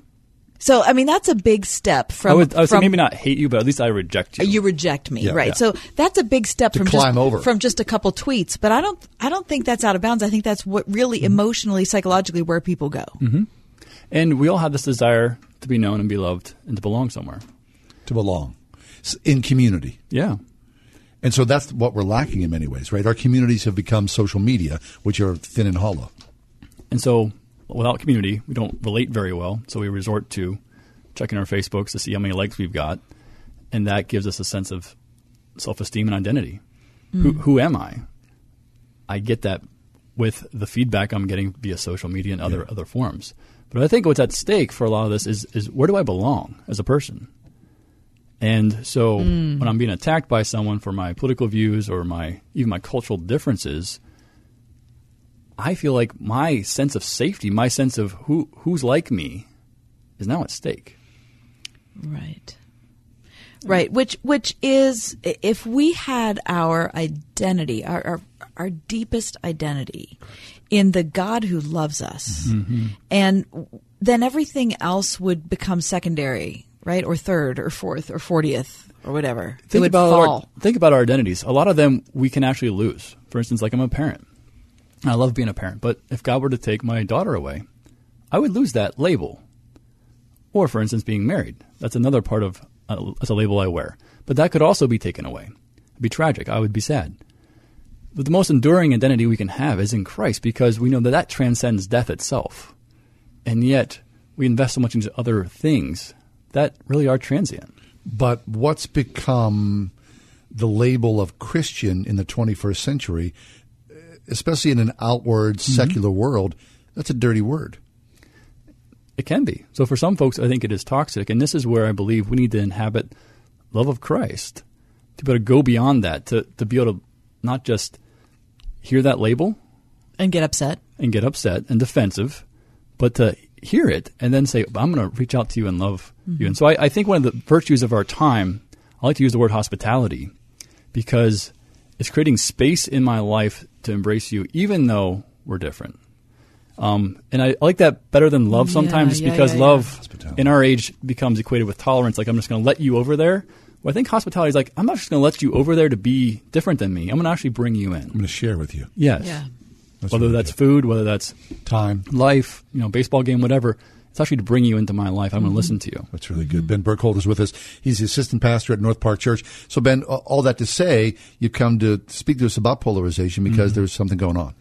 So, I mean, that's a big step from.
I would, I would say
from
maybe not hate you, but at least I reject you.
you reject me,
Yeah.
right?
Yeah.
So that's a big step
To
from
climb
just,
over.
from just a couple tweets. But I don't, I don't think that's out of bounds. I think that's what really
Mm-hmm.
emotionally, psychologically, where people go.
hmm And we all have this desire to be known and be loved and to belong somewhere.
To belong in community.
Yeah.
And so that's what we're lacking in many ways, right? Our communities have become social media, which are thin and hollow.
And so, without community, we don't relate very well. So we resort to checking our Facebooks to see how many likes we've got, and that gives us a sense of self-esteem and identity. Who,
Mm.
who am I? I get that with the feedback I'm getting via social media and other other forms. But I think what's at stake for a lot of this is is where do I belong as a person? And so
Mm.
when I'm being attacked by someone for my political views or my even my cultural differences, I feel like my sense of safety, my sense of who who's like me, is now at stake.
Right. Right, which which is if we had our identity, our our, our deepest identity in the God who loves us,
Mm-hmm.
and then everything else would become secondary, right, or third, or fourth, or fortieth, or whatever. it
Think
would
about
fall.
our, think about our identities. A lot of them we can actually lose. For instance, like I'm a parent. I love being a parent, but if God were to take my daughter away, I would lose that label. Or, for instance, being married. That's another part of uh, that's a label I wear. But that could also be taken away. It'd be tragic. I would be sad. But the most enduring identity we can have is in Christ because we know that that transcends death itself. And yet, we invest so much into other things that really are transient.
But what's become the label of Christian in the 21st century, especially in an outward
Mm-hmm.
secular world, that's a dirty word.
It can be. So for some folks, I think it is toxic, and this is where I believe we need to inhabit love of Christ to be able to go beyond that, to to be able to not just hear that label
and get upset
and get upset and defensive, but to hear it and then say, "I'm going to reach out to you and love you."
Mhm.
And so I, I think one of the virtues of our time, I like to use the word hospitality because it's creating space in my life to embrace you, even though we're different. Um, and I like that better than love sometimes just
yeah,
because
yeah, yeah.
love in our age becomes equated with tolerance. Like, I'm just going to let you over there. Well, I think hospitality is like, I'm not just going to let you over there to be different than me. I'm going to actually bring you in. I'm
going to share with you.
Yes.
Yeah.
whether that's food, whether that's
time,
life, you know, baseball game, whatever. It's actually to bring you into my life. I'm
Mm-hmm.
going to listen to you.
That's really good. Ben Burkholder's with us. He's the assistant pastor at North Park Church. So, Ben, all that to say, you've come to speak to us about polarization because
Mhm.
there's something going on.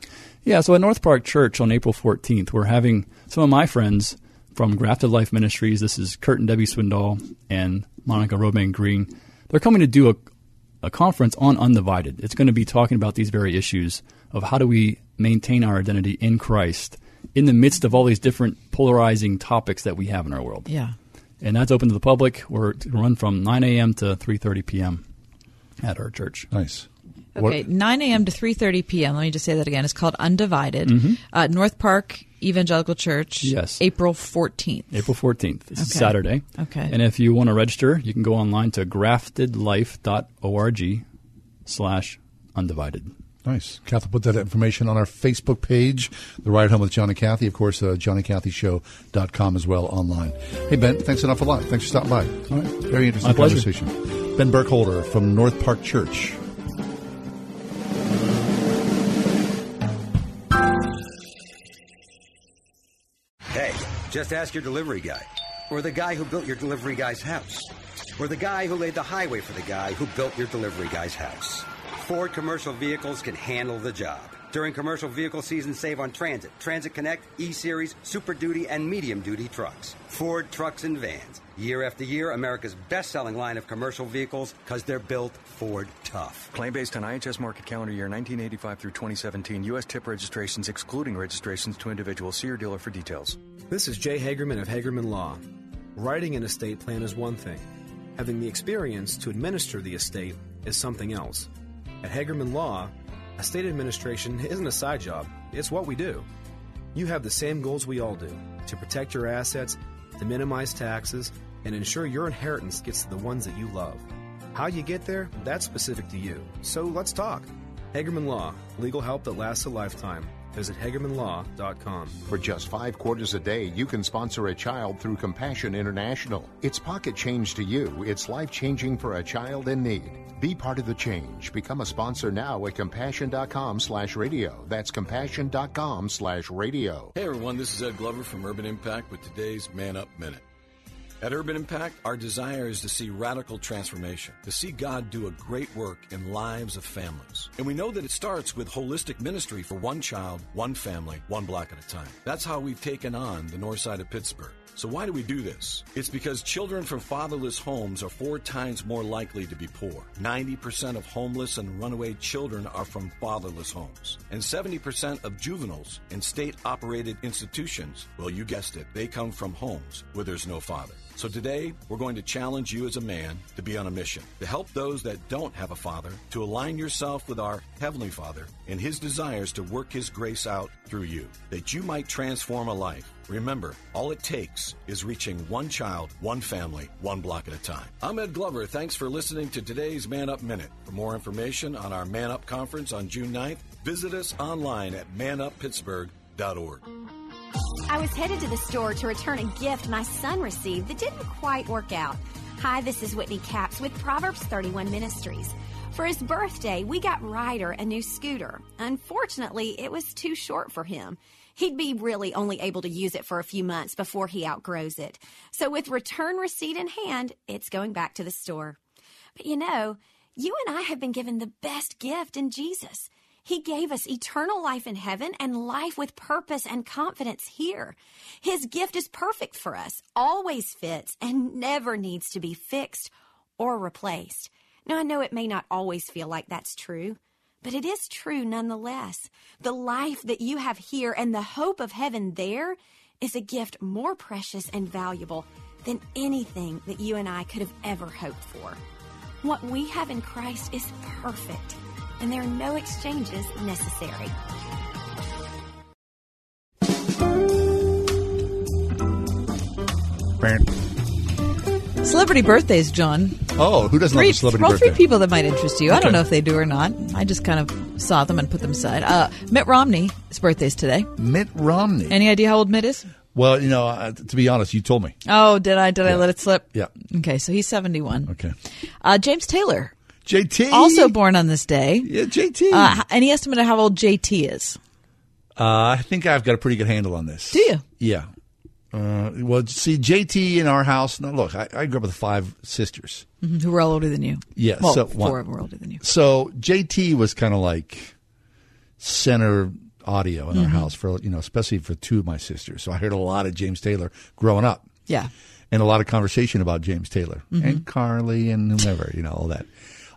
Yeah, so at North Park Church on April 14th, we're having some of my friends from Grafted Life Ministries. This is Kurt and Debbie Swindoll and Monica Romaine Green. They're coming to do a, a conference on Undivided. It's going to be talking about these very issues of how do we maintain our identity in Christ in the midst of all these different polarizing topics that we have in our world.
Yeah.
And that's open to the public. We're to run from 9 a.m. to 3.30 p.m. at our church.
Nice.
Okay, 9 a.m. to 3:30 p.m. Let me just say that again. It's called Undivided.
Mhm.
Uh, North Park Evangelical Church.
Yes.
April 14th.
April 14th. This is
Okay.
Saturday.
Okay.
And if you want to register, you can go online to graftedlife.org slash undivided.
Nice. Kathy put that information on our Facebook page, The Ride Home with John and Kathy. Of course, uh, johnnykathyshow.com as well online. Hey, Ben, thanks an awful lot. Thanks for stopping by. All right. Very interesting
My pleasure.
conversation. Ben Burkholder from North Park Church.
Hey, just ask your delivery guy. Or the guy who built your delivery guy's house. Or the guy who laid the highway for the guy who built your delivery guy's house. Ford commercial vehicles can handle the job. During commercial vehicle season, save on Transit, Transit Connect, E Series, Super Duty, and Medium Duty trucks. Ford trucks and vans. Year after year, America's best selling line of commercial vehicles because they're built Ford tough.
Claim based on IHS Markit calendar year 1985 through 2017. U.S. tip registrations excluding registrations to individuals. See your dealer for details.
This is Jay Hagerman of Hagerman Law. Writing an estate plan is one thing. Having the experience to administer the estate is something else. At Hagerman Law, estate administration isn't a side job, it's what we do. You have the same goals we all do to protect your assets, to minimize taxes, and ensure your inheritance gets to the ones that you love. How you get there, that's specific to you. So let's talk. Hagerman Law, legal help that lasts a lifetime. Visit HagermanLaw.com.
For just five quarters a day, you can sponsor a child through Compassion International. It's pocket change to you. It's life changing for a child in need. Be part of the change. Become a sponsor now at compassion.com slash radio. That's compassion.com slash radio.
Hey everyone, this is Ed Glover from Urban Impact with today's Man Up Minute. At Urban Impact, our desire is to see radical transformation, to see God do a great work in lives of families. And we know that it starts with holistic ministry for one child, one family, one block at a time. That's how we've taken on the north side of Pittsburgh. So why do we do this? It's because children from fatherless homes are four times more likely to be poor. 90% of homeless and runaway children are from fatherless homes. And 70% of juveniles in state operated institutions, well, you guessed it, they come from homes where there's no father. So today, we're going to challenge you as a man to be on a mission, to help those that don't have a father, to align yourself with our Heavenly Father and His desires to work His grace out through you, that you might transform a life. Remember, all it takes is reaching one child, one family, one block at a time. I'm Ed Glover. Thanks for listening to today's Man Up Minute. For more information on our Man Up Conference on June 9th, visit us online at manuppittsburgh.org.
I was headed to the store to return a gift my son received that didn't quite work out. Hi, this is Whitney Capps with Proverbs 31 Ministries. For his birthday, we got Ryder a new scooter. Unfortunately, it was too short for him. He'd be really only able to use it for a few months before he outgrows it. So, with return receipt in hand, it's going back to the store. But you know, you and I have been given the best gift in Jesus. He gave us eternal life in heaven and life with purpose and confidence here. His gift is perfect for us, always fits, and never needs to be fixed or replaced. Now, I know it may not always feel like that's true, but it is true nonetheless. The life that you have here and the hope of heaven there is a gift more precious and valuable than anything that you and I could have ever hoped for. What we have in Christ is perfect and there are no exchanges necessary.
Celebrity birthdays, John.
Oh, who doesn't
three,
love a celebrity
well,
birthday?
three people that might interest you. I don't know if they do or not. I just kind of saw them and put them aside. Uh, Mitt Romney, his birthday's today.
Mitt Romney.
Any idea how old Mitt is?
Well, you know, uh, to be honest, you told me.
Oh, did I? Did I let it slip?
Yeah.
Okay, so he's seventy-one.
Okay.
Uh, James Taylor,
JT,
also born on this day.
Yeah, JT.
Uh, any estimate of how old JT is?
Uh, I think I've got a pretty good handle on this.
Do you?
Yeah. Uh, well, see, JT in our house. Now, look, I, I grew up with five sisters.
Mhm, Who were all older than you?
Yeah,
Well,
so
four
one-
of them were older than you.
So JT was kind of like center audio in our
Mhm.
house for you know, especially for two of my sisters. So I heard a lot of James Taylor growing up.
Yeah.
and a lot of conversation about James Taylor
Mhm.
and Carly and whomever, you know, all that.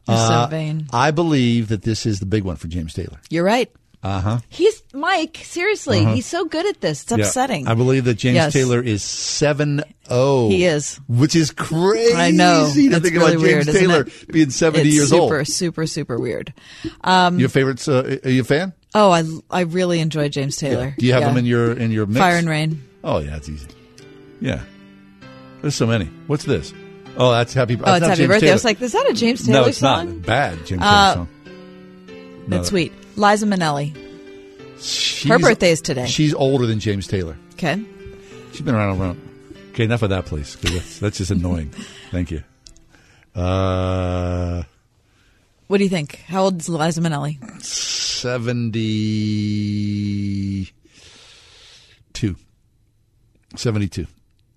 You're so
Uh,
vain.
I believe that this is the big one for James Taylor.
You're right.
Uh huh.
He's Mike. Seriously,
Uh-huh.
he's so good at this. It's upsetting.
I believe that James
Yes.
Taylor is seven zero.
He is.
which is crazy.
I know.
to
It's
think
really
about James
weird, isn't
Taylor
it?
being seventy
It's
years
super,
old.
Super, super super weird. Um,
Your favorites? Uh, are you a fan?
oh, I I really enjoy James Taylor.
Do you have
Yeah.
them in your in your mix?
Fire and Rain?
Oh yeah, it's easy. Yeah, there's so many. What's this? Oh, that's happy.
Oh,
that's
it's Happy
James
Birthday.
Taylor.
I was like, is that a James Taylor
no, it's
song?
not bad. James Taylor
Uh,
song. No,
That's sweet. Liza Minnelli.
She's-
Her birthday is today.
She's older than James Taylor.
Okay.
She's been around around. Okay, enough of that, please. 'cause that's, that's just annoying. *laughs* Thank you. Uh,
What do you think? How old is Liza Minnelli?
seventy-two. Seventy-two.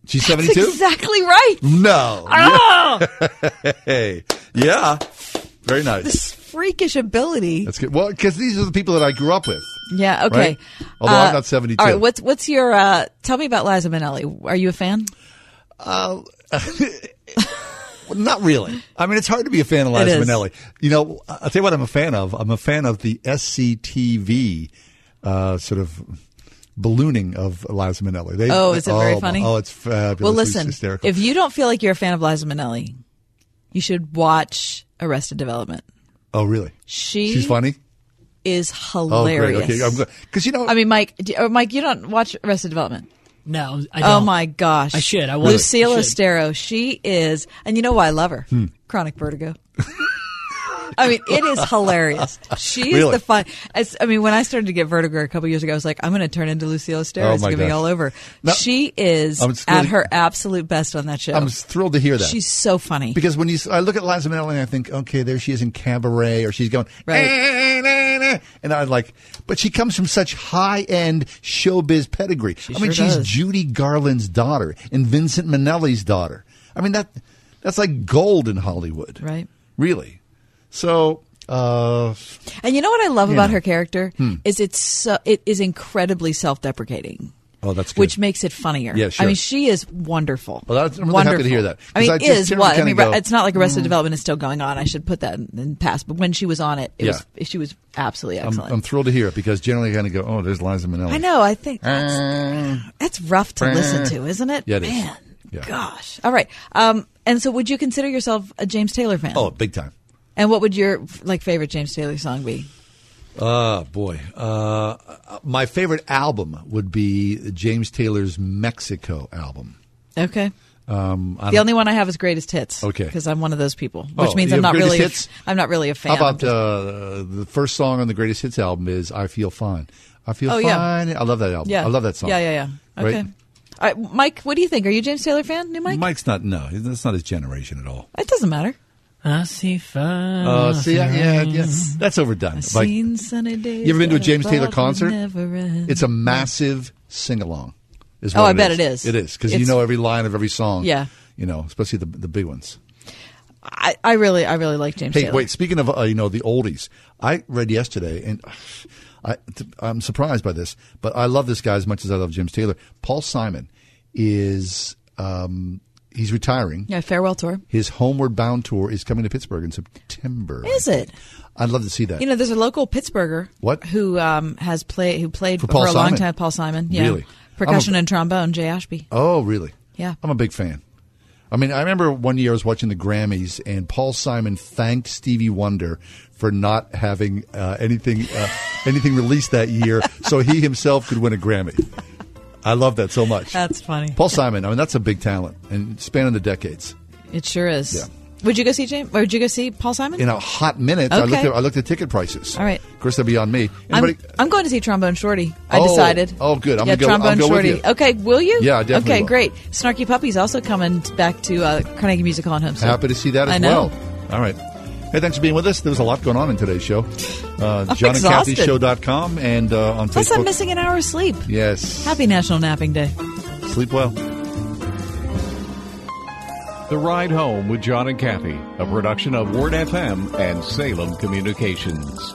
She's
That's
seventy-two.
exactly right.
No.
Ah! *laughs*
hey. Yeah. Very nice.
This freakish ability.
That's good. Well, because these are the people that I grew up with.
Yeah. Okay.
Right? Although
Uh,
I'm not 72.
All right. What's what's your? Uh, tell me about Liza Minnelli. Are you a fan?
Uh, *laughs* not really. I mean, it's hard to be a fan of Liza. Minnelli. You know, I'll tell you what I'm a fan of. I'm a fan of the SCTV uh, sort of ballooning of Liza Minnelli. They,
Oh, is it very
oh,
funny?
Oh, it's fabulous.
Well, listen.
hysterical.
If you don't feel like you're a fan of Liza Minnelli, you should watch Arrested Development.
oh, really?
She
She's funny.
Is hilarious.
Oh, great.
hilarious.
Okay, I'm glad. Because you know,
I mean, Mike. do- oh, Mike, you don't watch Arrested Development.
No, I
Oh
don't.
Oh my gosh!
I should. I will.
Lucille
I should.
Austero. She is, and you know why I love her?
Hmm.
Chronic vertigo. *laughs* I mean, it is hilarious. She's
Really?
the fun. As, I mean, when I started to get vertigo a couple years ago, I was like, I'm going to turn into Lucille Austero.
Oh,
it's going to be all over.
Now-
she is at her absolute best on that show.
I'm thrilled to hear that.
She's so funny.
because when you, I look at Liza Minnelli and I think, okay, there she is in cabaret, or she's going,
Right.
Eh, eh, eh, and I'm like, but she comes from such high end showbiz pedigree. I mean,
sure
she's
does.
Judy Garland's daughter and Vincent Minnelli's daughter. I mean that that's like gold in Hollywood,
Right.
Really. So, uh,
And you know what I love about
know.
her character
Hmm.
is it's so, it is incredibly self-deprecating.
oh, that's good.
Which makes it funnier.
Yeah, sure.
I mean, she is wonderful.
Well, that's- I'm really
wonderful.
happy to hear that.
I mean,
I
is what I mean.
go,
it's not like Arrested
mm.
Development is still going on. I should put that in, in past. But when she was on it, it
Yeah.
was she was absolutely
I'm,
excellent.
I'm thrilled to hear it because generally I kind of go, oh, there's Liza Minnelli.
I know. I think that's, that's rough to listen to, isn't it?
Yeah, it is.
Man,
Yeah.
Gosh. All right. Um, and so, would you consider yourself a James Taylor fan?
Oh, big time.
And what would your like favorite James Taylor song be?
Oh boy, uh, my favorite album would be James Taylor's Mexico album.
Okay.
Um,
The only one I have is greatest hits.
Okay.
Because I'm one of those people, which
Oh,
means I'm not really. A,
hits?
I'm not really a fan.
How about
just-
uh, the first song on the Greatest Hits album is "I Feel Fine." I feel
Oh, yeah.
fine. I love that album.
Yeah.
I love that song.
Yeah, yeah, yeah. Okay. All right, Mike, what do you think? Are you a James Taylor fan, new Mike?
Mike's not. No, that's not his generation at all.
It doesn't matter.
I see fire.
Oh, see, yeah, yeah, yeah, that's overdone.
I've
Like,
seen sunny days.
you ever been to a James Taylor concert?
never.
It's a massive sing along.
Oh, I bet it is.
It is because you know every line of every song.
Yeah.
you know, especially the the big ones.
I, I really, I really like James
Hey,
Taylor.
wait. Speaking of uh, you know the oldies, I read yesterday, and I, I'm surprised by this, but I love this guy as much as I love James Taylor. Paul Simon is um, he's retiring.
Yeah, farewell tour.
His Homeward Bound tour is coming to Pittsburgh in September.
Is it?
I'd love to see that.
You know, there's a local Pittsburgher.
What?
Who um, has played? Who played
For
for, a long time? Paul Simon. Yeah.
Really?
Percussion
a-
and trombone. Jay Ashby.
oh, really?
Yeah.
I'm a big fan. I mean, I remember one year I was watching the Grammys, and Paul Simon thanked Stevie Wonder for not having uh, anything uh, anything released that year, so he himself could win a Grammy. I love that so much.
That's funny.
Paul Simon, I mean, that's a big talent, and spanning the decades.
It sure is.
Yeah.
Would you go see James? Or would you go see Paul Simon?
In a hot minute, I
Okay.
looked at I looked at ticket prices.
All right.
of course, that'd be on me.
I'm, I'm going to see Trombone Shorty. I
Oh,
decided.
oh, good. I'm
yeah,
gonna go- I'll
Trombone
go with
Shorty.
you.
Okay, will you?
Yeah, I definitely
Okay,
will.
great. Snarky Puppy's also coming back to uh, Carnegie Music Hall in Homestead.
Happy to see that as
I
well. All right. Hey, thanks for being with us. There was a lot going on in today's show. Uh,
I'm
John and
exhausted.
Show.com and uh, on Facebook
Plus,
Facebook.
I'm missing an hour of sleep.
Yes.
Happy National Napping Day.
Sleep well.
The Ride Home with John and Kathy, a production of Word FM and Salem Communications.